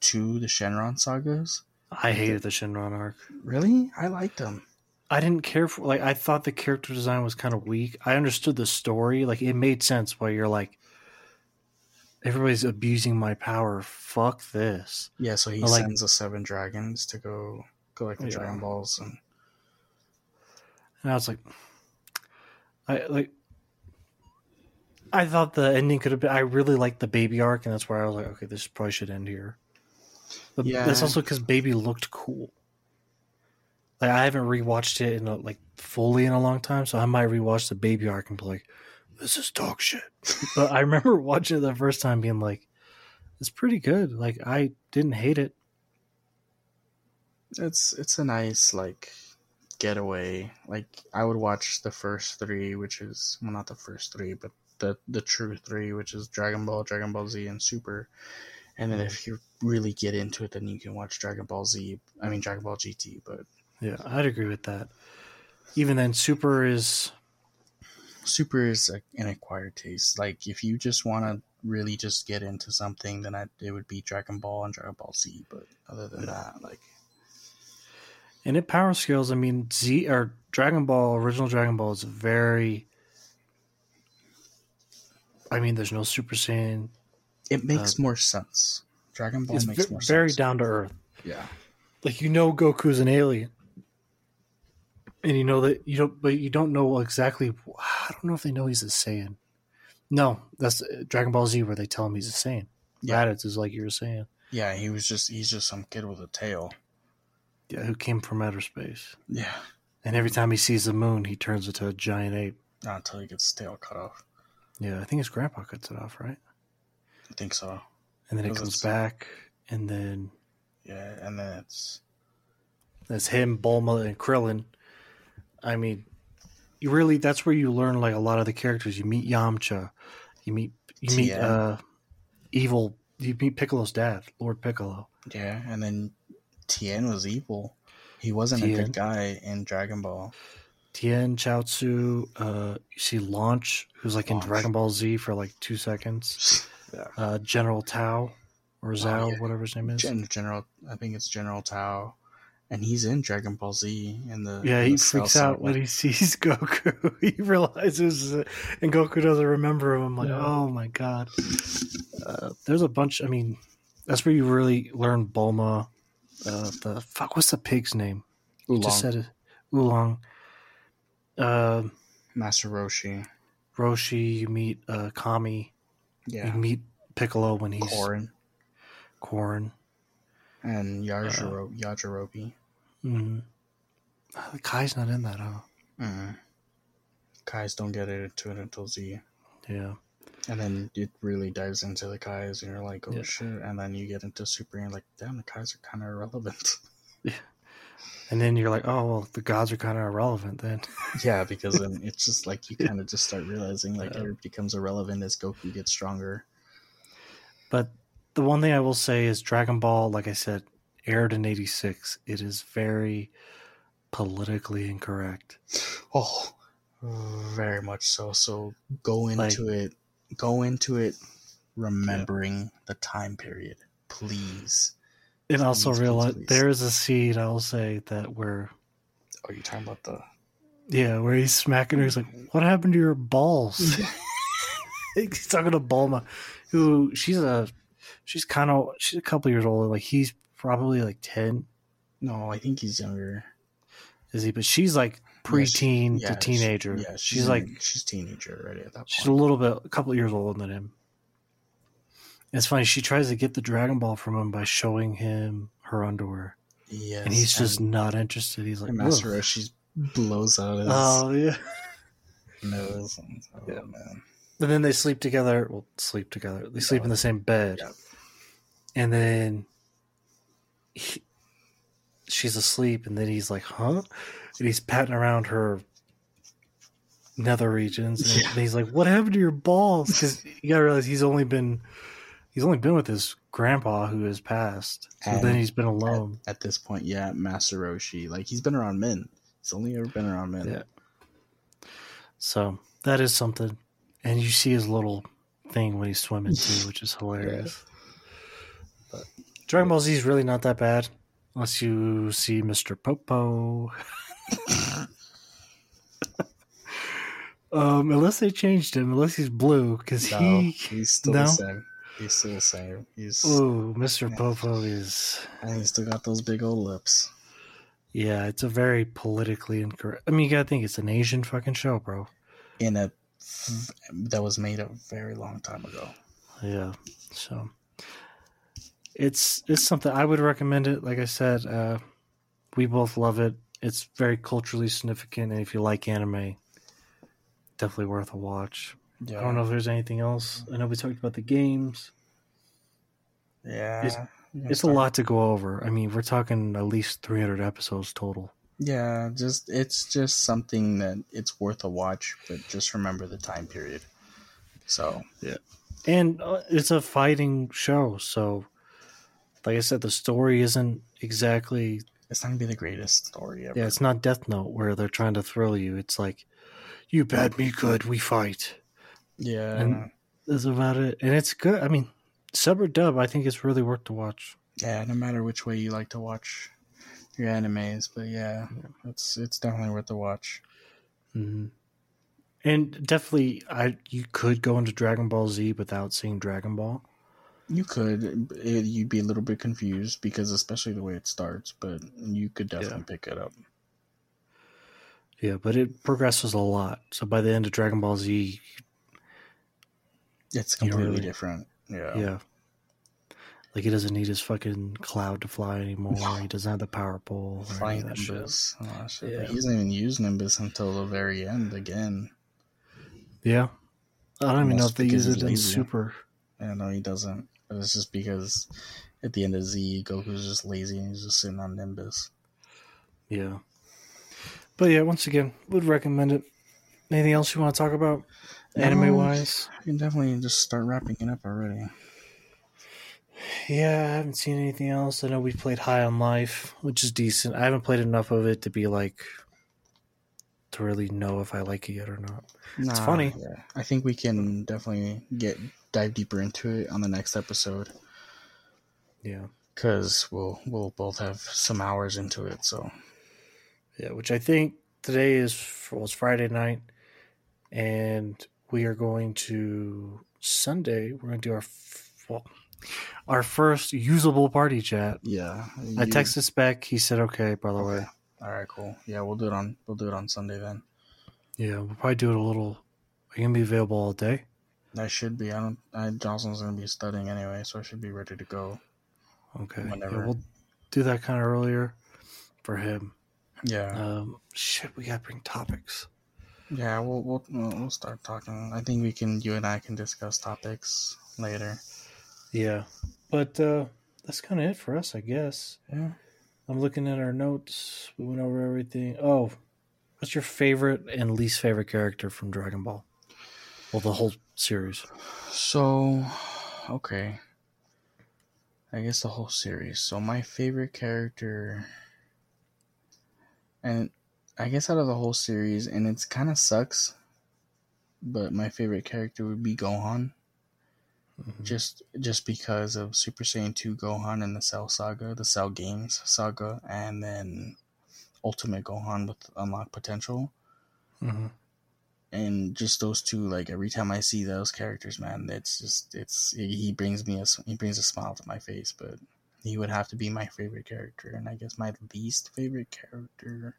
to the Shenron sagas, I hated the Shenron arc. really, I liked them. I didn't care for like I thought the character design was kind of weak. I understood the story, like it made sense why you're like everybody's abusing my power. Fuck this. Yeah, so he like- sends the seven dragons to go collect the Yeah. Dragon Balls, and And I was like I like I thought the ending could have been I really liked the baby arc and that's where I was like, okay, this probably should end here. But Yeah. that's also because baby looked cool. Like I haven't rewatched it in a, like fully in a long time, so I might rewatch the baby arc and be like, "This is dog shit." <laughs> but I remember watching it the first time, being like, "It's pretty good." Like I didn't hate it. it's it's a nice like getaway. Like I would watch the first three, which is well not the first three, but the the true three, which is Dragon Ball, Dragon Ball Z, and Super. And then if you really get into it, then you can watch Dragon Ball Z. I mean Dragon Ball GT, but Yeah, I'd agree with that. Even then, Super is Super is a, an acquired taste. Like if you just want to really just get into something, then I, it would be Dragon Ball and Dragon Ball Z. But other than that, like and it power scales. I mean, Z or Dragon Ball, original Dragon Ball is very. I mean, there's no Super Saiyan. it makes Uh, more sense. Dragon Ball makes ve- more very sense. Very down to earth. Yeah. like you know Goku's an alien, and you know that you don't, but you don't know exactly. I don't know if they know he's a Saiyan. No, that's uh, Dragon Ball Z where they tell him he's a Saiyan. Yeah. Raditz is like you're saying, Yeah, he was just he's just some kid with a tail. yeah, who came from outer space, Yeah. and every time he sees the moon, he turns into a giant ape. Not until he gets his tail cut off. Yeah, I think his grandpa cuts it off, right? I think so. And then it comes back, and then Yeah, and then it's That's him, Bulma, and Krillin. I mean, you really that's where you learn like a lot of the characters. You meet Yamcha, you meet you meet Tien. uh, evil you meet Piccolo's dad, Lord Piccolo. Yeah, and then Tien was evil. He wasn't a good guy in Dragon Ball. Tien, Chaozu, uh, you see Launch, who's like Launch. in Dragon Ball Z for like two seconds. <laughs> Yeah. Uh, General Tao, or Zhao, Oh, yeah. whatever his name is. Gen- General, I think it's General Tao, and he's in Dragon Ball Z. In the yeah, in he the freaks out when he sees <laughs> Goku. he realizes, uh, and Goku doesn't remember him. I'm like, Yeah. oh my god. Uh, there's a bunch. I mean, that's where you really learn Bulma. Uh, the fuck, what's the pig's name? Oolong, Just said it. Oolong. Uh, Master Roshi. Roshi. You meet uh, Kami. Yeah, You meet Piccolo when he's Korin Corn. And Uh, Yajiro- Yajirobe. Mm. Uh, Kai's not in that, huh? Mm. Kais don't get it into it until Z. Yeah. And then it really dives into the Kais, and you're like, oh Yeah. shit. And then you get into Super, and you're like, damn, the Kais are kind of irrelevant. <laughs> Yeah. And then you're like, oh, well, the gods are kind of irrelevant then. <laughs> yeah, because then it's just like you kind of just start realizing like Yeah. it becomes irrelevant as Goku gets stronger. But the one thing I will say is Dragon Ball, like I said, aired in 86. It is very politically incorrect. Oh, very much so. So go into it, go into it, remembering the time period, please. And also Please, please, realize please. there is a scene, I'll say, that where, Oh, you're talking about the yeah, where he's smacking her. He's like, what happened to your balls? <laughs> he's talking to Bulma, who she's a, she's kind of, she's a couple years older. Like he's probably like 10, no, I think he's younger. is he? But she's like preteen Yeah, to she- teenager. yeah, she's, in- like she's teenager already at that point. She's a little bit, a couple years older than him. It's funny. She tries to get the Dragon Ball from him by showing him her underwear, Yes, and he's just not interested. He's like, Master Roshi blows out his "Oh yeah." <laughs> nose. And, oh Yeah. man, And then they sleep together. Well, sleep together. They sleep in the same bed, Yeah. And then he, she's asleep, and then he's like, "Huh?" And he's patting around her nether regions, and Yeah. he's like, "What happened to your balls?" Because <laughs> you gotta realize he's only been he's only been with his grandpa who has passed. So And then he's been alone. at this point, yeah, Master Roshi, like he's been around men. He's only ever been around men. Yeah. So that is something. And you see his little thing when he's swimming too, <laughs> which is hilarious. But Dragon Ball Z is really not that bad. Unless you see Mr. Popo. <laughs> um, unless they changed him, unless he's blue, because No, he. he's still no? the same. He's still the same. He's Oh, Mr. Popo is. and he's still got those big old lips. Yeah, it's a very politically incorrect. I mean, you gotta think it's an Asian fucking show, bro. In a that was made a very long time ago. Yeah. So it's it's something I would recommend it. Like I said, uh, we both love it. It's very culturally significant, and if you like anime, definitely worth a watch. Yeah. I don't know if there's anything else. I know we talked about the games. Yeah. It's- It's a lot to go over. I mean, we're talking at least 300 episodes total. Yeah, just it's just something that it's worth a watch, but just remember the time period. So yeah, And uh, it's a fighting show, so like I said, the story isn't exactly it's not gonna be the greatest story ever. Yeah, it's not Death Note where they're trying to thrill you. It's like, you bad, me good, we fight. yeah. And- That's about it. And it's good. I mean, sub or dub, I think it's really worth to watch. yeah, no matter which way you like to watch your animes, but yeah, it's it's definitely worth a watch. hmm And definitely, I you could go into Dragon Ball Z without seeing Dragon Ball. You could it, you'd be a little bit confused because especially the way it starts, but you could definitely pick it up. Yeah, but it progresses a lot. So by the end of Dragon Ball Z, It's completely really- different. Yeah. yeah. Like he doesn't need his fucking cloud to fly anymore. He doesn't have the power pole. Flying of that shit. Nimbus. Oh, shit. Yeah. But He doesn't even use Nimbus until the very end again. Yeah. I don't even know if they use it in. Super. Yeah, no, he doesn't. But it's just because at the end of Z, Goku's just lazy and he's just sitting on Nimbus. Yeah. But yeah, once again, would recommend it. Anything else you want to talk about, um, No. anime wise? I can definitely just start wrapping it up already. yeah, I haven't seen anything else. I know we played High on Life, which is decent. I haven't played enough of it to be like to really know if I like it yet or not. Nah, funny. Yeah. I think we can definitely get dive deeper into it on the next episode Yeah, because we'll we'll both have some hours into it. So yeah. Which I think today is well, it's Friday night, and we are going to Sunday. We're going to do our f- well, our first usable party chat. yeah, I texted Spec. He said, "Okay, by the way." All right, cool. Yeah, we'll do it on we'll do it on Sunday then. Yeah, we'll probably do it a little. Are you gonna be available all day? I should be. I don't. I, Johnson's gonna be studying anyway, so I should be ready to go. Okay. Yeah, Whenever. we'll do that kind of earlier for him. Yeah, Um, shit, we gotta bring topics. yeah. We'll we'll we'll we'll start talking. I think we can. You and I can discuss topics later. Yeah, but uh, that's kind of it for us, I guess. Yeah. I'm looking at our notes. We went over everything. Oh, what's your favorite and least favorite character from Dragon Ball? Well, the whole series. So, okay. I guess the whole series. So my favorite character, and I guess out of the whole series, and it's kind of sucks, but my favorite character would be Gohan. Mhm. just just because of Super Saiyan 2 Gohan and the Cell Saga, the Cell Games saga, and then Ultimate Gohan with Unlocked Potential. Mhm. And just those two, like every time I see those characters, man, it's just it's he brings me a he brings a smile to my face. But he would have to be my favorite character, and I guess my least favorite character.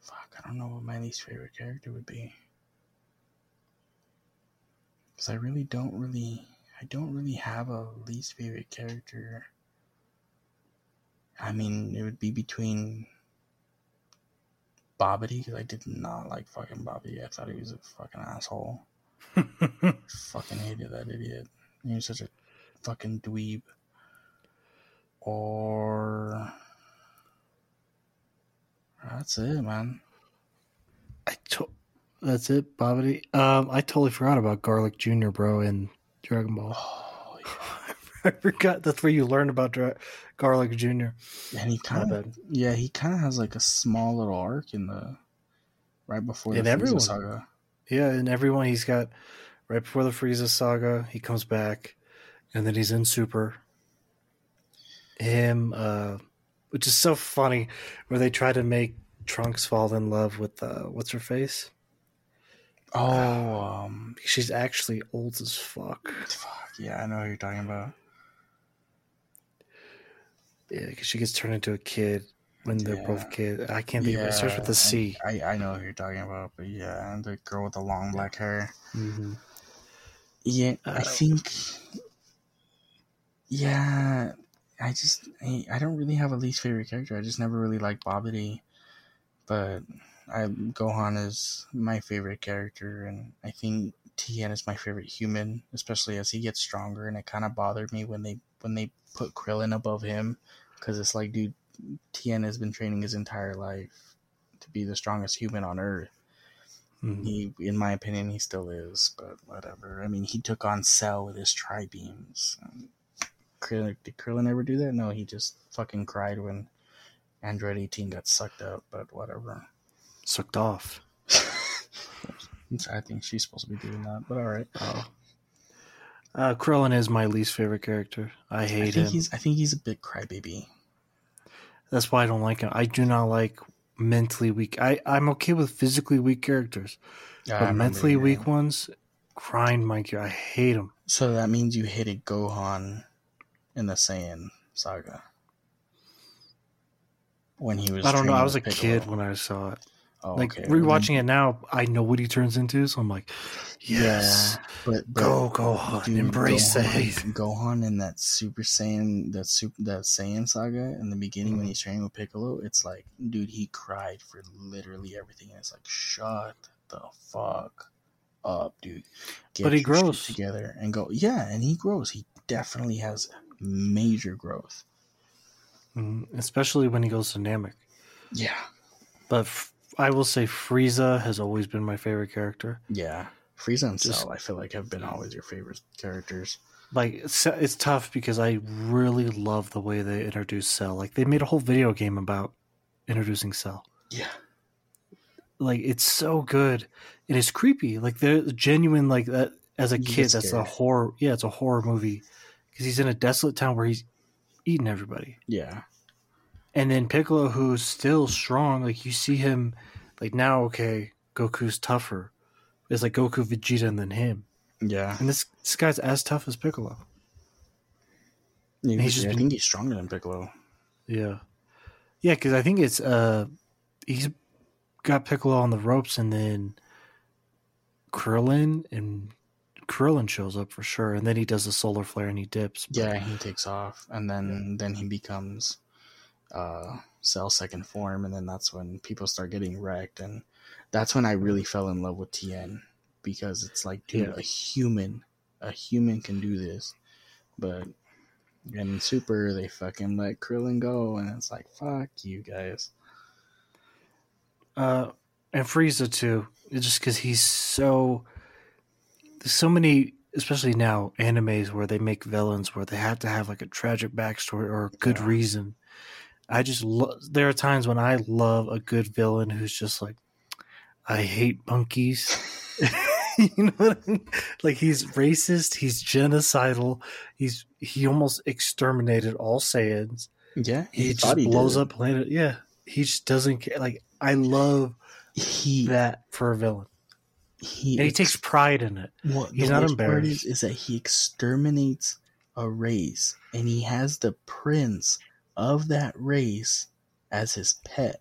Fuck, I don't know what my least favorite character would be. Because I really don't really, I don't really have a least favorite character. I mean, it would be between Babidi, because I did not like fucking Babidi. I thought he was a fucking asshole. <laughs> fucking hated that idiot. He was such a fucking dweeb. Or. That's it, man. I to- that's it, Babidi. Um, I totally forgot about Garlic Junior, bro, in Dragon Ball. Oh, yeah. <laughs> I forgot that's where you learned about Dra- Garlic Junior. And he kind of. Yeah, he kind of has like a small little arc in the right before the In Frieza everyone. saga. Yeah, and everyone he's got right before the Frieza saga, he comes back, and then he's in Super. Him, uh, which is so funny, where they try to make Trunks fall in love with uh, what's her face? Oh, um, She's actually old as fuck. fuck yeah, I know who you're talking about. Yeah, because she gets turned into a kid when they're Yeah. both kids. I can't think of it. It starts with a C. I, I know who you're talking about, but yeah, and the girl with the long black hair. Mm-hmm. Yeah, I think. Yeah, I just I, I don't really have a least favorite character. I just never really liked Babidi, but I Gohan is my favorite character, and I think Tien is my favorite human, especially as he gets stronger. And it kind of bothered me when they when they put Krillin above him, because it's like, dude, Tien has been training his entire life to be the strongest human on Earth. Mhm. He, in my opinion, he still is, but whatever. I mean, he took on Cell with his tri beams. Krillin, did Krillin ever do that? No, he just fucking cried when Android 18 got sucked up, but whatever. Sucked off. <laughs> I think she's supposed to be doing that, but alright. Oh. Uh, Krillin is my least favorite character. I I hate think him. he's I think he's a bit crybaby. That's why I don't like him. I do not like mentally weak. I, I'm okay with physically weak characters, Yeah, but mentally weak ones grind my gear. I hate them. So that means you hated Gohan in the Saiyan saga. When he was I don't know. I was a with kid when I saw it. Oh, like okay. rewatching it now, I know what he turns into, so I'm like, yes, Yeah, but, but go Gohan, embrace the Gohan, hate. Gohan in that Super Saiyan, that super that Saiyan saga in the beginning Mm-hmm. when he's training with Piccolo, it's like, dude, he cried for literally everything. And it's like, shut the fuck up, dude. Get But he grows. together and go. Yeah, and he grows. He definitely has major growth. Mhm. especially when he goes to Namek. Yeah, But f- I will say Frieza has always been my favorite character. yeah. Frieza and Just- Cell, I feel like, have been always your favorite characters. like it's, it's tough because I really love the way they introduce Cell. Like they made a whole video game about introducing Cell. Yeah. Like it's so good. It is creepy. Like they're genuine. Like that as a You kid. That's a horror. Yeah, it's a horror movie because he's in a desolate town where he's eating everybody. Yeah. And then Piccolo, who's still strong, like you see him, like now, okay, Goku's tougher. It's like Goku, Vegeta, and then him. Yeah. And this this guy's as tough as Piccolo. He's He's just I been- think he's stronger than Piccolo. Yeah, yeah, because I think it's uh, he's got Piccolo on the ropes, and then Krillin and Krillin shows up for sure, and then he does the solar flare and he dips. but- Yeah, he takes off, and then then he becomes uh, Cell second form, and then that's when people start getting wrecked, and that's when I really fell in love with Tien because it's like, dude, Yeah. a human, a human can do this, but in Super they fucking let Krillin go, and it's like, fuck you guys. Uh, and Frieza too, it's just because he's so. There's so many, especially now, animes where they make villains where they have to have like a tragic backstory or a good Yeah. reason. I just lo- there are times when I love a good villain who's just like, I hate monkeys. <laughs> you know what I mean? Like he's racist, he's genocidal, he's he almost exterminated all Saiyans Yeah, he, thought just blows did. up planet. Yeah, he just doesn't care. Like I love He that for a villain, he and he takes pride in it. What He's not embarrassed. is, is that he exterminates a race, and he has the prince of that race as his pet.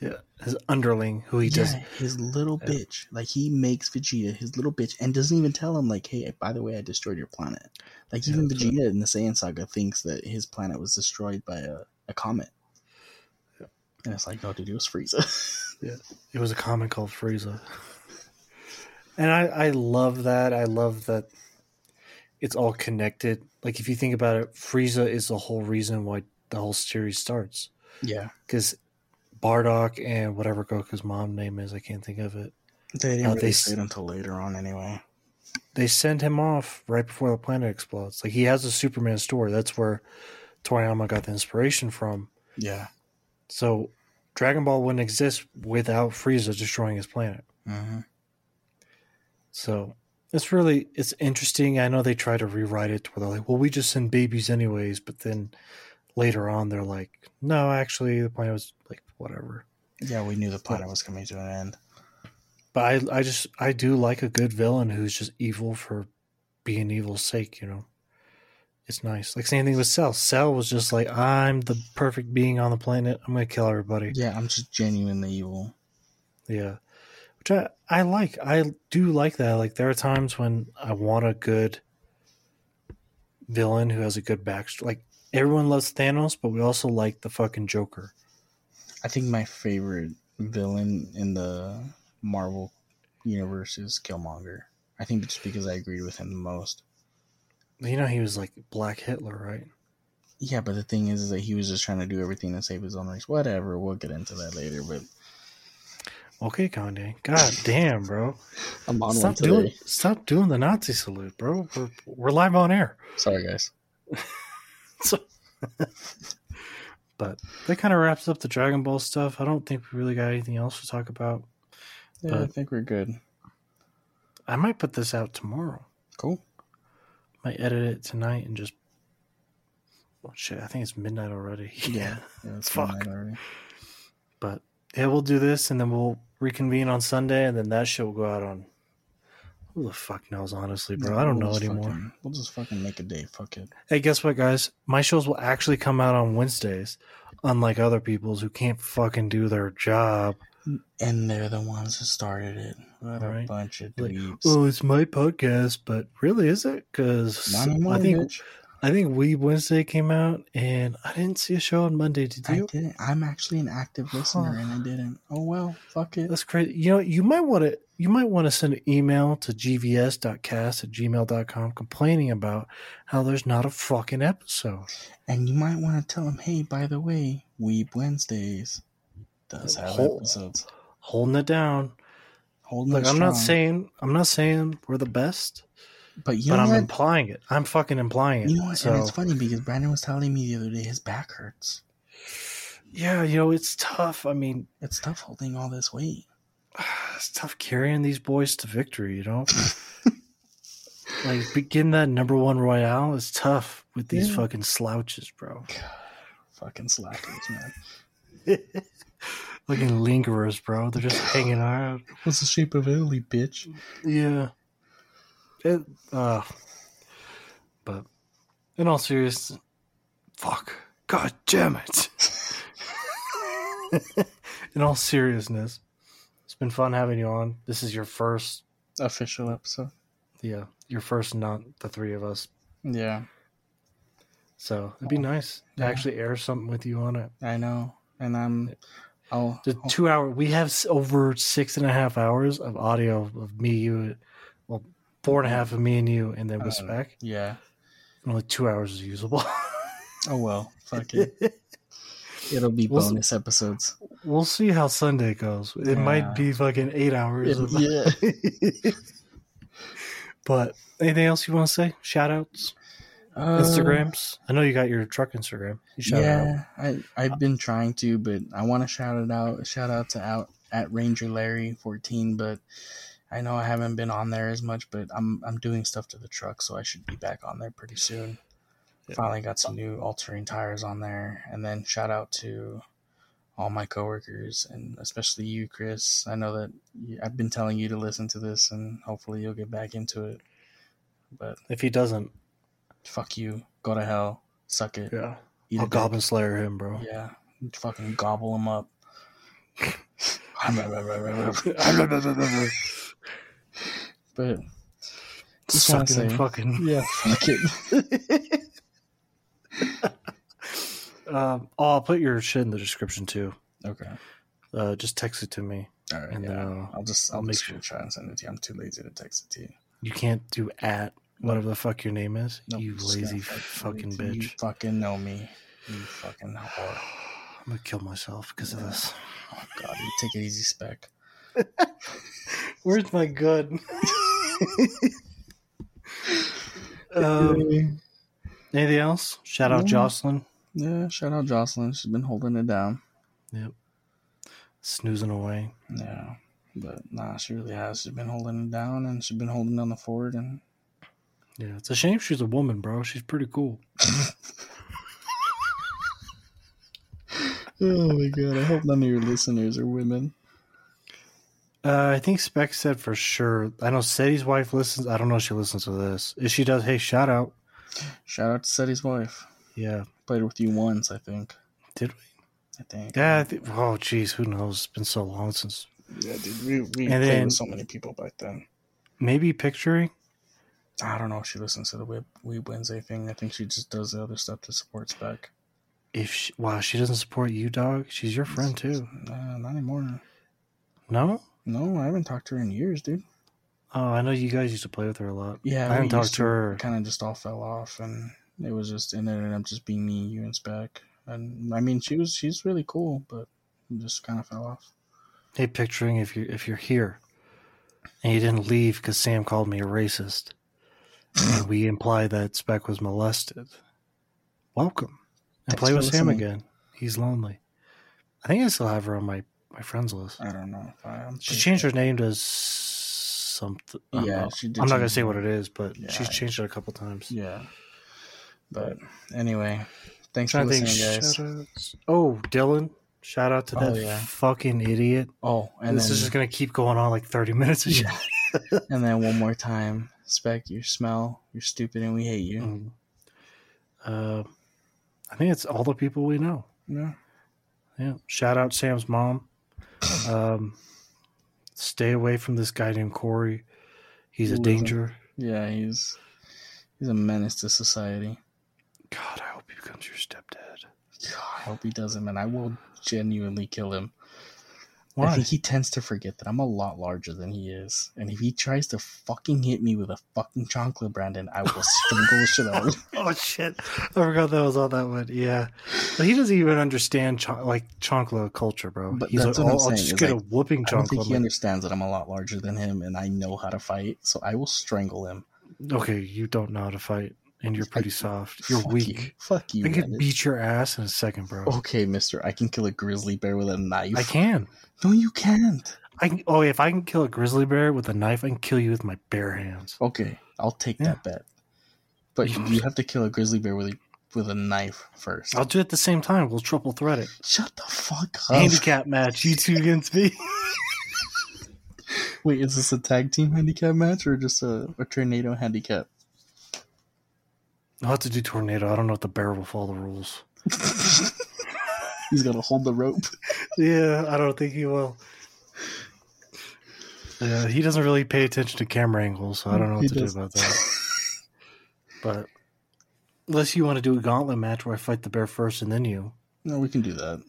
Yeah, his underling, who he yeah, does. his little Yeah. bitch. Like he makes Vegeta his little bitch, and doesn't even tell him like, "Hey, by the way, I destroyed your planet." Like even Yeah. Vegeta in the Saiyan saga thinks that his planet was destroyed by a, a comet. Yeah. And it's like, no, dude, it was Frieza. <laughs> Yeah. It was a comic called Frieza, and I I love that. I love that it's all connected. Like if you think about it, Frieza is the whole reason why the whole series starts. yeah, Because Bardock and whatever Goku's mom name is, I can't think of it. they didn't Uh, really they say it until later on, anyway. they send him off right before the planet explodes. Like he has a Superman story. That's where Toriyama got the inspiration from. Yeah. So Dragon Ball wouldn't exist without Frieza destroying his planet. hmm So it's really it's interesting. I know they try to rewrite it where they're like, "Well, we just send babies anyways," but then later on they're like, "No, actually, the planet was like whatever." Yeah, we knew the planet was coming to an end. But I, I just I do like a good villain who's just evil for being evil's sake. You know, it's nice. Like same thing with Cell. Cell was just like, "I'm the perfect being on the planet. I'm gonna kill everybody." Yeah, I'm just genuinely evil. Yeah. Which I, I like. I do like that. Like there are times when I want a good villain who has a good backstory. Like everyone loves Thanos, but we also like the fucking Joker. I think my favorite villain in the Marvel universe is Killmonger. I think just because I agreed with him the most. You know he was like Black Hitler, right? Yeah, but the thing is, is that he was just trying to do everything to save his own race. Whatever, we'll get into that later. But Okay, Kanye. God damn, bro. <laughs> I'm on Stop one today. doing stop doing the Nazi salute, bro. We're, we're live on air. Sorry, guys. <laughs> <laughs> So But that kind of wraps up the Dragon Ball stuff. I don't think we really got anything else to talk about. Yeah, I think we're good. I might put this out tomorrow. Cool. might edit it tonight and just oh shit i think it's midnight already <laughs> Yeah, yeah it's Fuck. midnight already. but yeah we'll do this and then we'll reconvene on sunday and then that shit will go out on who the fuck knows honestly bro i don't We'll know anymore fucking- we'll just fucking make a day. Fuck it. hey guess what guys my shows will actually come out on wednesdays unlike other people's who can't fucking do their job And they're the ones that started it. What a bunch of Like, oh it's my podcast but really is it because i think bitch. I think we wednesday came out and i didn't see a show on monday did you? I didn't. I'm actually an active listener, and I didn't. Oh well, fuck it. That's crazy. You know, you might want to you might want to send an email to gvs.cast at gmail.com complaining about how there's not a fucking episode. And you might want to tell them, hey, by the way, Weeb Wednesdays does have Hol- episodes. Holding it down. Holding it I'm not saying I'm not saying we're the best, But you but know I'm what? implying it. I'm fucking implying it. You know what? So And it's funny because Brandon was telling me the other day his back hurts. yeah, you know it's tough. I mean, It's tough holding all this weight. <sighs> it's tough carrying these boys to victory. You know, <laughs> like begin that number one royale is tough with these Yeah. fucking slouches, bro. Fucking slackers, man. <laughs> Fucking lingerers, bro. They're just hanging out. What's the shape of Italy, bitch? Yeah. It, uh, but in all seriousness, fuck. God damn it. <laughs> in all seriousness, it's been fun having you on. This is your first, Official episode. yeah, your first, not the three of us. Yeah, So it'd be nice to Yeah. actually air something with you on it. I know. And I'm. I'll. The two hour, we have over six and a half hours of audio of me, you, four and a half of me and you, and then with Uh, Spec. yeah. Only two hours is usable. <laughs> Oh well. Fuck it. <laughs> It'll be We'll s- bonus episodes. we'll see how Sunday goes. It Yeah. might be fucking eight hours. of- yeah. <laughs> but anything else you want to say? Shout outs? Uh, Instagrams? I know you got your truck Instagram. You shout it out. yeah, I I've been trying to, but I want to shout it out. Shout out to out at Ranger Larry fourteen, but I know I haven't been on there as much. But I'm I'm doing stuff to the truck, so I should be back on there pretty soon. Yeah. Finally got some new all-terrain tires on there, and then shout out to all my coworkers and especially you, Chris. I know that you, I've been telling you to listen to this, and hopefully you'll get back into it. But If he doesn't, fuck you, go to hell, suck it, yeah. eat I'll a dick. Slayer him, bro. Yeah, fucking gobble him up. <laughs> <laughs> <laughs> but Just wanna say- fucking. yeah, fuck it. <laughs> Um, oh, I'll put your shit in the description too. Okay, Uh, just text it to me. all right. And yeah, then, uh, I'll just I'll I'll make sure- try and send it to you. I'm too lazy to text it to you. You can't do at whatever the fuck your name is. Nope, you lazy fucking You bitch. fucking know me. You fucking whore. <sighs> I'm gonna kill myself because of this. Oh god, you take it easy, spec. <laughs> Where's my gun? <laughs> <laughs> um, anything else? Shout out No. Jocelyn. Yeah, shout out Jocelyn. She's been holding it down. Yep. Snoozing away. Yeah, but nah, she really has. She's been holding it down, and she's been holding down the fort, and Yeah, it's a shame she's a woman, bro. She's pretty cool. <laughs> <laughs> Oh my god! I hope none of your listeners are women. Uh, I think Spec said for sure. I know Sadie's wife listens. I don't know if she listens to this. If she does, hey, shout out. Shout out to Seti's wife. Yeah. Played with you once, I think. Did we? I think. Yeah. I think, oh, jeez. Who knows? It's been so long since. yeah, dude. We, we And played then- with so many people back then. Maybe picturing. I don't know if she listens to the Weeb, Weeb Wednesday thing. I think she just does the other stuff to support Spec. If she, wow, she doesn't support you, dog. She's your friend too. Uh, not anymore. No. No, I haven't talked to her in years, dude. Oh, I know you guys used to play with her a lot. Yeah, I haven't talked to her. Kind of just all fell off, and it was just it ended up just being me, you, and Spec. And I mean, she was she's really cool, but just kind of fell off. Hey, picturing if you if you're here, and you didn't leave because Sam called me a racist, and we imply that Spec was molested. Welcome and Thanks play with Sam listening. again. He's lonely. I think I still have her on my my friends list. I don't know. If I, I'm She changed her name to something. Yeah, she did I'm not gonna say what it is, but Yeah, she's changed it a couple times. Yeah, but anyway, thanks for Trying to think. listening, guys. shout-outs. Oh, Dylan! Shout out to Oh, that yeah. fucking idiot. Oh, and this then is just gonna keep going on like 30 minutes. Shit. <laughs> and then one more time, Spec, you smell, you're stupid, and we hate you. Mm. Uh, I think it's all the people we know. Yeah. Yeah. Shout out Sam's mom. Um, stay away from this guy named Corey. He's a Who he? danger. Yeah, he's he's a menace to society. God, I hope he becomes your stepdad. God, I hope he doesn't, man. I will genuinely kill him. I think he tends to forget that I'm a lot larger than he is. And if he tries to fucking hit me with a fucking chancla, Brandon, I will strangle the shit out of him. <laughs> oh shit! I forgot that was on that one. Yeah, but he doesn't even understand cho- like chancla culture, bro. But He's that's like, what I'm "Oh, I'll just get a like, whooping I don't think he understands that I'm a lot larger than him and I know how to fight, so I will strangle him. Okay, you don't know how to fight, and you're pretty soft. You're weak. You. Fuck you. I could beat your ass in a second, bro. Okay, Mister, I can kill a grizzly bear with a knife. I can. No, you can't. I can. Oh, if I can kill a grizzly bear with a knife, I can kill you with my bare hands. Okay, I'll take Yeah. that bet. But you have to kill a grizzly bear with a with a knife first. I'll do it at the same time. We'll triple threat it. Shut the fuck up. Handicap match. You two against me. <laughs> Wait, is this a tag team handicap match or just a, a tornado handicap? I'll have to do tornado. I don't know if the bear will follow the rules. <laughs> He's gonna hold the rope. <laughs> Yeah, I don't think he will. Yeah, he doesn't really pay attention to camera angles, so I don't know what He to does. do about that. But unless you want to do a gauntlet match where I fight the bear first and then you. No, we can do that.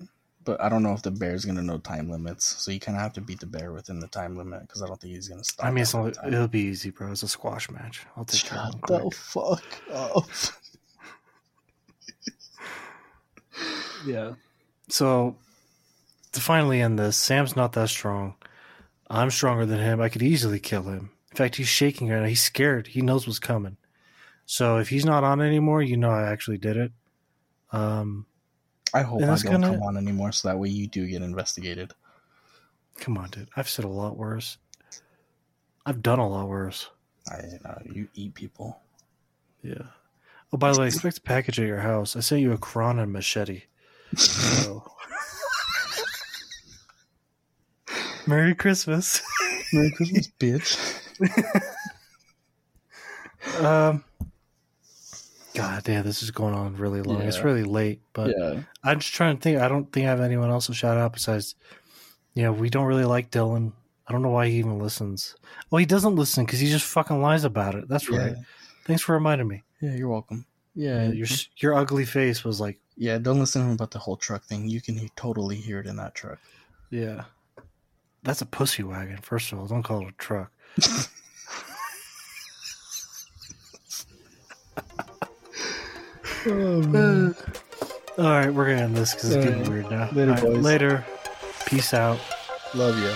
But I don't know if the bear's gonna know time limits, so you kind of have to beat the bear within the time limit because I don't think he's gonna stop. I mean, it's after not, the time. it'll be easy, bro. It's a squash match. I'll take care of Shut him the fuck up. <laughs> Yeah. So to finally end this, Sam's not that strong. I'm stronger than him. I could easily kill him. In fact, he's shaking right now. He's scared. He knows what's coming. So if he's not on anymore, you know I actually did it. Um, I hope I don't gonna- come on anymore, so that way you do get investigated. come on, dude. I've said a lot worse. I've done a lot worse. I know you eat people. Yeah. Oh, by the way, expect a package at your house. I sent you a Quran and machete. So. <laughs> Merry Christmas. Merry Christmas, bitch. <laughs> Um, God damn, this is going on really long. It's really late, but yeah, I'm just trying to think. I don't think I have anyone else to shout out besides, you know, we don't really like Dylan. I don't know why he even listens. Well, he doesn't listen because he just fucking lies about it. That's right. yeah, Thanks for reminding me. yeah. You're welcome. Yeah, your your ugly face was like, yeah. Don't listen to him about the whole truck thing. You can totally hear it in that truck. yeah, that's a pussy wagon. First of all, don't call it a truck. <laughs> Oh, <sighs> All right, we're gonna end this because it's All getting right. weird now. Later, All right, boys. Later. Peace out. Love you.